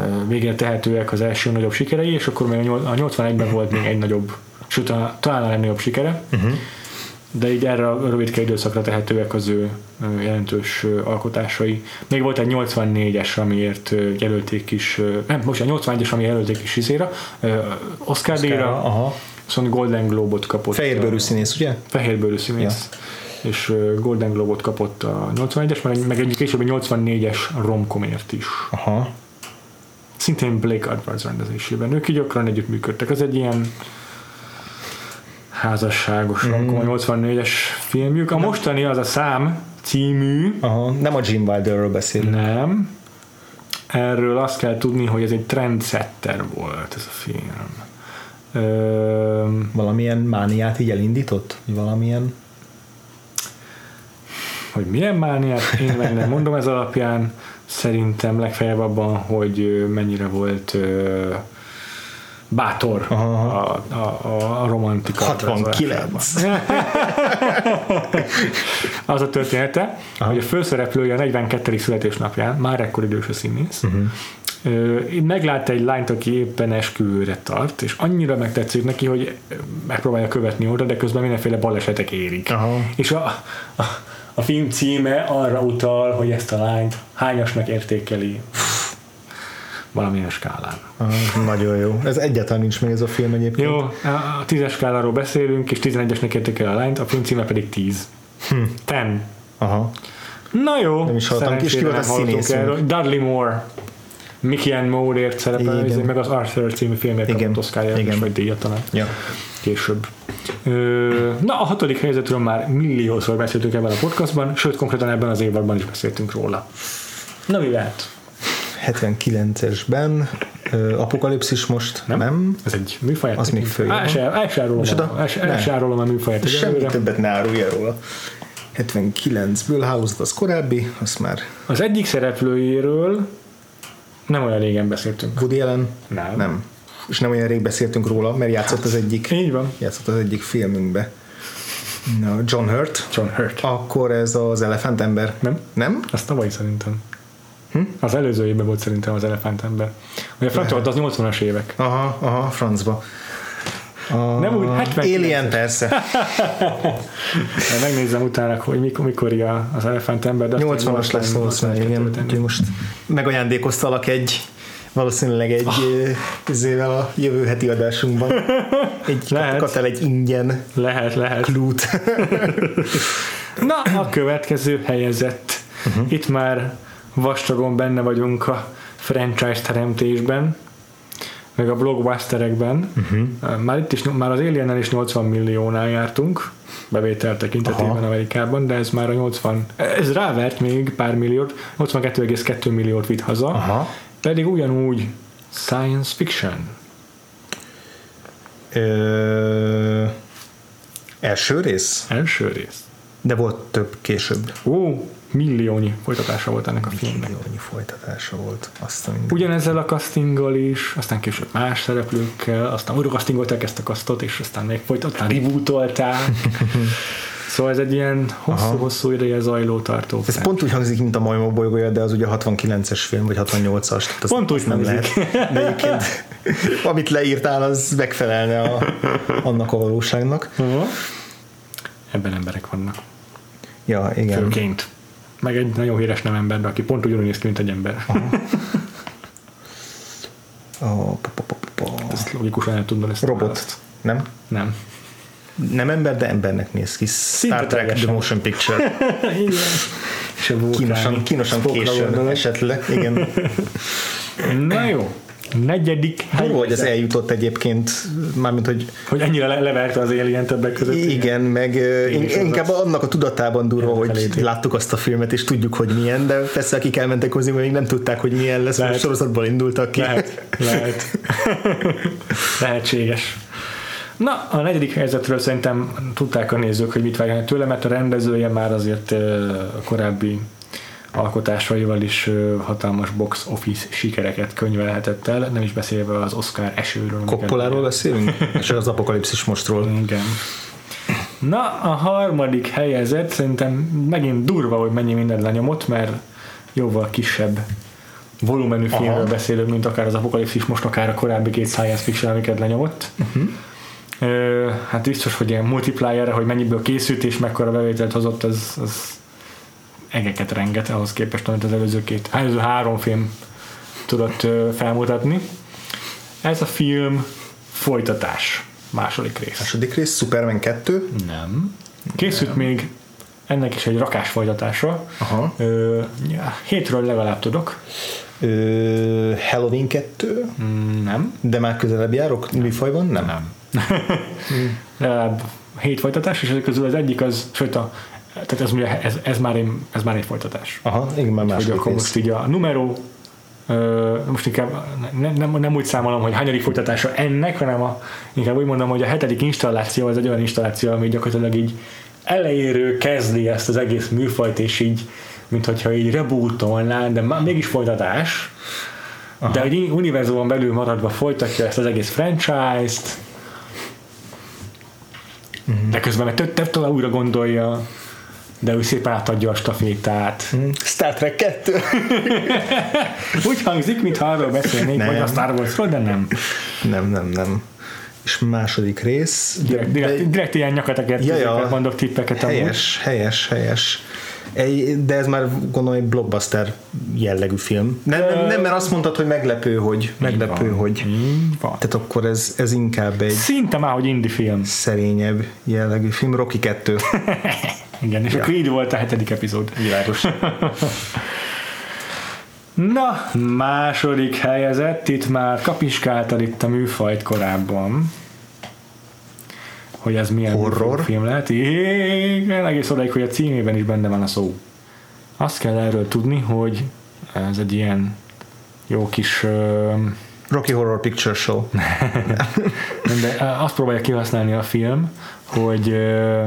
ö, végére tehetőek az első nagyobb sikerei, és akkor még a 81-ben volt még egy nagyobb, sőt a- talán a legnagyobb sikere, uh-huh. De így erre a rövidke időszakra tehetőek az ő jelentős alkotásai. Még volt egy 84-es, amiért jelölték is, nem, most a 81-es, ami jelölték is izéra, Oscar díjra, viszont Golden Globe-ot kapott. Fehérbőrű színész, ugye? Fehérbőrű színész. És ö, Golden Globe-ot kapott a 81-es, meg, meg egy később egy 84-es romkomért is. Aha. Szintén Blake Edwards rendezésében. Ők így gyakran együtt működtek. Ez egy ilyen házasságos mm. a 84-es filmjük. A mostani az a szám című, Aha. Nem a Jim Wilderről beszélünk. nem. Erről azt kell tudni, hogy ez egy trendsetter volt ez a film. Ö, Valamilyen mániát így elindított? Valamilyen... hogy milyen mániát, én meg nem mondom ez alapján, szerintem legfeljebb abban, hogy mennyire volt ö, bátor Aha. a, a, a, a romantika. 69. Az a története, Aha. hogy a főszereplője a 42. születésnapján, már ekkor idős a színész, uh-huh. meglátta egy lányt, aki éppen esküvőre tart, és annyira megtetszik neki, hogy megpróbálja követni oda, de közben mindenféle balesetek érik. Aha. És a, a, a film címe arra utal, hogy ezt a lányt hányasnak értékeli valamilyen skálán. Ah, nagyon jó. Ez egyáltalán nincs meg ez a film egyébként. Jó, a tízes skáláról beszélünk, és 11-esnek értékel a lányt, a film címe pedig 10. Hm. Ten. Aha. Na jó, Nem is hallottam. És ki szerencsére volt a színészünk? Dudley Moore. Mickey and Moore-ért szerepel, Igen. meg az Arthur című filmért Igen. kapott Oscar-ját, Igen. vagy díjat talán Ja. később. Ö, Na, a hatodik helyzetről már milliószor beszéltünk ebben a podcastban, sőt, konkrétan ebben az évadban is beszéltünk róla. Na, mi lehet? 79-esben ö, Apokalipszis most, nem? nem? Ez egy műfaját. Az még föl. El se- el el a műfaját. Semmi többet ne árulja róla. 79-ből hálózat az korábbi, azt már Az egyik szereplőjéről nem olyan régen beszéltünk. Woody Allen? Nem. Nem. És nem olyan rég beszéltünk róla, mert játszott az egyik, Így van. játszott az egyik filmünkbe. Na, John Hurt. John Hurt. Akkor ez az elefántember. Nem? Nem? Az tavalyi szerintem. Hm? Az előző évben volt szerintem az elefántember. Ugye a francia az 80-as évek. Aha, aha, francba. A... Nem úgy, 79-es. Alien persze. Majd Megnézem utána, hogy mikor, mikor az elefántember. de azt 80-as lesz valószínűleg, igen. Úgyhogy most megajándékoztalak egy valószínűleg egy oh. izével a jövő heti adásunkban. Egy, Lehet. kap el egy ingyen Lehet, lehet. klút. Na, a következő helyezett. Uh-huh. Itt már vastagon benne vagyunk a franchise teremtésben, meg a blockbusterekben. Uh-huh. Már itt is, már az Aliennel is 80 milliónál jártunk, bevétel tekintetében Aha. Amerikában, de ez már a 80, ez rávert még pár milliót, 82,2 milliót vitt haza, Aha. pedig ugyanúgy science fiction. Ö, első rész? Első rész. De volt több később. Ó, milliónyi folytatása volt ennek a filmnek. Milliónyi folytatása volt. Azt. Ugyanezzel a castinggal is, aztán később más szereplőkkel, aztán újra castingolták ezt a kasztot, és aztán még folytatták, rebootolták. szóval ez egy ilyen hosszú-hosszú ideje zajló tartó. Ez pont úgy hangzik, mint a Majmok bolygója, de az ugye 69-es film, vagy 68-as. Tehát Pont úgy nem hangzik. lehet. De egyébként, amit leírtál, az megfelelne a, annak a valóságnak. Aha. Ebben emberek vannak. Ja, igen. Főként. Meg egy nagyon híres nem ember, de aki pont ugyanúgy néz ki, mint egy ember. Oh, pa, pa, pa. Ezt logikusan el tudod ezt. a Robot. választ. Nem? Nem. Nem ember, de embernek néz ki. Star Trek The. Motion Picture. Igen. Kínosan, kínosan későn esetleg. Igen. Na jó. Negyedik Durva, hogy ez eljutott egyébként, mármint, hogy Hogy ennyire le- leverte az Alien többek között. igen, meg ö, Én is inkább annak a tudatában durva, hogy Elfelejti. láttuk azt a filmet, és tudjuk, hogy milyen, de persze akik elmentek hozzá, még nem tudták, hogy milyen lesz, mert Lehet. a sorozatból indultak ki. Lehet, lehet. Lehetséges. Na, a negyedik helyzetről szerintem tudták a nézők, hogy mit várjanak tőle, mert a rendezője már azért a korábbi alkotásaival is hatalmas box office sikereket könyvelhetett el, nem is beszélve az Oscar esőről. Koppoláról beszélünk? és az apokalipszis mostról. Igen. Na, a harmadik helyezett szerintem megint durva, hogy mennyi mindent lenyomott, mert jóval kisebb volumenű filmről Aha. beszélünk, mint akár az Apokalipszis, most akár a korábbi két science fiction, amiket lenyomott. Uh-huh. Ö, hát biztos, hogy ilyen multiplierre, hogy mennyiből készült és mekkora bevételt hozott, az, az egeket renget ahhoz képest, amit az előző két, előző három film tudott felmutatni. Ez a film folytatás, második rész. Második rész, Superman 2. Nem. Készült még ennek is egy rakás folytatása. Aha. Ö, ja, hétről legalább tudok. Ö, Halloween 2, Mm, Nem. de már közelebb járok műfajban? Nem. Nem. legalább hét folytatás, és ezek közül az egyik az, sőt a, tehát ez, ugye, ez, ez, már, egy, ez már egy folytatás. Aha, igen, már Hogy második akkor rész. most így a numero most inkább nem, nem, nem úgy számolom, hogy hányadik folytatása ennek, hanem a, inkább úgy mondom, hogy a hetedik installáció az egy olyan installáció, ami gyakorlatilag így elejéről kezdi ezt az egész műfajt, és így, mint hogyha így rebootolná, de már mégis folytatás. Aha. De egy univerzumon belül maradva folytatja ezt az egész franchise-t, de közben meg több, több tovább újra gondolja, de úgy szépen átadja a stafétát. Star Trek 2. Úgy hangzik, mintha arról beszélnénk, Nem. vagy a Star Warsról, de nem. nem, nem, nem. És második rész. Direkt, direkt, direkt ilyen nyakatekert Ja, ja. mondok tippeket amúgy. Helyes, helyes, helyes. Egy, de ez már gondolom egy blockbuster jellegű film. Nem, nem, nem, mert azt mondtad, hogy meglepő, hogy meglepő, van. hogy van. tehát akkor ez, ez inkább egy Szinte már, hogy indie film. szerényebb jellegű film. Rocky 2. Igen, és ja. akkor így volt a hetedik epizód. Világos. Na, második helyezett, itt már kapiskáltad itt a műfajt korábban, hogy ez milyen Horror? film lehet. Igen, egész odaig, hogy a címében is benne van a szó. Azt kell erről tudni, hogy ez egy ilyen jó kis ö, Rocky Horror Picture Show. de azt próbálja kihasználni a film, hogy ö,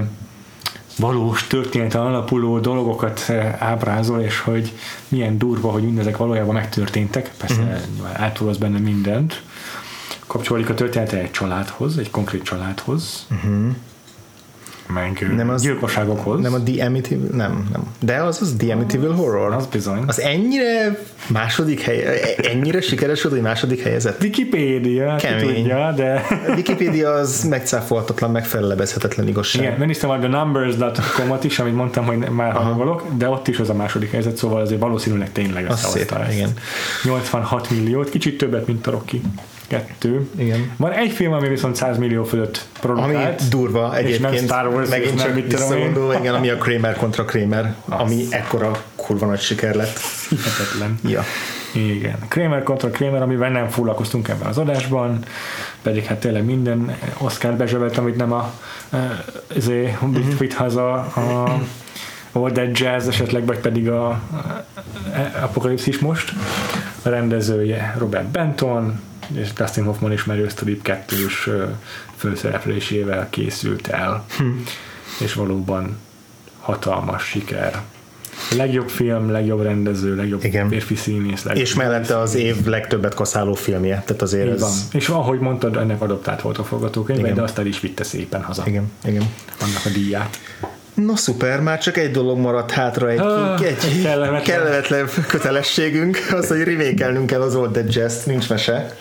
valós történeten alapuló dolgokat ö, ábrázol, és hogy milyen durva, hogy mindezek valójában megtörténtek. Persze uh-huh. átúroz benne mindent. Kapcsolódik a története egy családhoz, egy konkrét családhoz. Uh-huh. Meg Nem az- gyilkosságokhoz. Nem a The Amityville, nem, nem. De az az The Amityville Horror. az bizony. Az ennyire második hely, ennyire sikeres volt, hogy második helyezett. Wikipédia, ki Kemény. tudja, de A Wikipedia az megcáfolhatatlan, megfelelebezhetetlen igazság. igen, megnéztem majd a numbers.com-ot is, amit mondtam, hogy már hangolok, de ott is az a második helyzet, szóval azért valószínűleg tényleg összehozta ezt. igen. 86 milliót, kicsit többet, mint a Rocky 2. Igen. Van egy film, ami viszont 100 millió fölött Ami produkált. durva és nem egyébként, Star Wars, és megint nem csak mit tudom én. visszagondolva, igen, ami a Kramer kontra Kramer, ami ekkora kurva nagy siker lett. Hihetetlen. Ja. Igen. Kramer kontra Kramer, amivel nem foglalkoztunk ebben az adásban, pedig hát tényleg minden Oscar bezsebelt, amit nem a ezé, uh-huh. vitt haza a All That Jazz esetleg, vagy pedig a, a Apokalipszis most. A rendezője Robert Benton, és Dustin Hoffman és Meryl Streep kettős főszereplésével készült el. És valóban hatalmas siker. Legjobb film, legjobb rendező, legjobb Igen. férfi színész. Legjobb És mellette az év legtöbbet kaszáló filmje, tehát azért így ez... van. És ahogy mondtad, ennek adoptált volt a forgatókönyv, de azt el is vitte szépen haza. Igen, igen. Annak a díját. No szuper, már csak egy dolog maradt hátra, egy, Ah, egy kellemetlen. kellemetlen kötelességünk, az, hogy remékelnünk kell az Old Dead Jazz-t, nincs mese.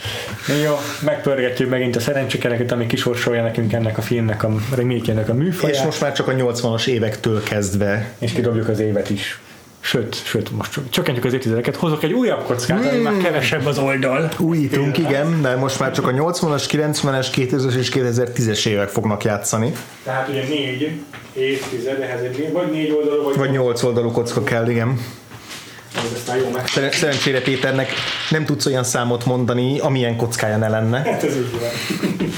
Jó, megpörgetjük megint a szerencsékereket, ami kisorsolja nekünk ennek a filmnek, a remake a műfaját, És most már csak a 80-as évektől kezdve és kidobjuk az évet is. Sőt, sőt, most csökkentjük az évtizedeket, hozok egy újabb kockát, ami már kevesebb az oldal. újítunk, igen, de most már csak a 80-as, 90-es, 2000-es és 2010-es évek fognak játszani. Tehát ugye négy évtized, ehhez egy vagy négy oldalú, vagy, Vagy 8 oldalú kocka kell, igen. Szer- Szerencsére Péternek nem tudsz olyan számot mondani, amilyen kockája ne lenne. Hát ez így van.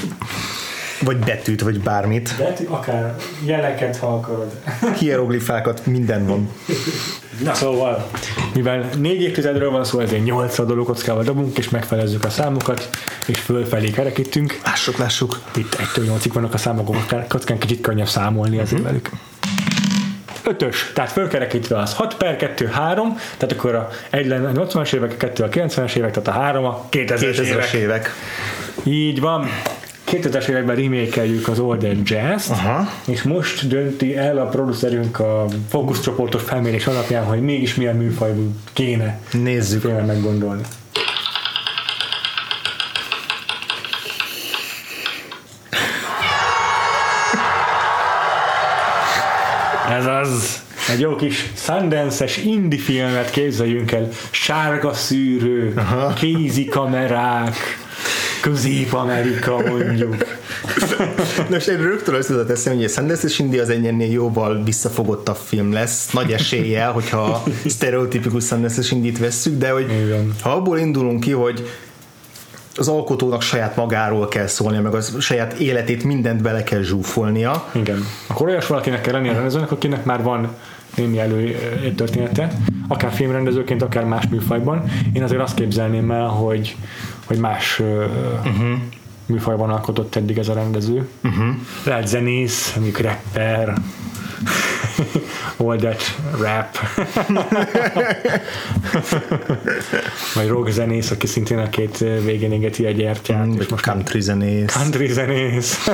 Vagy betűt, vagy bármit. Hát akár jeleket, ha akarod. Hieroglifákat, minden van. Na szóval, mivel négy évtizedről van szó, ezért nyolc oldalú kockával dobunk, és megfelezzük a számokat, és fölfelé kerekítünk. Lássuk, lássuk. Itt 1 8 vannak a számok, kockán- kicsit könnyebb számolni azért Mhm. velük. Ötös, tehát fölkerekítve az 6 per 2, 3, tehát akkor a 1 lenne a 80-as évek, a 2 a 90-es évek, tehát a 3 a 2000-es 2000-es évek. évek. Így van. 2000-es években remékeljük az Old Dead Jazz-t, Aha. és most dönti el a producerünk a fókuszcsoportos felmérés alapján, hogy mégis milyen műfajú kéne Nézzük. filmet meggondolni. Ez az. Egy jó kis Sundance-es indie filmet képzeljünk el. Sárga szűrő, kézi kamerák, Közép-Amerika mondjuk. Most én rögtön azt tudod eszembe, hogy a Sundance és India az ennél jóval visszafogottabb film lesz, nagy eséllyel, hogyha sztereotipikus Sundance és Indit vesszük, de hogy Igen. ha abból indulunk ki, hogy az alkotónak saját magáról kell szólnia, meg a saját életét mindent bele kell zsúfolnia. Igen. Akkor olyas valakinek kell lenni a rendezőnek, akinek már van némi elő története, akár filmrendezőként, akár más műfajban. Én azért azt képzelném el, hogy, hogy más uh-huh. műfajban alkotott eddig ez a rendező. Uh-huh. Lehet zenész, mondjuk rapper, all that rap. Vagy rock zenész, aki szintén a két végén égeti a gyertyát. és Vagy most country zenész. country zenész.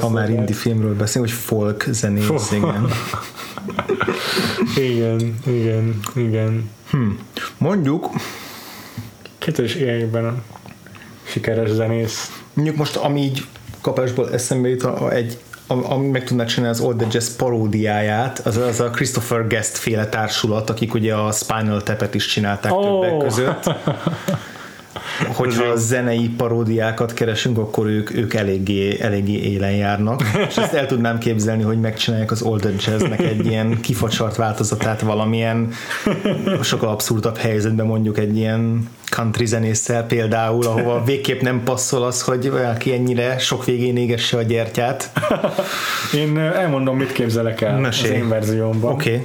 Ha már indie filmről beszélünk, hogy folk zenész, Folk. igen. Igen, igen, igen. Mondjuk, 2000-es években a sikeres zenész. mondjuk most ami így kapásból eszembe jut, a- a- egy am- ami meg tudná csinálni az Old Dead Jazz paródiáját, az, az a Christopher Guest féle társulat, akik ugye a Spinal Tap-et is csinálták Ó. többek között. hogyha jó. zenei paródiákat keresünk, akkor ők, ők eléggé, eléggé élen járnak. És ezt el tudnám képzelni, hogy megcsinálják az Olden Jazznek egy ilyen kifacsart változatát valamilyen sokkal abszurdabb helyzetben mondjuk egy ilyen country zenésszel például, ahova végképp nem passzol az, hogy valaki ennyire sok végén égesse a gyertyát. Én elmondom, mit képzelek el Mesélj. az én verziómban. Oké. Okay.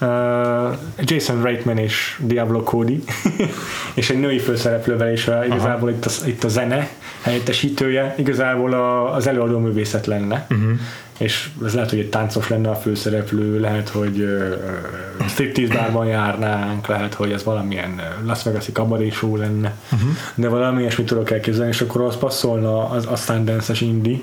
Uh, Jason Reitman és Diablo Cody, és egy női főszereplővel, és a, igazából itt a, itt a zene helyettesítője, igazából a, az előadó művészet lenne. Uh-huh. És ez lehet, hogy egy táncos lenne a főszereplő, lehet, hogy uh, striptease bárban járnánk, lehet, hogy ez valamilyen uh, Las Vegas-i kabaré show lenne, uh-huh. de valami ilyesmit tudok elképzelni, és akkor az passzolna az, a Sundance-es indie,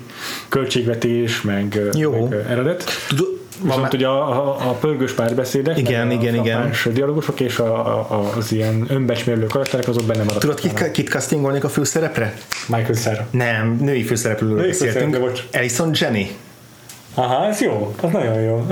költségvetés, meg, Jó. meg uh, eredet. Tudod, Viszont már- ugye a, a, a pörgős párbeszédek, Igen, meg a igen, igen. frappáns dialogusok és a, a, az ilyen önbecsmérlő karakterek azok benne maradtak. Tudod, kit, kit castingolnék a főszerepre? Michael Cera. Nem, női főszereplőről Női beszéltünk. bocs. Alison Jenny. Aha, ez jó, az nagyon jó.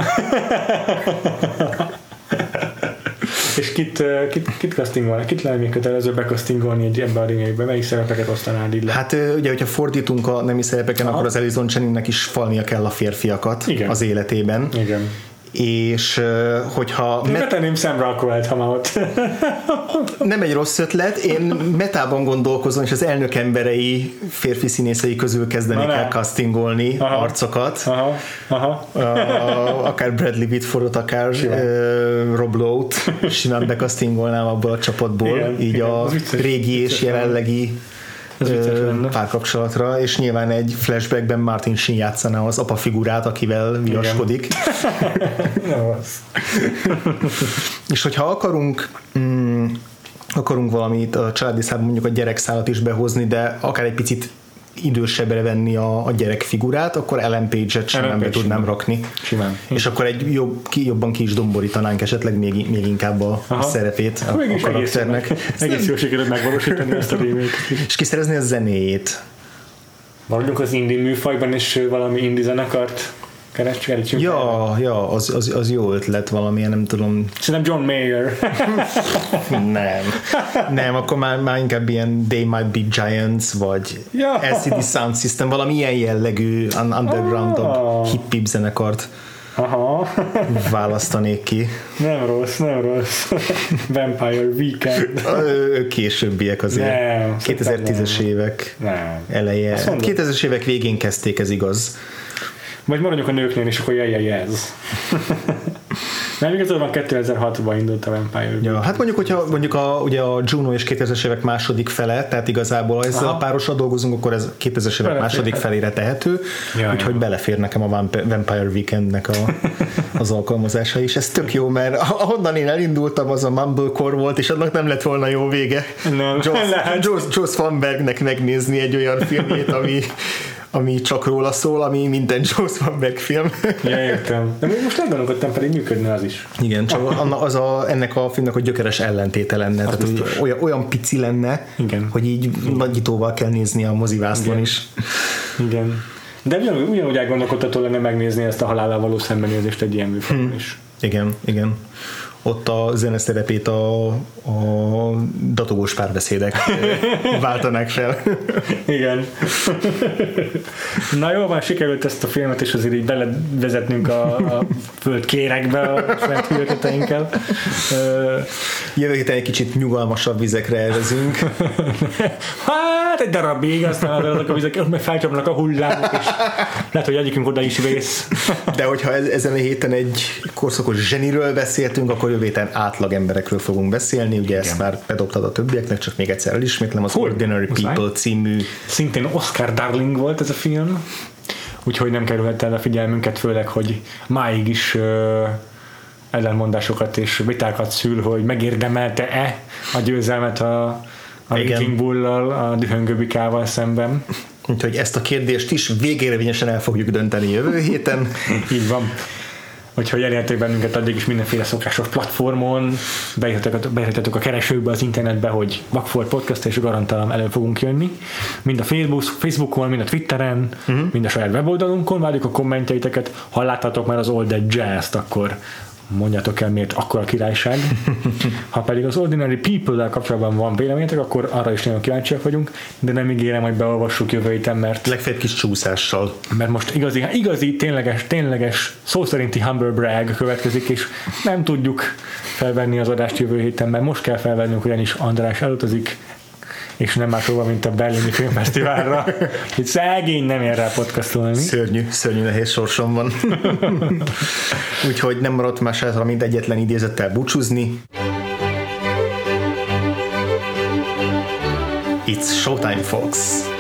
és kit, eh, kit, kit castingolni? Kit lenne még kötelező bekasztingolni egy ebbe a remake Melyik szerepeket osztanád így le? Hát ugye, hogyha fordítunk a nemi szerepeken, Aha. akkor az Alison Jennynek is falnia kell a férfiakat Igen. az életében. Igen. És hogyha Én met- betenném Sam Rockwell-t, ha már ott. nem egy rossz ötlet, én metában gondolkozom, és az elnök emberei férfi színészei közül kezdenék el castingolni Aha. arcokat. Aha, aha. Uh, akár Bradley Whitfordot, akár uh, Rob Lowe-t simán bekasztingolnám abból a csapatból, Igen, így igen, a régi és jelenlegi ö, párkapcsolatra, és nyilván egy flashbackben Martin Sheen játszaná az apa figurát, akivel viaskodik. Nem az. És hogyha akarunk mm, akarunk valamit a családi számban mondjuk a gyerekszálat is behozni, de akár egy picit idősebbre venni a, a gyerek figurát, akkor Ellen Page-et simán be Page tudnám simán. rakni. Simán. És akkor egy jobb, ki, jobban ki is domborítanánk esetleg még, még inkább a Aha. szerepét a, a egész, karakternek. egész jól sikerült megvalósítani ezt a remake És kiszerezni a zenéjét. Maradjunk az indie műfajban, és valami indie zenekart keresünk. Ja, ja az, az, az jó ötlet valamilyen, nem tudom, Szerintem John Mayer. nem. Nem, akkor már, már inkább ilyen They Might Be Giants, vagy Ja. LCD Sound System, valami ilyen jellegű un- underground Ah. hip-hip zenekart Aha. választanék ki. Nem rossz, nem rossz. Vampire Weekend. Későbbiek azért. Nem, 2010-es szerintem évek Nem. eleje. Azt mondom. 2000-es évek végén kezdték, ez igaz. Vagy maradjunk a nőknél, és akkor jaj, ez. Nem igazán 2006-ban indult a Vampire Ja, hát mondjuk, hogyha mondjuk a, ugye a Juno és 2000-es évek második fele, tehát igazából ezzel Aha. a párossal dolgozunk, akkor ez 2000-es évek második felére tehető, Ja, úgyhogy ja. belefér nekem a Vamp- Vampire Weekendnek a, az alkalmazása is. Ez tök jó, mert ahonnan én elindultam, az a Mumblecore volt, és annak nem lett volna jó vége. Nem, Joss. Joss, Joss Vanbergnek megnézni egy olyan filmjét, ami, ami csak róla szól, ami minden Joss Vanberg film. Ja, értem. De még most nem gondolkodtam, pedig működne az is. Igen, csak anna- az a, ennek a filmnek a gyökeres ellentéte lenne. Tehát, hogy olyan, olyan pici lenne, Igen. hogy így nagyítóval kell nézni a mozivászlon Igen. is. Igen. De ugyanúgy, ugyanúgy elgondolkodtató lenne megnézni ezt a halállal való szembenézést egy ilyen műfajban is. Igen, igen. Ott a zeneszerepét a, a datogós párbeszédek váltanák fel. Igen. Na jó, már sikerült ezt a filmet, és azért így belevezetnünk a, a föld kérekbe a saját hülyeteteinkkel. Jövő héten egy kicsit nyugalmasabb vizekre elvezünk. Hát egy darabig, aztán azok a vizek, meg felcsapnak a hullámok, és lehet, hogy egyikünk oda is vész. De hogyha ez- ezen a héten egy korszakos zseniről beszéltünk, akkor jövő héten átlag emberekről fogunk beszélni. Ugye ezt már bedobtad a többieknek, csak még egyszer elismétlem. Az Cool. Ordinary Muszáj. People című Szintén Oscar Darling volt ez a film, úgyhogy nem kerülhet el a figyelmünket, főleg, hogy máig is ö, ellenmondásokat és vitákat szül, hogy megérdemelte-e a győzelmet a, a Igen. Raging Bull-lal, a dühöngő bikával szemben. Úgyhogy ezt a kérdést is végérvényesen el fogjuk dönteni jövő héten. Így van. Úgyhogy elértek bennünket addig is mindenféle szokásos platformon, beírhatok a, keresőkbe az internetbe, hogy Vakfolt Podcast, és garantálom elő fogunk jönni. Mind a Facebook, Facebookon, mind a Twitteren, uh-huh. mind a saját weboldalunkon, várjuk a kommentjeiteket. Ha láttatok már az Old Jazz-t, akkor mondjátok el miért akkor a királyság. Ha pedig az Ordinary People-del kapcsolatban van véleményetek, akkor arra is nagyon kíváncsiak vagyunk, de nem ígérem, hogy beolvassuk jövő héten, mert, Legfeljebb kis csúszással. mert most igazi, igazi, tényleges, tényleges, szó szerinti humble brag következik, és nem tudjuk felvenni az adást jövő héten, mert most kell felvennünk, ugyanis András elutazik, és nem máshova, mint a Berlini Filmfesztiválra. Itt szegény nem ér rá podcastolni. Szörnyű, szörnyű nehéz sorsom van. Úgyhogy nem maradt más hátra, mint egyetlen idézettel búcsúzni. It's showtime, folks!